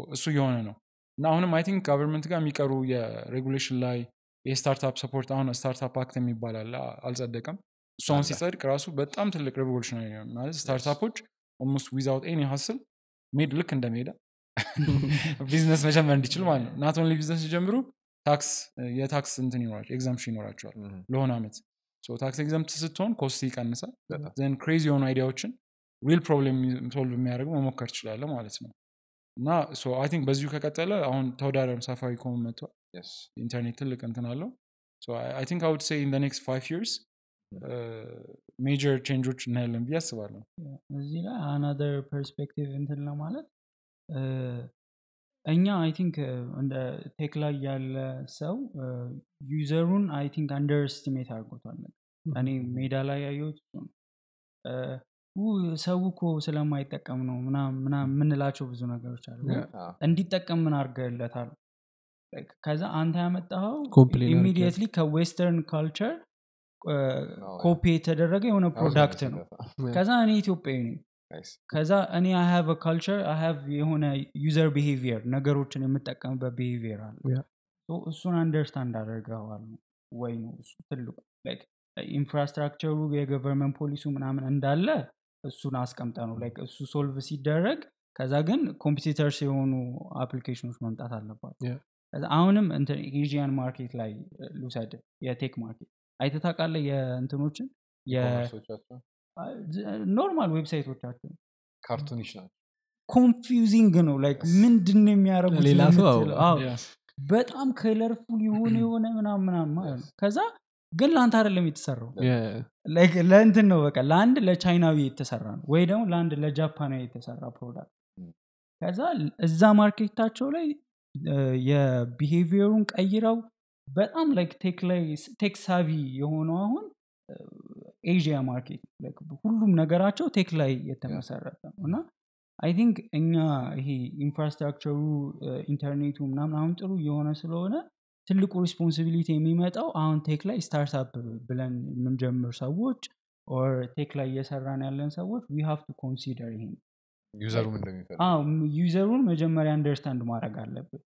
[SPEAKER 2] እሱ እየሆነ ነው። እና አሁንም I think government ጋር የሚቀሩ የ regulation ላይ የ startup support አሁን startup act የሚባል አለ። አልጸደቀም። እሱ አሁን ሲጸድቅ ራሱ በጣም ትልቅ revolutionary ማለት startup ኦች almost without any hassle ሜድ ልክ እንደ ሜዳ ቢዝነስ መጀመር እንዲችል ማለት ነው። not only business ሲጀምሩ tax የ tax እንትን ይኖራቸው exemption ይኖራቸዋል. ለሆነ አመት tax exempt ስትሆን cost ይቀንሳል። then crazy የሆኑ idea ዎችን real problem solve የሚያደርጉ መሞከር ትችላለ ማለት ነው። እና I think በዚሁ ከቀጠለ አሁን ተወዳዳሪም ሳፋሪ ኮም መጥቷል. ኢንተርኔት ትልቅ እንትን አለው። I think I would say in next five years major change ኦች እናያለን ብዬ አስባለሁ።
[SPEAKER 3] እዚህ ላይ another perspective እንትን ለማለት እ፣ እኛ I think እንደ tech ላይ ያለ ሰው user ኡን I think underestimate አድርጎታል እኔ ሜዳ ላይ ያየሁት እሱ ነው። እ፣ ኡ፣ ሰው እኮ ስለማይጠቀም ነው ምናምን ምናምን የምንላቸው ብዙ ነገሮች አሉ ግን እንዲጠቀም ምን አድርገለታል Like ከዛ አንተ ያመጣኸው
[SPEAKER 4] አድርጌያለሁ።
[SPEAKER 3] immediately ከ western
[SPEAKER 1] culture
[SPEAKER 3] copy የተደረገ የሆነ product ነው ከዛ እኔ ኢትዮጵያዊ ነኝ. ከዛ እኔ I have culture I have የሆነ user behavior ነገሮችን የምጠቀምበት behavior አለ። እሱን understand አደርገዋል ወይ ነው እሱ ትልቁ? infrastructure ኡ የ government policy ኡ ምናምን እንዳለ እሱን አስቀምጠ ነው። like እሱ solve ሲደረግ ከዛ ግን competitors የሆኑ application ኦች መምጣት አለባቸው። አሁንም Asian market ላይ ልውሰድ። የ tech market አይተህ ታውቃለህ? የእንትኖችን
[SPEAKER 1] normal
[SPEAKER 3] website ኦቻቸው
[SPEAKER 1] cartoonish ናቸው
[SPEAKER 3] confusing ነው። like ምንድን ነው የሚያደርጉት
[SPEAKER 4] ሌላ ሰው
[SPEAKER 3] በጣም colorful የሆነ የሆነ ምናምን ምናምን ማለት ነው። ከዛ ግን ለአንተ አይደለም የተሰራው። ለእንትን ነው በቃ ለአንድ ለቻይናዊ የተሰራ ነው። ወይ ደግሞ ለአንድ ለጃፓናዊ የተሰራ
[SPEAKER 1] product
[SPEAKER 3] ከዛ እዛ market ኣቸው ላይ የ behavior ኡን ቀይረው በጣም like tech ላይ tech savvy የሆነው አሁን ኤዥያ market ሁሉም ነገራቸው tech ላይ የተመሰረተ ነው። እና I think እኛ ይሄ infrastructure ኡ ኢንተርኔቱ ምናምን አሁን ጥሩ እየሆነ ስለሆነ ትልቁ responsibility የሚመጣው አሁን tech ላይ startup ብለን የምንጀምር ሰዎች or tech ላይ እየሰራን ያለን ሰዎች we have to consider ይሄን user ኡን መጀመሪያ understand ማድረግ አለብን።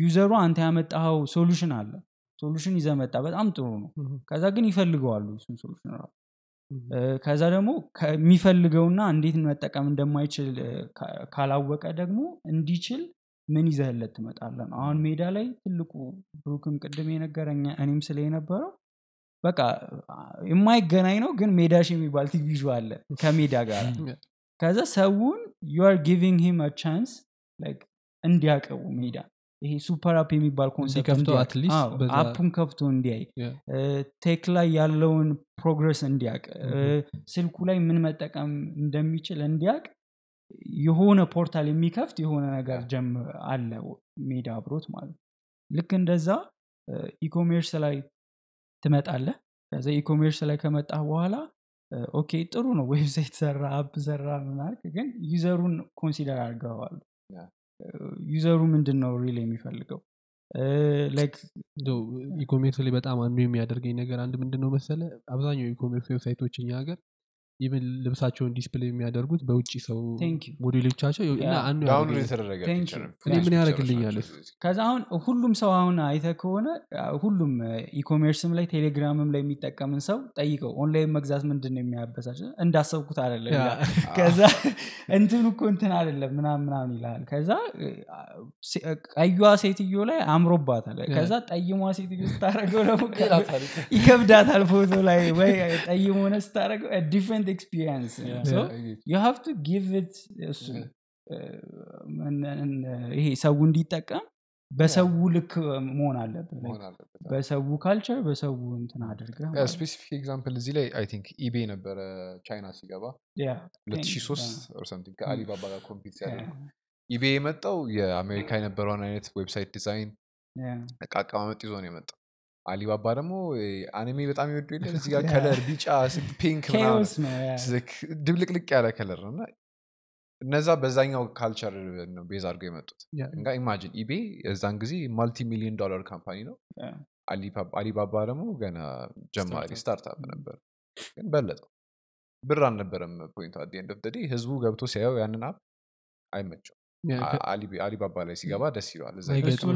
[SPEAKER 3] user ኡ አንተ ያመጣኸው solution አለ solution ይዘህ መጣ በጣም ጥሩ ነው። ከዛ ግን ይፈልገዋል ወይ እሱን solution ራሱ። ከዛ ደግሞ ከሚፈልገውና እንዴት መጠቀም እንደማይችል ካላወቀ ደግሞ እንዲችል ምን ይዘህለት ትመጣለን አሁን ሜዳ ላይ ትልቁ ብሩክም ቅድም የነገረኝ እኔም ስለ የነበረው በቃ የማይገናኝ ነው ግን ሜዳሽ የሚባል TV show አለ ከሜዳ ጋር። ከዛ ሰውን you are giving him chance እንዲያቀቡ ሜዳ ይሄ super app የሚባል
[SPEAKER 4] concept app
[SPEAKER 3] ኡን ከፍቶ እንዲያይ. tech ላይ ያለውን progress እንዲያቅ። ስልኩ ላይ ምን መጠቀም እንደሚችል እንዲያቅ። የሆነ portal የሚከፍት የሆነ ነገር ጀም አለ ሜዳ አብሮት ማለት ልክ እንደዛ e-commerce ላይ ትመጣለህ። ከዛ e-commerce ላይ ከመጣህ በኋላ okay ጥሩ ነው። website ሰራ app ሰራ ምናልክ ግን user ኡን consider አድርገዋል.
[SPEAKER 1] user
[SPEAKER 3] ኡ ምንድን ነው real የሚፈልገው?
[SPEAKER 4] e-commerce ላይ በጣም አንዱ የሚያደርገኝ ነገር አንድ ምንድን ነው መሰለ አብዛኛው የ e-commerce website ኦች እኛ ሀገር even ልብሳቸውን display የሚያደርጉት በውጭ ሰው
[SPEAKER 3] Thank you. model
[SPEAKER 1] ኦቻቸው
[SPEAKER 3] እና.
[SPEAKER 1] ነው።
[SPEAKER 4] እኔ ምን?
[SPEAKER 1] እዚህ።
[SPEAKER 3] ከዛ አሁን ሁሉም ሰው አሁን አይተ ከሆነ ሁሉም ecommerce ም ላይ ቴሌግራምም ላይ የሚጠቀምን ሰው ጠይቀው ኦንላይን መግዛት ምንድን ነው የሚያበሳጭ እንዳሰብኩት አይደለም ከዛ እንትን እኮ እንትን አይደለም ምናምን ምናምን ይልሃል ከዛ ቀዩዋ ሴትዮ ላይ አምሮባታል ከዛ ጠይሟ ሴትዮ ስታደረገው ደግሞ ይከብዳታል ፎቶ ላይ ወይ ጠይም ሆነ ስታደረገው different experience you have to give it እሱ እ፣ እን- እን- ይሄ ሰው እንዲጠቀም በሰው ልክ መሆን አለብን
[SPEAKER 1] መሆን አለበት።
[SPEAKER 3] በሰው culture በሰው እንትን ነው።
[SPEAKER 1] specific example እዚህ ላይ I think eBay ነበረ ቻይና ሲገባ
[SPEAKER 3] Yeah,
[SPEAKER 1] 2003 or something ከአሊባባ ጋር compete ሲያደርግ eBay የመጣው የአሜሪካ የነበረውን አይነት website
[SPEAKER 3] design.
[SPEAKER 1] እቃ አቀማመጥ ይዞ ነው የመጣው አሊባባ ደግሞ anime በጣም ይወዱ የለ እዚህ ጋር. color ቢጫ pink ድብልቅልቅ ያለ color ነው እና እነዛ በዛኛው culture ነው base አድርገው የመጡት እንጋ imagine eBay የዛን ጊዜ multi million dollar company ነው. አሊባባ- ደግሞ ገና ጀማሪ.
[SPEAKER 2] startup
[SPEAKER 1] ነበር ግን በለጠው ብር አልነበረም point ኡ at the end of the day ህዝቡ ገብቶ ሲያየው ያንን app አይመቸው አሊባባ ላይ ሲገባ ደስ ይለዋል
[SPEAKER 3] እሱ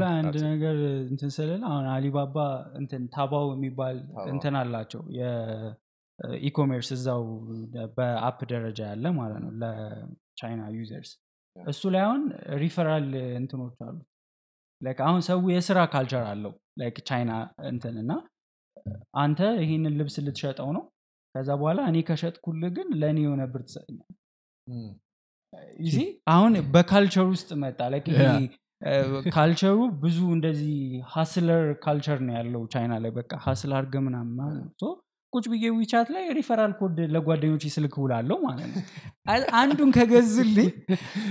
[SPEAKER 3] ላይ አንድ. ነገር እንትን ስልል አሁን አሊባባ እንትን Taobao የሚባል እንትን አላቸው የ ecommerce እዛው በ app ደረጃ ያለ ማለት ነው ለቻይና
[SPEAKER 1] users.
[SPEAKER 3] እሱ ላይ አሁን ሪፈራል እንትኖች አሉ like አሁን ሰው የስራ culture አለው like ቻይና እንትን እና አንተ ይህንን ልብስ ልትሸጠው ነው ከዛ በኋላ እኔ ከሸጥኩልህ ግን ለእኔ የሆነ ብር ትሰጠኛል አሁን በ culture ውስጥ መጣ like.
[SPEAKER 4] culture
[SPEAKER 3] ኡ ብዙ እንደዚህ hustler culture ነው ያለው ቻይና ላይ በቃ hustle አርገ so ቁጭ ብዬ WeChat ላይ referral code ለጓደኞች ስልክ ውላለሁ ማለት ነው አንዱን ከገዝልኝ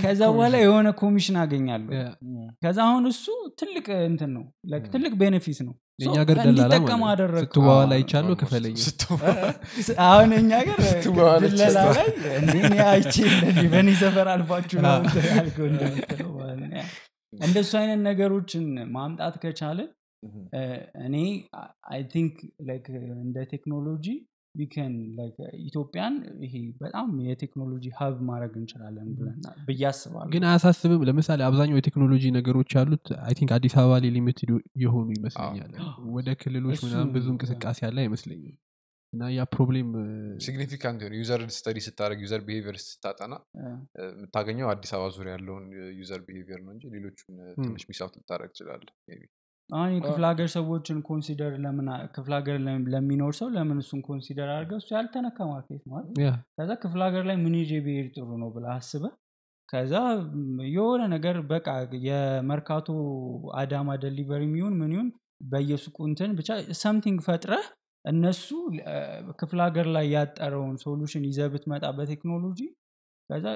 [SPEAKER 3] ከዛ በኋላ የሆነ ኮሚሽን አገኛለሁ ከዛ አሁን እሱ ትልቅ እንትን ነው. ትልቅ benefit ነው
[SPEAKER 4] ደላላ ማለት ነው።
[SPEAKER 3] አደረግ
[SPEAKER 4] ስትዋዋል
[SPEAKER 1] almost.
[SPEAKER 4] ክፈለኝ
[SPEAKER 3] አሁን እኛ ጋር
[SPEAKER 1] ስታ-
[SPEAKER 3] ላይ እንዴ እኔ አይቼ እንደዚህ በእኔ ሰፈር አልፋችሁ ነው
[SPEAKER 4] አዎ።
[SPEAKER 3] እንትን ያልከው እንደምትለው ማለት ነው። Yeah። እንደሱ አይነት ነገሮችን ማምጣት ከቻልን. እ፣ እኔ I think like እንደ ቴክኖሎጂ we can ኢትዮጵያን ይሄ በጣም የቴክኖሎጂ hub ማድረግ እንችላለን ብለን ብዬ አስባለሁ።
[SPEAKER 4] ግን አያሳስብም? ለምሳሌ አብዛኛው የቴክኖሎጂ ነገሮች ያሉት I think አዲስ አበባ ላይ limited የሆኑ ይመስለኛል። ወደ ክልሎች ምናምን ብዙ እንቅስቃሴ ያለ አይመስለኝም። እና ያ problem
[SPEAKER 1] significant የሆነ user study ስታደረግ user behavior ስታጠና የምታገኘው አዲስ አበባ ዙሪያ ያለውን user behavior ነው እንጂ ሌሎቹን ትንሽ miss out ልታደረግ ትችላለ
[SPEAKER 3] አሁን የክፍለ ሀገር ሰዎችን consider ለምን ክፍለ ሀገር ለሚኖር ሰው ለምን እሱን consider አድርገው? እሱ ያልተነካ market ማለት
[SPEAKER 4] yeah
[SPEAKER 3] ከዛ ክፍለ ሀገር ላይ ምን ይዤ ብሄድ ጥሩ ነው ብለህ አስበህ? ከዛ የሆነ ነገር በቃ የመርካቶ አዳማ delivery የሚሆን ምን ይሁን በየሱቁ እንትን ብቻ something ፈጥረህ እነሱ ክፍለ ሀገር ላይ ያጠረውን solution ይዘህ ብትመጣ በቴክኖሎጂ ከዛ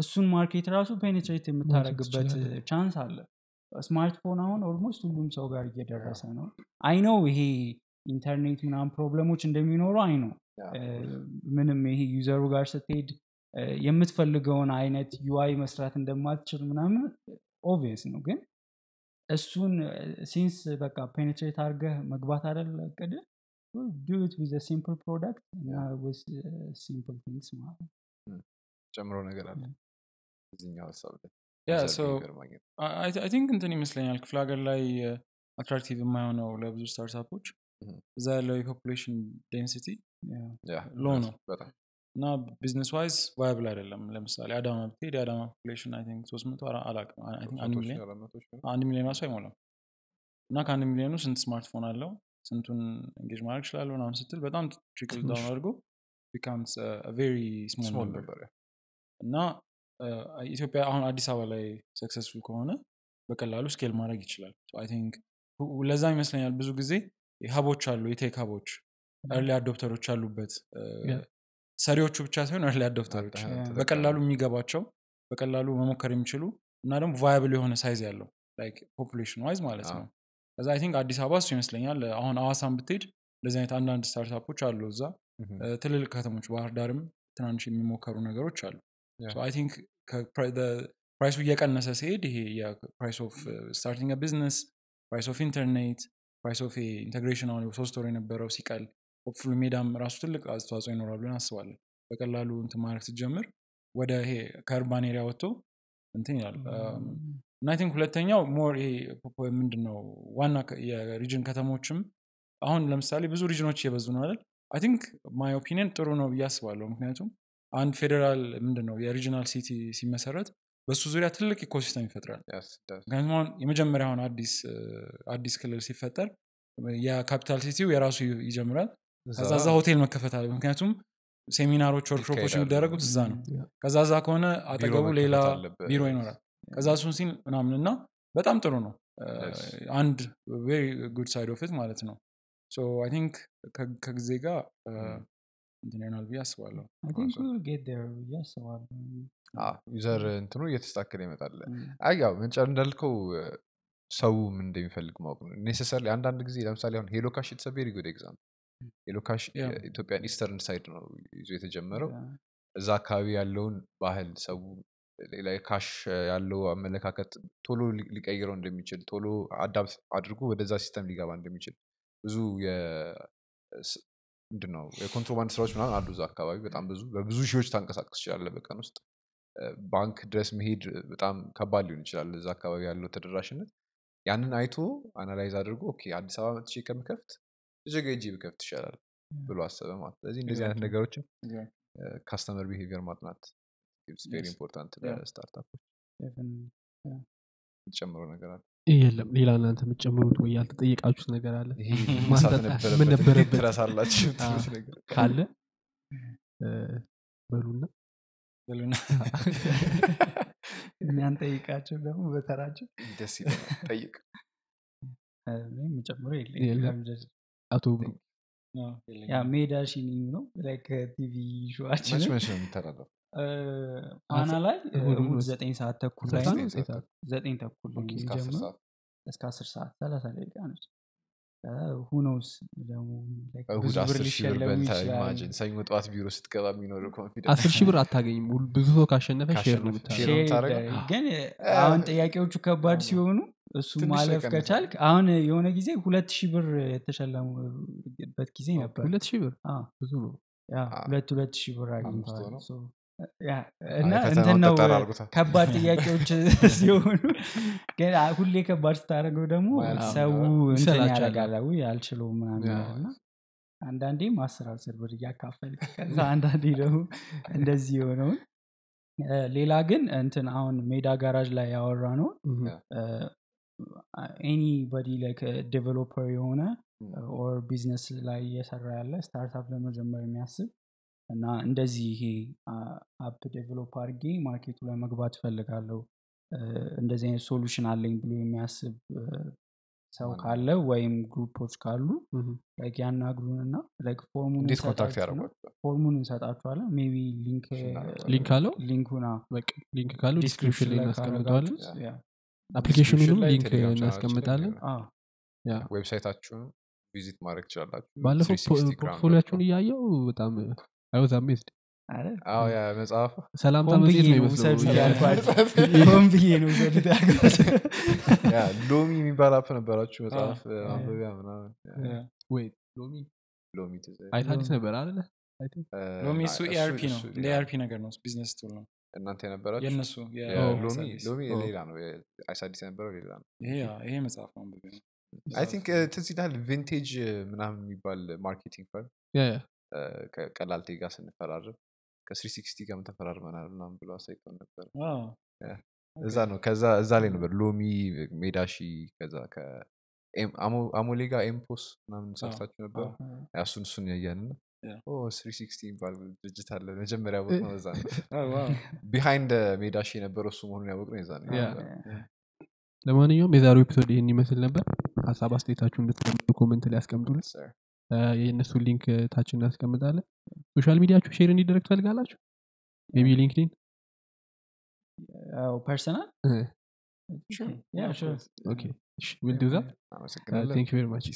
[SPEAKER 3] እሱን market ራሱ penetrate የምታደረግበት
[SPEAKER 4] ትችላለህ።
[SPEAKER 3] chance አለ ስማርትፎን አሁን almost ሁሉም ሰው ጋር እየደረሰ ነው። I know ይሄ ኢንተርኔት ምናምን problem ኦች እንደሚኖሩ I know ምንም ይሄ user ኡ ጋር ስትሄድ የምትፈልገውን አይነት UI መስራት እንደማትችል ምናምን obvious ነው። ግን እሱን since በቃ penetrate አድርገህ መግባት አይደል እቅድ? do it with simple product እና simple things ማለት ነው።
[SPEAKER 1] ጨምሮ ነገር አለ። እዚኛው ሀሳብ ላይ yeah ማግኘት
[SPEAKER 2] I think እንትን ይመስለኛል ክፍለ ሀገር ላይ attractive የማይሆነው ለብዙ startup
[SPEAKER 1] ኦች.
[SPEAKER 2] እዛ ያለው የ
[SPEAKER 3] population
[SPEAKER 1] density
[SPEAKER 2] low ነው።
[SPEAKER 1] በጣም
[SPEAKER 2] እና business wise viable አይደለም። ለምሳሌ አዳማ ብትሄድ የአዳማ population I think ሶስት መቶ አንድ ሚሊዮን አንድ ሚሊዮን ራሱ አይሞላም። እና ከአንድ ሚሊዮኑ ስንት ስማርትፎን አለው? ስንቱን engage ማድረግ ይችላለሁ ምናምን ስትል በጣም
[SPEAKER 4] trickle
[SPEAKER 2] down አድርጎ becomes very
[SPEAKER 1] small
[SPEAKER 2] ነበር እና ኢትዮጵያ አሁን አዲስ አበባ ላይ successful ከሆነ በቀላሉ scale ማድረግ ይችላል። I think ለዛ ይመስለኛል ብዙ ጊዜ hub ኦች አሉ የ tech hub ኦች early adopter
[SPEAKER 4] ኦች አሉበት.
[SPEAKER 2] ሰሪዎቹ ብቻ ሳይሆን
[SPEAKER 1] early
[SPEAKER 3] adopter
[SPEAKER 1] ኦች
[SPEAKER 2] በቀላሉ የሚገባቸው በቀላሉ መሞከር የሚችሉ እና ደግሞ viable የሆነ size ያለው like population wise ማለት ነው። ከዛ I think አዲስ አበባ እሱ ይመስለኛል። አሁን አዋሳን ብትሄድ እንደዚህ አይነት አንዳንድ startup ኦች አሉ እዛ። ትልልቅ ከተሞች ባህር ዳርም ትናንሽ የሚሞከሩ ነገሮች አሉ.
[SPEAKER 1] I
[SPEAKER 2] think price ኡ እየቀነሰ ሲሄድ ይሄ የ price of starting business price of internet price of integration አሁን ሶስት ወር የነበረው ሲቀል hopeful ሜዳም ራሱ ትልቅ አስተዋጽኦ ይኖራል ብለን አስባለን በቀላሉ እንትን ማድረግ ስትጀምር ወደ ይሄ ከ urban area ወጥቶ እንትን ይላል። እና I think ሁለተኛው more ይሄ ምንድን ነው ዋና የ region ከተሞችም አሁን ለምሳሌ ብዙ region ኦች እየበዙ ነው አይደል? I think my opinion ጥሩ ነው ብዬ አስባለሁ። ምክንያቱም አንድ ፌዴራል ምንድን ነው የ regional city ሲመሰረት በሱ ዙሪያ ትልቅ ecosystem ይፈጥራል. ምክንያቱም አሁን የመጀመሪያውን አዲስ ክልል ሲፈጠር የ capital city ው የራሱ ይጀምራል ከዛ እዛ ሆቴል መከፈት አለ ምክንያቱም ሴሚናሮች ወርክሾፖች የሚደረጉት እዛ ነው
[SPEAKER 3] Yeah.
[SPEAKER 2] ከዛ እዛ ከሆነ አጠገቡ ሌላ ቢሮ ይኖራል ከዛ እሱን ሲል ምናምን እና በጣም ጥሩ ነው. አንድ very good side of it ማለት ነው so I think ከጊዜ ጋር እንትን ይሆናል ብዬ አስባለሁ
[SPEAKER 1] user እንትኑ እየተስተካከለ ይመጣል ያው ምንጫ እንዳልከው እ፣ ሰው ምን እንደሚፈልግ ማወቅ ነው necessarily አንዳንድ ጊዜ ለምሳሌ አሁን HelloCash it's very good example HelloCash
[SPEAKER 2] Yeah.
[SPEAKER 1] የኢትዮጵያን eastern side ነው ይዞ የተጀመረው. እዛ አካባቢ ያለውን ባህል ሰው ለ cash ያለው አመለካከት ቶሎ ሊቀይረው እንደሚችል ቶሎ adapt አድርጎ ወደዛ system ሊገባ እንደሚችል ብዙ ምንድን ነው የኮንትሮባንድ ስራዎች ምናምን አሉ እዛ አካባቢ በጣም ብዙ በብዙ ሺዎች ታንቀሳቀስ ይችላለ በቀን ውስጥ ባንክ ድረስ መሄድ በጣም ከባድ ሊሆን ይችላል እዛ አካባቢ ያለው ተደራሽነት ያንን አይቶ analyze አድርጎ okay አዲስ አበባ መጥቼ ከምከፍት ጅግጅጋ ብከፍት ይሻላል ብሎ አሰበ ማለት ስለዚህ እንደዚህ አይነት. ነገሮችን. customer behavior ማጥናት. important.
[SPEAKER 2] ለ
[SPEAKER 1] startup
[SPEAKER 3] ኦች.
[SPEAKER 1] የምትጨምረው ነገር አለ
[SPEAKER 4] የለም ሌላ እናንተ የምትጨምሩት ወይ ያልተጠየቃችሁት ነገር አለ? ምን
[SPEAKER 1] ነበረበት? ትረሳላችሁ ነገር
[SPEAKER 4] ካለ? በሉና።
[SPEAKER 2] በሉና
[SPEAKER 3] እኛን ጠይቃቸው ደግሞ በተራቸው።
[SPEAKER 1] ደስ ጠይቅ።
[SPEAKER 4] የለም።
[SPEAKER 3] የለኝም
[SPEAKER 4] አቶ
[SPEAKER 3] ሜዳ ነው። ቲቪ
[SPEAKER 1] መች ነው የሚተላለፈው
[SPEAKER 3] ፋና ላይ
[SPEAKER 4] ነው።
[SPEAKER 3] ዘጠኝ ሰዓት ተኩል ላይ?
[SPEAKER 4] ዘጠኝ
[SPEAKER 3] ተኩል
[SPEAKER 1] እስከ አስር ሰዓት?
[SPEAKER 3] ሰላሳ ደቂቃ ነች። ሁኖስ ደግሞ
[SPEAKER 1] ሰኞ ጠዋት ቢሮ ስትገባ confidence
[SPEAKER 4] አስር ሺህ ብር አታገኝም። ብዙ ሰው ካሸነፈ share ነው
[SPEAKER 3] ግን አሁን ጥያቄዎቹ ከባድ ሲሆኑ እሱ ማለፍ ከቻልክ አሁን የሆነ ጊዜ ሁለት ሺህ ብር የተሸለሙበት ጊዜ ነበር።
[SPEAKER 4] ሁለት ሺህ ብር? ብዙ ነው።
[SPEAKER 3] ሁለት ሁለት ሺህ ብር አግኝተዋል እና እንትን ነው ከባድ ጥያቄዎች ሲሆኑ ግን ሁሌ ከባድ ስታደርገው ደግሞ ሰው እንትን ያደርጋል ውይ አልችለውም ምናምን አንዳንዴም አስር አስር ብር እያካፈል ከዛ አንዳንዴ ደግሞ እንደዚህ የሆነውን ሌላ ግን እንትን አሁን ሜዳ ጋራጅ ላይ
[SPEAKER 4] ያወራነው
[SPEAKER 3] anybody like developer የሆነ. or business ላይ እየሰራ ያለ startup ለመጀመር የሚያስብ እና እንደዚህ ይሄ app develop አድርጌ market ኡ ላይ መግባት እፈልጋለሁ። እንደዚህ አይነት solution አለኝ ብሎ የሚያስብ ሰው? ካለ ወይም group ኦች
[SPEAKER 4] ካሉ
[SPEAKER 3] like ያናግሩን እና like form ኡን
[SPEAKER 1] እንዴት contact
[SPEAKER 3] እንሰጣችሁና-
[SPEAKER 1] ያደርጓቸዋል
[SPEAKER 3] form ኡን እንሰጣችኋለን። maybe
[SPEAKER 1] link
[SPEAKER 4] link አለው?
[SPEAKER 3] link ኡና
[SPEAKER 4] በቃ link ካለው description ላይ እናስቀምጠዋለን።
[SPEAKER 1] application ኡንም link
[SPEAKER 4] እናስቀምጣለን። website
[SPEAKER 1] ኣችሁን visit ማድረግ ትችላላችሁ።
[SPEAKER 4] ባለፈው
[SPEAKER 1] 360 ግራም portfolio ኣችሁን
[SPEAKER 4] እያየው በጣም ሰላምታ መጽሔት ነው
[SPEAKER 3] ነው
[SPEAKER 4] ይመስለው
[SPEAKER 3] ውሰዱት
[SPEAKER 4] ያ-
[SPEAKER 3] ያልኳቸው። ሆን ብዬ ነው
[SPEAKER 1] ሎሚ የሚባል አፕ ነበራችሁ መጽሐፍ? ማንበቢያ ምናምን?
[SPEAKER 4] አይታዲስ ነበር አለ
[SPEAKER 2] ሎሚ እሱ ኤአርፒ ነው
[SPEAKER 1] እሱ-
[SPEAKER 2] እንደ
[SPEAKER 1] ያ፣
[SPEAKER 2] ኤአርፒ ነገር ነው ቢዝነስ ቱል ነው።
[SPEAKER 1] እናንተ የነበራችሁ? ሎሚ ሌላ ነው አይሳዲስ የነበረው ሌላ ነው።
[SPEAKER 2] ይሄ መጽሐፍ ነው
[SPEAKER 1] ቲንክ ትዝ ይልሃል ቪንቴጅ ምናምን የሚባል ማርኬቲንግ ፈርም ከቀላልቴ ጋር ስንፈራርም ከስሪ ሲክስቲ ጋር ተፈራርመናል ምናምን ብሎ አሳይተው ነበር እዛ ነው ከዛ እዛ ላይ ነበር ሎሚ ሜዳሺ ከዛ አሞሌ ጋር ኤምፖስ ምናምን ሰርታችሁ ነበር? እሱን እሱን ያያን ነው።
[SPEAKER 2] ያ።
[SPEAKER 1] ስሪ ሲክስቲ የሚባል ድርጅት አለ መጀመሪያ ቦታ ነው እዛ ነው። ቢሃይንድ ሜዳሺ የነበረው እሱ መሆኑን ያወቅ ነው። የዛ ነው
[SPEAKER 4] ለማንኛውም የዛሬው episode ይህን ይመስል ነበር። ሀሳብ አስተያየታችሁ እንድትቀምጡ comment ላይ. እ፣ የእነሱን link ታች እናስቀምጣለን። social media ኣችሁ share እንዲደረግ ትፈልጋላችሁ? maybe LinkedIn personal? We'll
[SPEAKER 1] do that
[SPEAKER 2] thank you
[SPEAKER 3] very much